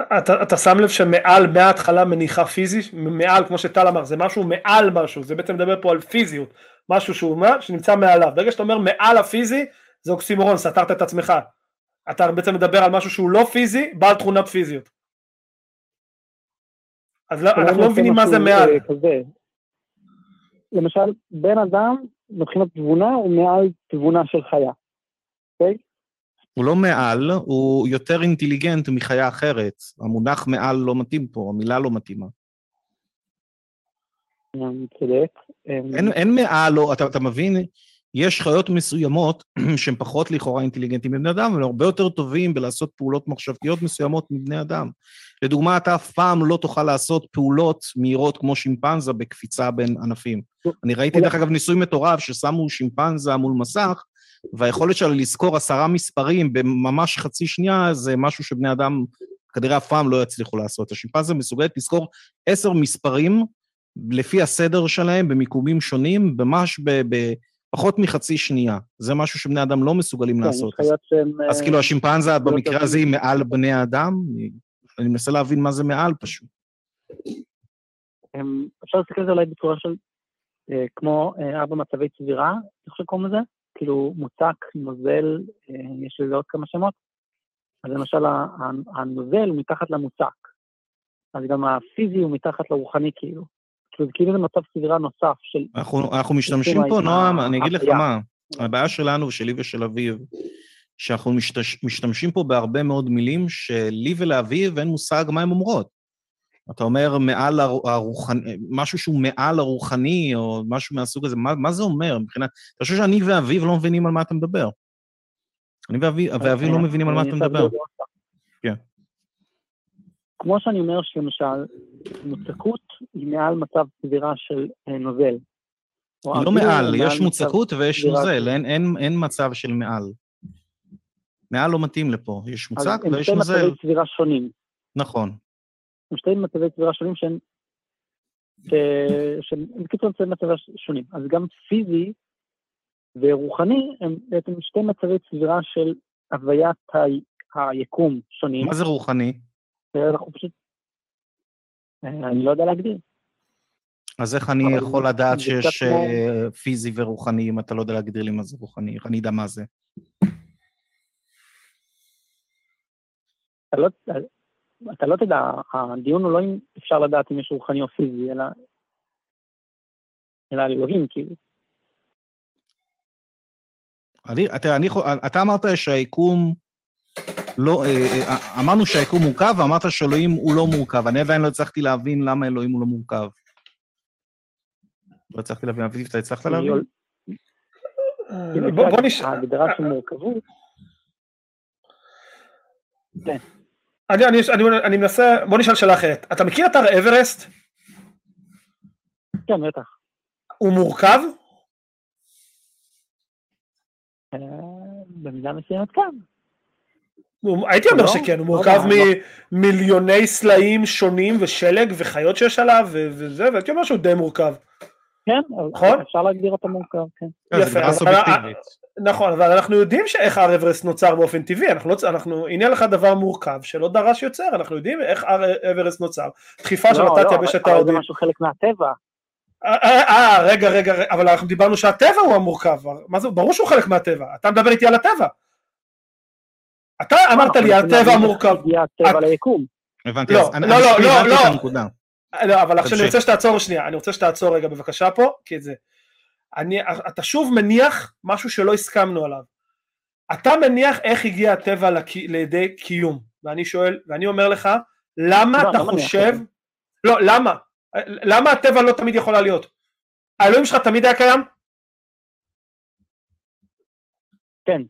B: אתה, אתה שם לב שמעל מההתחלה מניחה פיזי, מעל כמו שטל אמר, זה משהו מעל משהו, זה בעצם מדבר פה על פיזיות, משהו שהוא מה? שנמצא מעליו, ברגע שאתה אומר מעל הפיזי, זה אוקסימורון, סתרת את עצמך, אתה בעצם מדבר על משהו שהוא לא פיזי, בעל תכונת פיזיות. אז לא, אנחנו לא מבינים מה זה מעל.
E: אה, כזה. למשל, בן אדם מבחינת תבונה הוא מעל תבונה של חיה, אוקיי?
A: הוא לא מעל, הוא יותר אינטליגנט מחיה אחרת. המונח מעל לא מתאים פה, המילה לא מתאימה.
E: צודק. אמ,
A: אין, אין מעל, לא, אתה, אתה מבין? יש חיות מסוימות [CLEARS THROAT] שהן פחות לכאורה אינטליגנטים מבני אדם, אבל הרבה יותר טובים בלעשות פעולות מחשבתיות מסוימות מבני אדם. לדוגמה, אתה אף פעם לא תוכל לעשות פעולות מהירות כמו שימפנזה בקפיצה בין ענפים. אני ראיתי, דרך אגב, ניסוי מטורף ששמו שימפנזה מול מסך, והיכולת שלה לזכור עשרה מספרים בממש חצי שנייה, זה משהו שבני אדם כנראה אף פעם לא יצליחו לעשות. השימפנזה מסוגלת לזכור עשר מספרים לפי הסדר שלהם במיקומים שונים, ממש בפחות מחצי שנייה. זה משהו שבני אדם לא מסוגלים
E: כן,
A: לעשות.
E: חיות שהן...
A: אז
E: אה,
A: כאילו השימפנזה
E: הרבה
A: במקרה הזה היא מעל בני האדם? אני- אני מנסה להבין מה זה מעל פשוט.
E: אפשר להסתכל על זה אולי בצורה של אה, כמו אה, ארבע מצבי צבירה, אני חושב שקוראים לזה, כאילו מוצק, נוזל, אה, יש לזה עוד כמה שמות. אז למשל הנוזל הוא מתחת למוצק, אז גם הפיזי הוא מתחת לרוחני כאילו. כאילו זה כאילו זה מצב צבירה נוסף של...
A: אנחנו, אנחנו משתמשים פה,
E: עם
A: נועם, אני אגיד לך. מה, הבעיה שלנו, שלי ושל אביב, שאנחנו משתמשים פה בהרבה מאוד מילים שלי ולאביב אין מושג מה הן אומרות. אתה אומר מעל הר- הרוחני, משהו שהוא מעל הרוחני, או משהו מהסוג הזה, מה, מה זה אומר מבחינת... אתה חושב שאני ואביב לא מבינים על מה אתה מדבר. אני ואביב, ואביב לא מבינים על מה אתה מדבר. כן.
E: כמו שאני אומר שלמשל, מוצקות היא מעל מצב צבירה של אה, נוזל.
A: לא מעל, יש מוצקות ויש נוזל, אין, אין, אין מצב של מעל. מעל לא מתאים לפה, יש
E: אז
A: מוצק
E: הם
A: ויש
E: שתי
A: נוזל.
E: מצבי צבירה שונים.
A: נכון.
E: הם שתי מצבי צבירה שונים שהם... ש- [LAUGHS] שהם בקיצור מצבי מצבי שונים. אז גם פיזי ורוחני הם בעצם שתי מצבי צבירה של הוויית ה- היקום שונים.
A: מה זה רוחני?
E: ואנחנו פשוט... אה, אני לא יודע להגדיר.
A: אז איך אני יכול לדעת שיש
E: כמו-
A: אה, פיזי ורוחני אם אתה לא יודע להגדיר לי מה זה רוחני? איך אני אדע מה זה?
E: אתה לא, תדע, הדיון הוא לא אם אפשר לדעת אם יש רוחני או פיזי, אלא, אלא על אלוהים, כאילו.
A: אני, אתה, אני, אתה אמרת שהיקום לא, אה, אה, אמרנו שהיקום מורכב, ואמרת שאלוהים הוא לא מורכב. אני עדיין לא הצלחתי להבין למה אלוהים הוא לא מורכב. לא הצלחתי להבין. אביב, אתה הצלחת להבין?
B: בוא בוא נש...
E: ההגדרה של מורכבות,
B: אני, אני, אני, אני מנסה, בוא נשאל שאלה אחרת. אתה מכיר את הר אברסט?
E: כן, בטח.
B: הוא מורכב?
E: אה, במידה מסוימת כן.
B: הייתי אומר
E: לא,
B: שכן, הוא
E: לא
B: מורכב
E: יודע, לא.
B: ממיליוני סלעים שונים ושלג וחיות שיש עליו וזה, והייתי אומר שהוא די מורכב.
E: כן,
B: נכון?
E: אפשר להגדיר אותו מורכב, כן.
A: לא, זה
B: יפה, אבל-
A: סובייקטיבית.
B: נכון, אבל אנחנו יודעים שאיך אברסט נוצר באופן טבעי, אנחנו לא, אנחנו, הנה לך דבר מורכב שלא דרש יוצר, אנחנו יודעים איך אברסט נוצר. דחיפה של
E: לא,
B: אותה
E: לא,
B: יבשת
E: אבל- אבל זה. משהו חלק מהטבע.
B: אה, אה, אה, רגע, רגע, רגע, אבל אנחנו דיברנו שהטבע הוא המורכב, מה זה, ברור שהוא חלק מהטבע, אתה מדבר איתי על הטבע. אתה אמרת לי, הטבע המורכב.
E: הגיע הטבע
B: את-
E: ליקום.
A: הבנתי,
B: לא,
A: אז אני
B: לא, לא, לא,
A: הבנתי
B: לא.
A: את הנקודה.
B: לא, אבל עכשיו אני. רוצה שתעצור שנייה, אני רוצה שתעצור רגע בבקשה פה, כי זה... אני, אתה שוב מניח משהו שלא הסכמנו עליו. אתה מניח איך הגיע הטבע לקי, לידי קיום, ואני שואל, ואני אומר לך, למה
E: לא,
B: אתה
E: לא
B: חושב... לא, למה? למה הטבע לא תמיד יכולה להיות? האלוהים שלך תמיד היה קיים?
E: כן.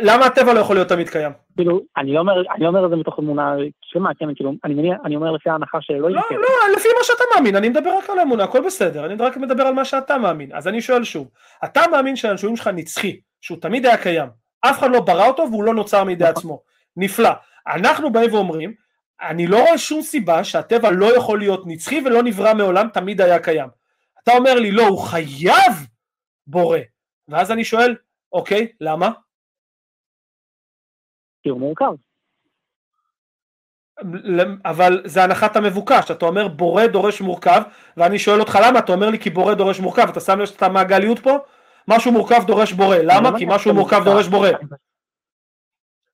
B: למה הטבע לא יכול להיות תמיד קיים?
E: כאילו, אני לא אומר, אני לא אומר את זה מתוך אמונה שלמה, כן, כאילו, אני מניח, אני אומר לפי ההנחה שאלוהים
B: לא,
E: כן.
B: לא, לפי מה שאתה מאמין, אני מדבר רק על האמונה, הכל בסדר, אני רק מדבר על מה שאתה מאמין. אז אני שואל שוב, אתה מאמין שהאלוהים שלך נצחי, שהוא תמיד היה קיים, אף אחד לא ברא אותו והוא לא נוצר מידי
E: נכון.
B: עצמו. נפלא. אנחנו באים ואומרים, אני לא רואה שום סיבה שהטבע לא יכול להיות נצחי ולא נברא מעולם, תמיד היה קיים. אתה אומר לי, לא, הוא חייב בורא. ואז אני שואל, אוקיי, למה?
E: כי הוא מורכב.
B: אבל זה הנחת המבוקש, אתה אומר בורא דורש מורכב, ואני שואל אותך למה, אתה אומר לי כי בורא דורש מורכב, אתה שם לב שאתה מעגליות פה? משהו מורכב דורש בורא, למה?
E: לא
B: כי משהו מורכב. דורש בורא.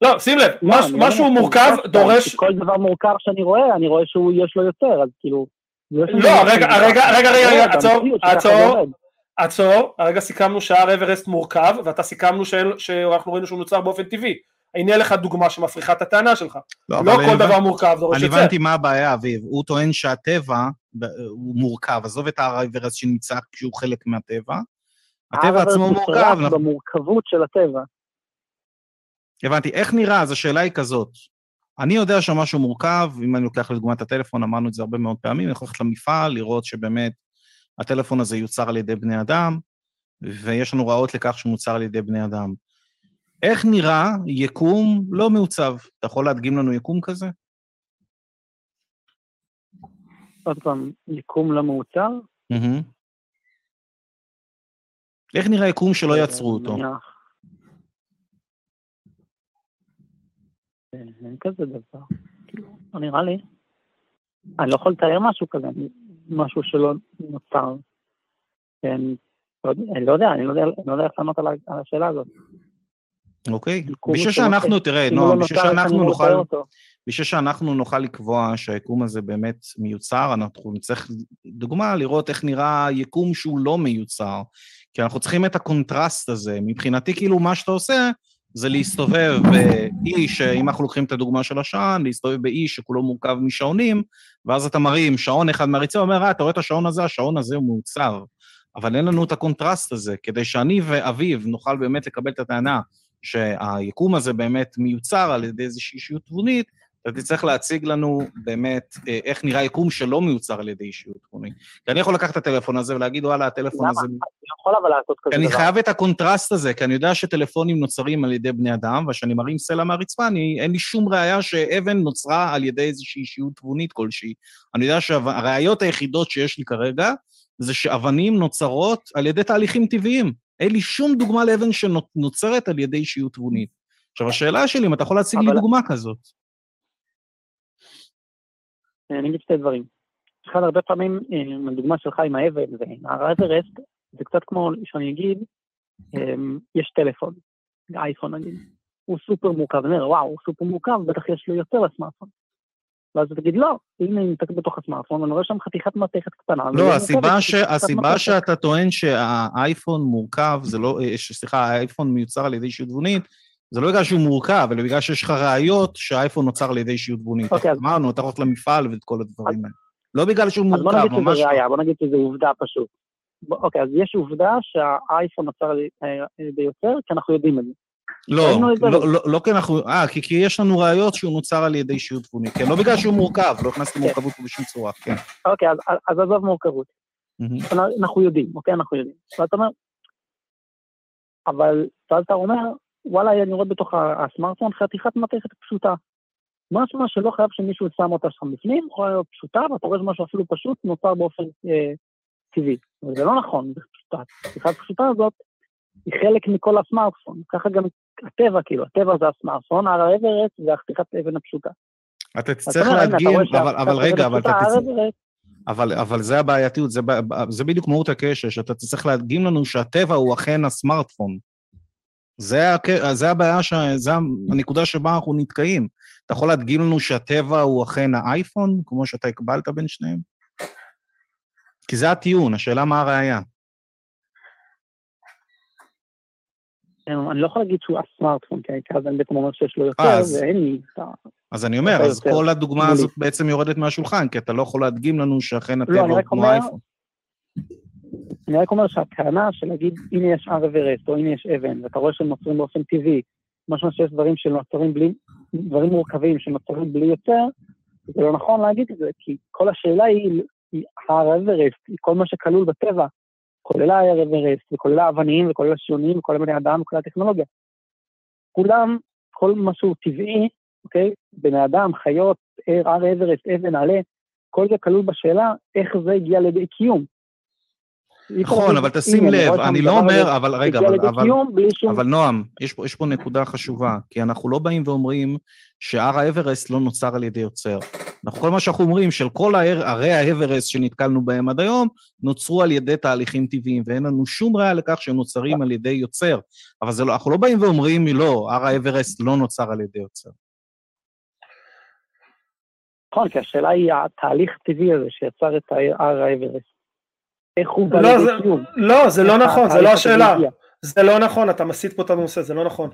B: לא, שים לב,
E: לא, לא
B: משהו מורכב דורש...
E: כל דבר מורכב שאני רואה, אני רואה שהוא יש לו יותר, אז כאילו...
B: לא, רגע, רגע, רגע, רגע, עצור, עצור.
F: עצור, הרגע סיכמנו שהר אברסט מורכב, ואתה סיכמנו שאנחנו ראינו שהוא נוצר באופן טבעי. הנה לך דוגמה שמפריכה את הטענה שלך. לא
A: אבל
F: כל
A: אני
F: דבר מורכב דורש
A: אני
F: יוצר.
A: הבנתי מה הבעיה, אביב. הוא טוען שהטבע הוא מורכב. עזוב את ההר האברסט שנמצא כשהוא חלק מהטבע. הטבע עצמו מורכב. אנחנו-
E: במורכבות של הטבע.
A: הבנתי. איך נראה? אז השאלה היא כזאת. אני יודע שמשהו מורכב, אם אני לוקח לדוגמה את הטלפון, אמרנו את זה הרבה מאוד פעמים, אני יכול ללכת למפעל, לראות שבאמת הטלפון הזה יוצר על ידי בני אדם, ויש לנו ראיות לכך שהוא מוצר על ידי בני אדם. איך נראה יקום לא מעוצב? אתה יכול להדגים לנו יקום כזה?
E: עוד פעם, יקום לא מעוצר.
A: מהמם. איך נראה יקום שלא יצרו אותו?
E: אה, אין כזה דבר. לא נראה לי. אני לא יכול לתאר משהו כזה, משהו שלא נוצר. כן, לא אני לא יודע, אני לא יודע אני לא יודע איך לענות על ה- על השאלה הזאת.
A: אוקיי? בשביל שאנחנו, תראה,
E: אם הוא לא
A: נועם, בשביל שאנחנו
E: אמור
A: נוכל... בשביל שאנחנו נוכל לקבוע שהיקום הזה באמת מיוצר, אנחנו נצטרך, דוגמה, לראות איך נראה יקום שהוא לא מיוצר. כי אנחנו צריכים את הקונטרסט הזה. מבחינתי, כאילו, מה שאתה עושה, זה להסתובב באי, שאם אנחנו לוקחים את הדוגמה של השעון, להסתובב באי שכולו מורכב משעונים, ואז אתה מרים שעון אחד מהרצפה, ואומר, אה, אתה רואה את השעון הזה? השעון הזה הוא מיוצר. אבל אין לנו את הקונטרסט הזה, כדי שאני ואביב נוכל באמת לקבל את הטענה שהיקום הזה באמת מיוצר על ידי איזושהי אישיות תבונית, אתה תצטרך להציג לנו באמת אה, איך נראה יקום שלא מיוצר על ידי אישיות תבונית. כי אני יכול לקחת את הטלפון הזה ולהגיד, וואלה, הטלפון
E: למה?
A: הזה...
E: אני יכול אבל לעשות כזה
A: כי אני
E: דבר.
A: חייב את הקונטרסט הזה, כי אני יודע שטלפונים נוצרים על ידי בני אדם, וכשאני מרים סלע מהרצפה, אני, אין לי שום ראיה שאבן נוצרה על ידי איזושהי אישיות תבונית כלשהי. אני יודע שהראיות היחידות שיש לי כרגע, זה שאבנים נוצרות על ידי תהליכים טבעיים. אין לי שום דוגמה לאבן שנוצרת על ידי אישיות תבונית. עכשיו, השאלה שלי, אם אתה יכול להציג לי
E: אבל-
A: דוגמה כזאת.
E: אני אגיד שתי דברים. אחד, הרבה פעמים, אה, הדוגמה שלך עם האבן והר האברסט, זה קצת כמו שאני אגיד, אה, יש טלפון, אייפון נגיד, הוא סופר מורכב, אני אומר, וואו, הוא סופר מורכב, בטח יש לו יותר לסמארטפון. ואז תגיד, לא, הנה אני מסתכל בתוך הסמארטפון, ואני רואה שם חתיכת מתכת קטנה.
A: לא, הסיבה, ש... הסיבה. שאתה טוען שהאייפון מורכב, זה לא, אה, סליחה, האייפון מיוצר על ידי אישיות תבונית, זה לא בגלל שהוא מורכב, אלא בגלל שיש לך ראיות שהאייפון נוצר על ידי אישיות תבונית.
E: אוקיי, אז-
A: אמרנו, אתה הולך למפעל ואת כל הדברים האלה. לא בגלל שהוא
E: אז בוא
A: מורכב,
E: נגיד
A: ממש
E: שזה
A: לא.
E: ראייה, בוא נגיד שזה עובדה פשוט. אוקיי, אז יש עובדה שהאייפון נוצר על ידי יוצר, כי אנחנו יודעים את זה.
A: לא,
E: זה.
A: לא, לא, לא כי אנחנו... אה, כי, כי יש לנו ראיות שהוא נוצר על ידי אישיות תבונית. כן, לא בגלל שהוא מורכב, לא הכנסתי
E: כן.
A: מורכבות פה בשום צורה, כן.
E: אוקיי, אז, אז עזוב מורכבות. אנחנו יודעים, אוקיי? אנחנו יודעים. ואתה אומר, אבל ואז אתה אומר, וואלה, אני רואה בתוך הסמארטפון חתיכת מתכת פשוטה. משהו שלא חייב שמישהו שם אותה שם בפנים, יכולה להיות פשוטה, ואתה רואה שמשהו אפילו פשוט נוצר באופן אה, טבעי. וזה לא נכון, זה פשוטה. החתיכה הפשוטה הזאת היא חלק מכל הסמארטפון. ככה גם הטבע, כאילו, הטבע זה הסמארטפון, הר האברסט זה החתיכת אבן הפשוטה.
A: אתה תצטרך להדגים, אבל, אבל רגע, אבל אתה תצטרך... אבל, אבל זה הבעייתיות, זה, זה בדיוק מהות הקשר, שאתה תצטרך להדגים לנו שהטבע הוא אכן הסמארטפון. זה. זה הבעיה, ש... זה הנקודה שבה אנחנו נתקעים. אתה יכול להדגים לנו שהטבע הוא אכן האייפון, כמו שאתה הקבלת בין שניהם? כי זה הטיעון, השאלה מה הראייה.
E: אני לא יכול להגיד שהוא הסמארטפון, כי אז אני בעצם אומר שיש לו יותר,
A: אז-
E: ואין לי.
A: אז אני אומר, אז כל הדוגמה. הזאת בעצם יורדת מהשולחן, כי אתה לא יכול להדגים לנו שאכן הטבע
E: לא, רק
A: כמו האייפון.
E: אני רק אומר שהטענה של להגיד, הנה יש הר אברסט, או הנה יש אבן, ואתה רואה שהם נוצרים באופן טבעי, משמע שיש דברים שנוצרים בלי, דברים מורכבים שנוצרים בלי יותר, זה לא נכון להגיד את זה, כי כל השאלה היא, היא הר אברסט, היא כל מה שכלול בטבע, כולל ההר אברסט, וכולל האבנים, וכולל השיונים, וכולל בני אדם, וכולל הטכנולוגיה. כולם, כל מה שהוא טבעי, אוקיי? בני אדם, חיות, הר אברסט, אבן, עלה, כל זה כלול בשאלה איך זה הגיע לידי קיום.
A: נכון, אבל תשים
E: "הנה,
A: לב, אני לא אומר, אבל רגע, אבל... נועם, יש פה, נקודה חשובה, כי אנחנו לא באים ואומרים שהר האברסט לא נוצר על ידי יוצר. כל מה שאנחנו אומרים, של כל ערי האברסט שנתקלנו בהם עד היום, נוצרו על ידי תהליכים טבעיים, ואין לנו שום ראיה לכך שהם נוצרים על ידי יוצר. אבל זה לא, אנחנו לא באים ואומרים, לא, הר האברסט לא נוצר על ידי יוצר.
E: נכון, כי השאלה היא התהליך הטבעי הזה שיצר את הר האברסט. איך הוא בא
B: לא,
E: לידי
B: זה,
E: קיום.
B: לא, זה לא
E: איך
B: נכון, זה
E: התהליך
B: לא
E: הזה
B: השאלה. זה לא נכון, אתה מסיט פה את הנושא, זה לא נכון.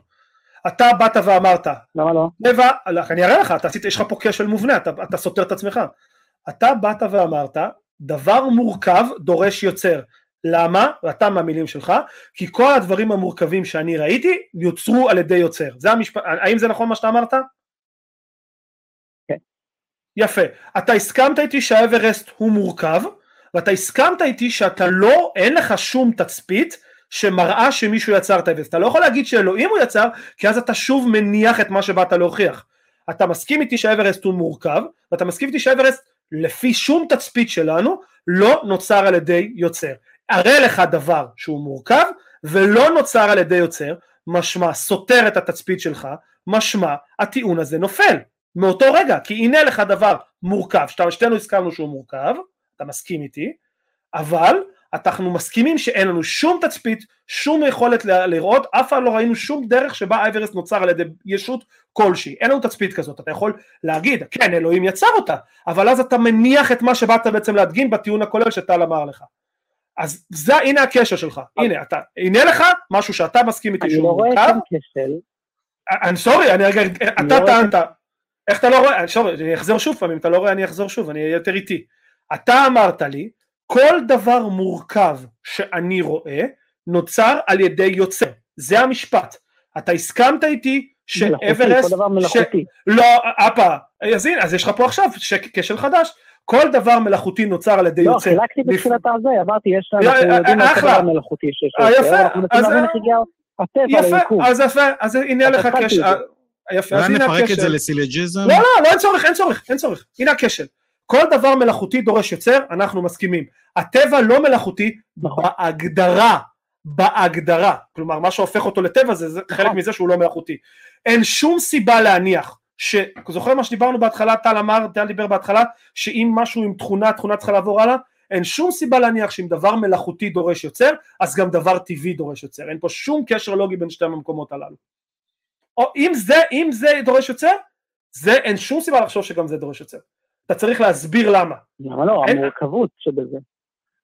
B: אתה באת ואמרת,
E: למה לא?
B: טבע, אני אראה לך, אתה עשית, יש לך פה כשל מובנה, אתה, אתה סותר את עצמך. אתה באת ואמרת, דבר מורכב דורש יוצר. למה? ואתה מהמילים שלך, כי כל הדברים המורכבים שאני ראיתי יוצרו על ידי יוצר. זה המשפט, האם זה נכון מה שאתה אמרת?
E: כן.
B: יפה. אתה הסכמת איתי שהאברסט הוא מורכב, ואתה הסכמת איתי שאתה לא, אין לך שום תצפית שמראה שמישהו יצר את האברסט. אתה לא יכול להגיד שאלוהים הוא יצר, כי אז אתה שוב מניח את מה שבאת להוכיח. אתה מסכים איתי שהאברסט הוא מורכב, ואתה מסכים איתי שהאברסט לפי שום תצפית שלנו לא נוצר על ידי יוצר. אראה לך דבר שהוא מורכב ולא נוצר על ידי יוצר, משמע סותר את התצפית שלך, משמע הטיעון הזה נופל מאותו רגע, כי הנה לך דבר מורכב, שאתה- שתינו הסכמנו שהוא מורכב, אתה מסכים איתי, אבל אנחנו מסכימים שאין לנו שום תצפית, שום יכולת ל- לראות, אף פעם לא ראינו שום דרך שבה האברסט נוצר על ידי ישות כלשהי, אין לנו תצפית כזאת, אתה יכול להגיד, כן אלוהים יצר אותה, אבל אז אתה מניח את מה שבאת בעצם להדגים בטיעון הכולל שטל אמר לך. אז זה, הנה הקשר שלך, הנה אתה, הנה לך משהו שאתה מסכים איתי
E: אני
B: שהוא
E: לא רואה
B: מורכב,
E: כאן כשל,
B: אני סורי, אני רגע, אתה
E: לא
B: טענת, איך אתה לא רואה, סורי, אני אחזור שוב פעם, אם אתה לא רואה אני אחזור שוב, אני אהיה יותר איטי. אתה אמרת לי, כל דבר מורכב שאני רואה, נוצר על ידי יוצר, זה המשפט. אתה הסכמת איתי
E: מלאכותי,
B: שאברסט,
E: כל דבר מלאכותי.
B: לא, אפה, אז הנה, אז יש לך פה עכשיו כשל חדש, כל דבר מלאכותי נוצר על ידי
E: לא,
B: יוצר.
E: חילקתי
B: לפ-
E: בתחילת הזה, אמרתי, יש,
B: יא,
E: אנחנו
B: אה,
E: יודעים מה
B: אחלה.
E: זה דבר מלאכותי שיש
B: אה, יפה,
E: אנחנו
B: אז-
E: להבין איך הגיע הטבע
B: יפה,
E: ליקום.
B: אז יפה, אז הנה לך קשר. יפה, אז
A: אולי
B: הנה
A: נפרק את זה
B: הקשר.
A: לסילג'יזם?
B: לא, לא, לא, אין צורך, אין צורך, אין צורך. הנה הכשל. כל דבר מלאכותי דורש יוצר, אנחנו מסכימים. הטבע לא מלאכותי
E: נכון.
B: בהגדרה, בהגדרה. כלומר, מה שהופך אותו לטבע זה, זה חלק מזה שהוא לא מלאכותי. אין שום סיבה להניח ש... זוכר מה שדיברנו בהתחלה, טל אמר, טל דיבר בהתחלה, שאם משהו עם תכונה, תכונה צריכה לעבור הלאה, אין שום סיבה להניח שאם דבר מלאכותי דורש יוצר, אז גם דבר טבעי דורש יוצר. אין פה שום קשר לוגי בין שתי המקומות הללו. או אם זה, אם זה דורש יוצר, זה אין שום סיבה לחשוב שגם זה דורש יוצר. אתה צריך להסביר למה.
E: למה לא,
B: אין-
E: המורכבות שבזה.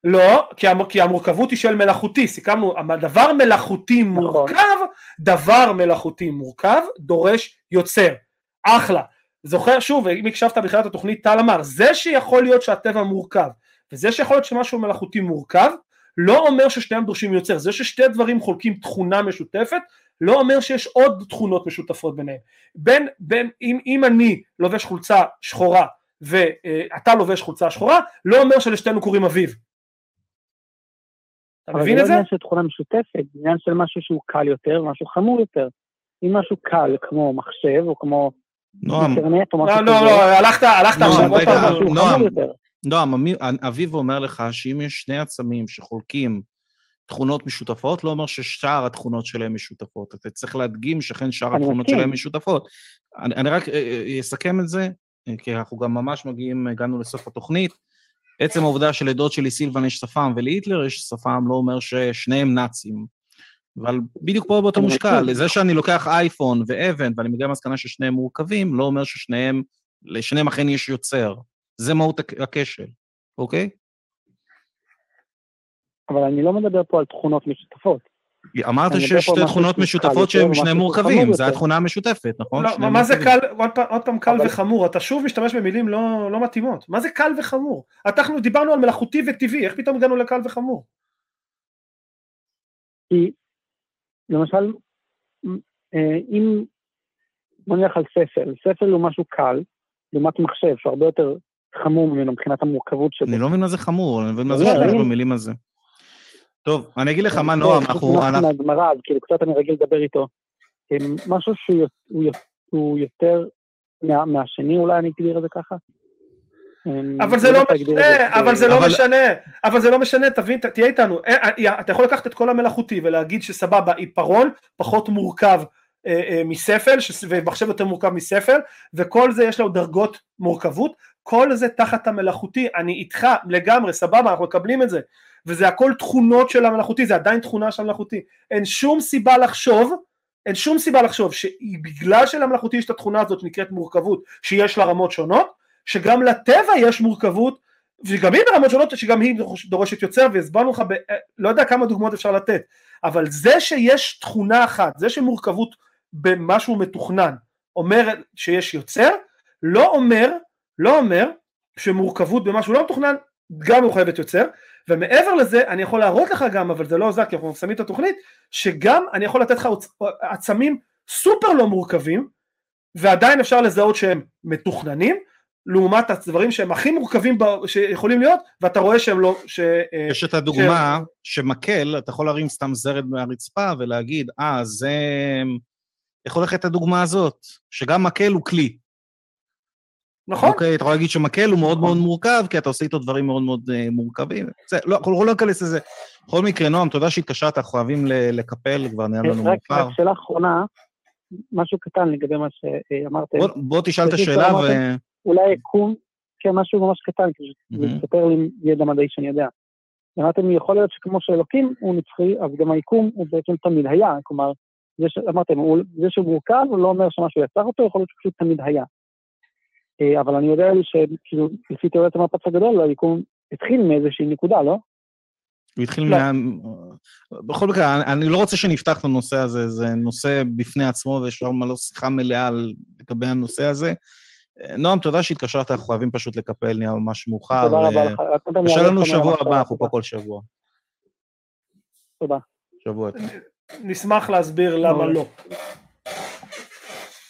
B: לא, כי, המ, כי המורכבות היא של מלאכותי, סיכמנו, דבר מלאכותי
E: נכון.
B: מורכב, דבר מלאכותי מורכב דורש יוצר. אחלה. זוכר שוב, אם הקשבת בתחילת התוכנית, טל אמר, זה שיכול להיות שהטבע מורכב, וזה שיכול להיות שמשהו מלאכותי מורכב, לא אומר ששניהם דורשים יוצר, זה ששתי דברים חולקים תכונה משותפת, לא אומר שיש עוד תכונות משותפות ביניהם. בין, בין, אם, אם אני לובש חולצה שחורה ואתה לובש חולצה שחורה, לא אומר שלשתינו קוראים אביב. אתה
E: אבל זה
B: מבין
E: לא
B: את זה?
E: עניין של תכונה משותפת, זה עניין של משהו שהוא קל יותר ומשהו חמור יותר. אם משהו קל כמו מחשב או כמו
A: נועם,
E: אינטרנט או משהו
B: לא,
E: כזה,
B: לא, לא, הלכת, הלכת עכשיו עוד פעם.
E: משהו
A: נועם.
E: חמור יותר.
A: נועם, אביב אומר לך שאם יש שני עצמים שחולקים תכונות משותפות, לא אומר ששאר התכונות שלהם משותפות. אתה צריך להדגים שאכן שאר התכונות. שלהם משותפות. אני, אני רק אה, אה, אסכם את זה, כי אנחנו גם ממש מגיעים, הגענו לסוף התוכנית. עצם העובדה שלדוד שלי סילבן יש שפם ולהיטלר יש שפם לא אומר ששניהם נאצים. אבל בדיוק פה באותו
E: אני
A: משקל,
E: מסכים.
A: זה שאני לוקח אייפון ואבן ואני מגיע למסקנה ששניהם מורכבים, לא אומר ששניהם, לשניהם אכן יש יוצר. זה מהות הכ- הכשל, אוקיי?
E: אבל אני לא מדבר פה על תכונות משותפות.
A: אמרת שיש שתי תכונות משותפות שהם
E: שהוא
A: מורכבים,
E: חמור
A: זו. התכונה המשותפת, נכון?
B: לא, מה זה. קל, עוד פעם, עוד פעם קל
E: אבל-
B: וחמור, אתה שוב משתמש במילים לא, לא מתאימות. מה זה קל וחמור? אנחנו דיברנו על מלאכותי וטבעי, איך פתאום הגענו לקל וחמור?
E: כי למשל, אה, אם בוא נלך על ספל, ספל הוא משהו קל, לעומת מחשב שהוא הרבה יותר חמור ממנו מבחינת המורכבות שלו.
A: אני לא מבין מה זה חמור, אני מבין מה זה
E: לא,
A: להשתמש
E: אני-
A: במילים הזה. טוב, אני אגיד לך מה, נועם, אנחנו...
E: אנחנו
A: אנחנו-
E: מהגמרא, אז כאילו קצת אני רגיל לדבר איתו. משהו שהוא יות- הוא יות- הוא יותר מה- מהשני, אולי אני אגדיר את זה ככה. אה,
B: אבל זה לא משנה, אבל זה לא משנה, אבל זה לא משנה, תבין, תהיה איתנו, אה, אה, אתה יכול לקחת את כל המלאכותי ולהגיד שסבבה, עיפרון פחות מורכב מספל, ומחשב יותר מורכב מספל, וכל זה יש לו דרגות מורכבות, כל זה תחת המלאכותי, אני איתך לגמרי, סבבה, אנחנו מקבלים את זה, וזה הכל תכונות של המלאכותי, זה עדיין תכונה של המלאכותי, אין שום סיבה לחשוב, אין שום סיבה לחשוב שבגלל שלמלאכותי יש את התכונה הזאת שנקראת מורכבות, שיש לה רמות שונות, שגם לטבע יש מורכבות וגם היא ברמות שונות שגם היא דורשת יוצר והסברנו לך, ב, לא יודע כמה דוגמאות אפשר לתת, אבל זה שיש תכונה אחת, זה שמורכבות במשהו מתוכנן אומר שיש יוצר, לא אומר, לא אומר שמורכבות במשהו לא מתוכנן גם מחויבת יוצר, ומעבר לזה אני יכול להראות לך גם, אבל זה לא עוזר כי אנחנו שמים את התוכנית, שגם אני יכול לתת לך עצמים סופר לא מורכבים, ועדיין אפשר לזהות שהם מתוכננים, לעומת הדברים שהם הכי מורכבים ב... שיכולים להיות, ואתה רואה שהם לא... ש...
A: יש את הדוגמה ש... שמקל, אתה יכול להרים סתם זרד מהרצפה ולהגיד, אה, זה... איך הולכת הדוגמה הזאת? שגם מקל הוא כלי.
B: נכון.
A: אוקיי, אתה יכול להגיד שמקל הוא מאוד. מאוד מורכב, כי אתה עושה איתו דברים מאוד מאוד uh, מורכבים. זה, לא, אנחנו לא ניכנס לזה. בכל מקרה, נועם, תודה שהתקשרת, אנחנו אוהבים לקפל, כבר נהיה לנו מאוחר.
E: רק שאלה אחרונה, משהו קטן לגבי מה שאמרתם.
A: בוא, תשאל את השאלה ו...
E: אולי יקום, כן, משהו ממש קטן, כי זה מספר לי ידע מדעי שאני יודע. אמרתם, יכול להיות שכמו שאלוקים הוא נצחי, אז גם היקום הוא בעצם תמיד היה, כלומר, זה שאמרתם, זה שהוא מורכב, הוא לא אומר שמשהו יצר אותו, יכול להיות שפשוט תמיד היה. אה, אבל אני יודע שכאילו, לפי תיאוריית המפץ הגדול, היקום התחיל מאיזושהי נקודה, לא?
A: הוא התחיל לא. מה... בכל מקרה, אני לא רוצה שנפתח את הנושא הזה, זה נושא בפני עצמו, ויש שם לא שיחה מלאה לגבי הנושא הזה. נועם, תודה שהתקשרת, אנחנו חייבים פשוט לקפל, נהיה ממש מאוחר.
E: תודה רבה לך.
A: ושאלה לנו שבוע הבא, אנחנו פה כל שבוע.
E: תודה.
A: שבוע.
B: נשמח להסביר למה לא.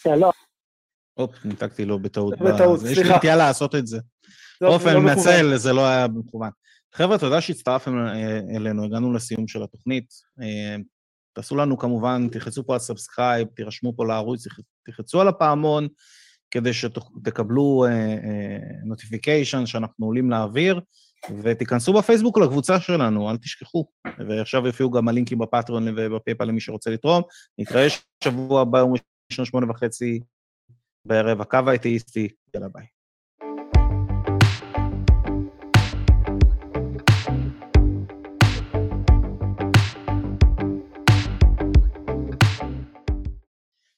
E: כן, לא.
A: הופ, ניתקתי לו בטעות. [LAUGHS]
B: בטעות, סליחה.
A: יש לי נטייה לעשות את זה. באופן, אני מתנצל, זה לא היה מכוון. חבר'ה, תודה שהצטרפתם אלינו, הגענו לסיום של התוכנית. אה, תעשו לנו כמובן, תלחצו פה על subscribe, תירשמו פה לערוץ, תלחצו על הפעמון, כדי שתקבלו notification uh, שאנחנו עולים לאוויר, ותיכנסו בפייסבוק לקבוצה שלנו, אל תשכחו. ועכשיו יופיעו גם הלינקים ב Patreon וב PayPal למי שרוצה לתרום. נתראה שבוע הבא, יום ראשון שמונה וחצי בערב, הקו האתאיסטי, יאללה ביי.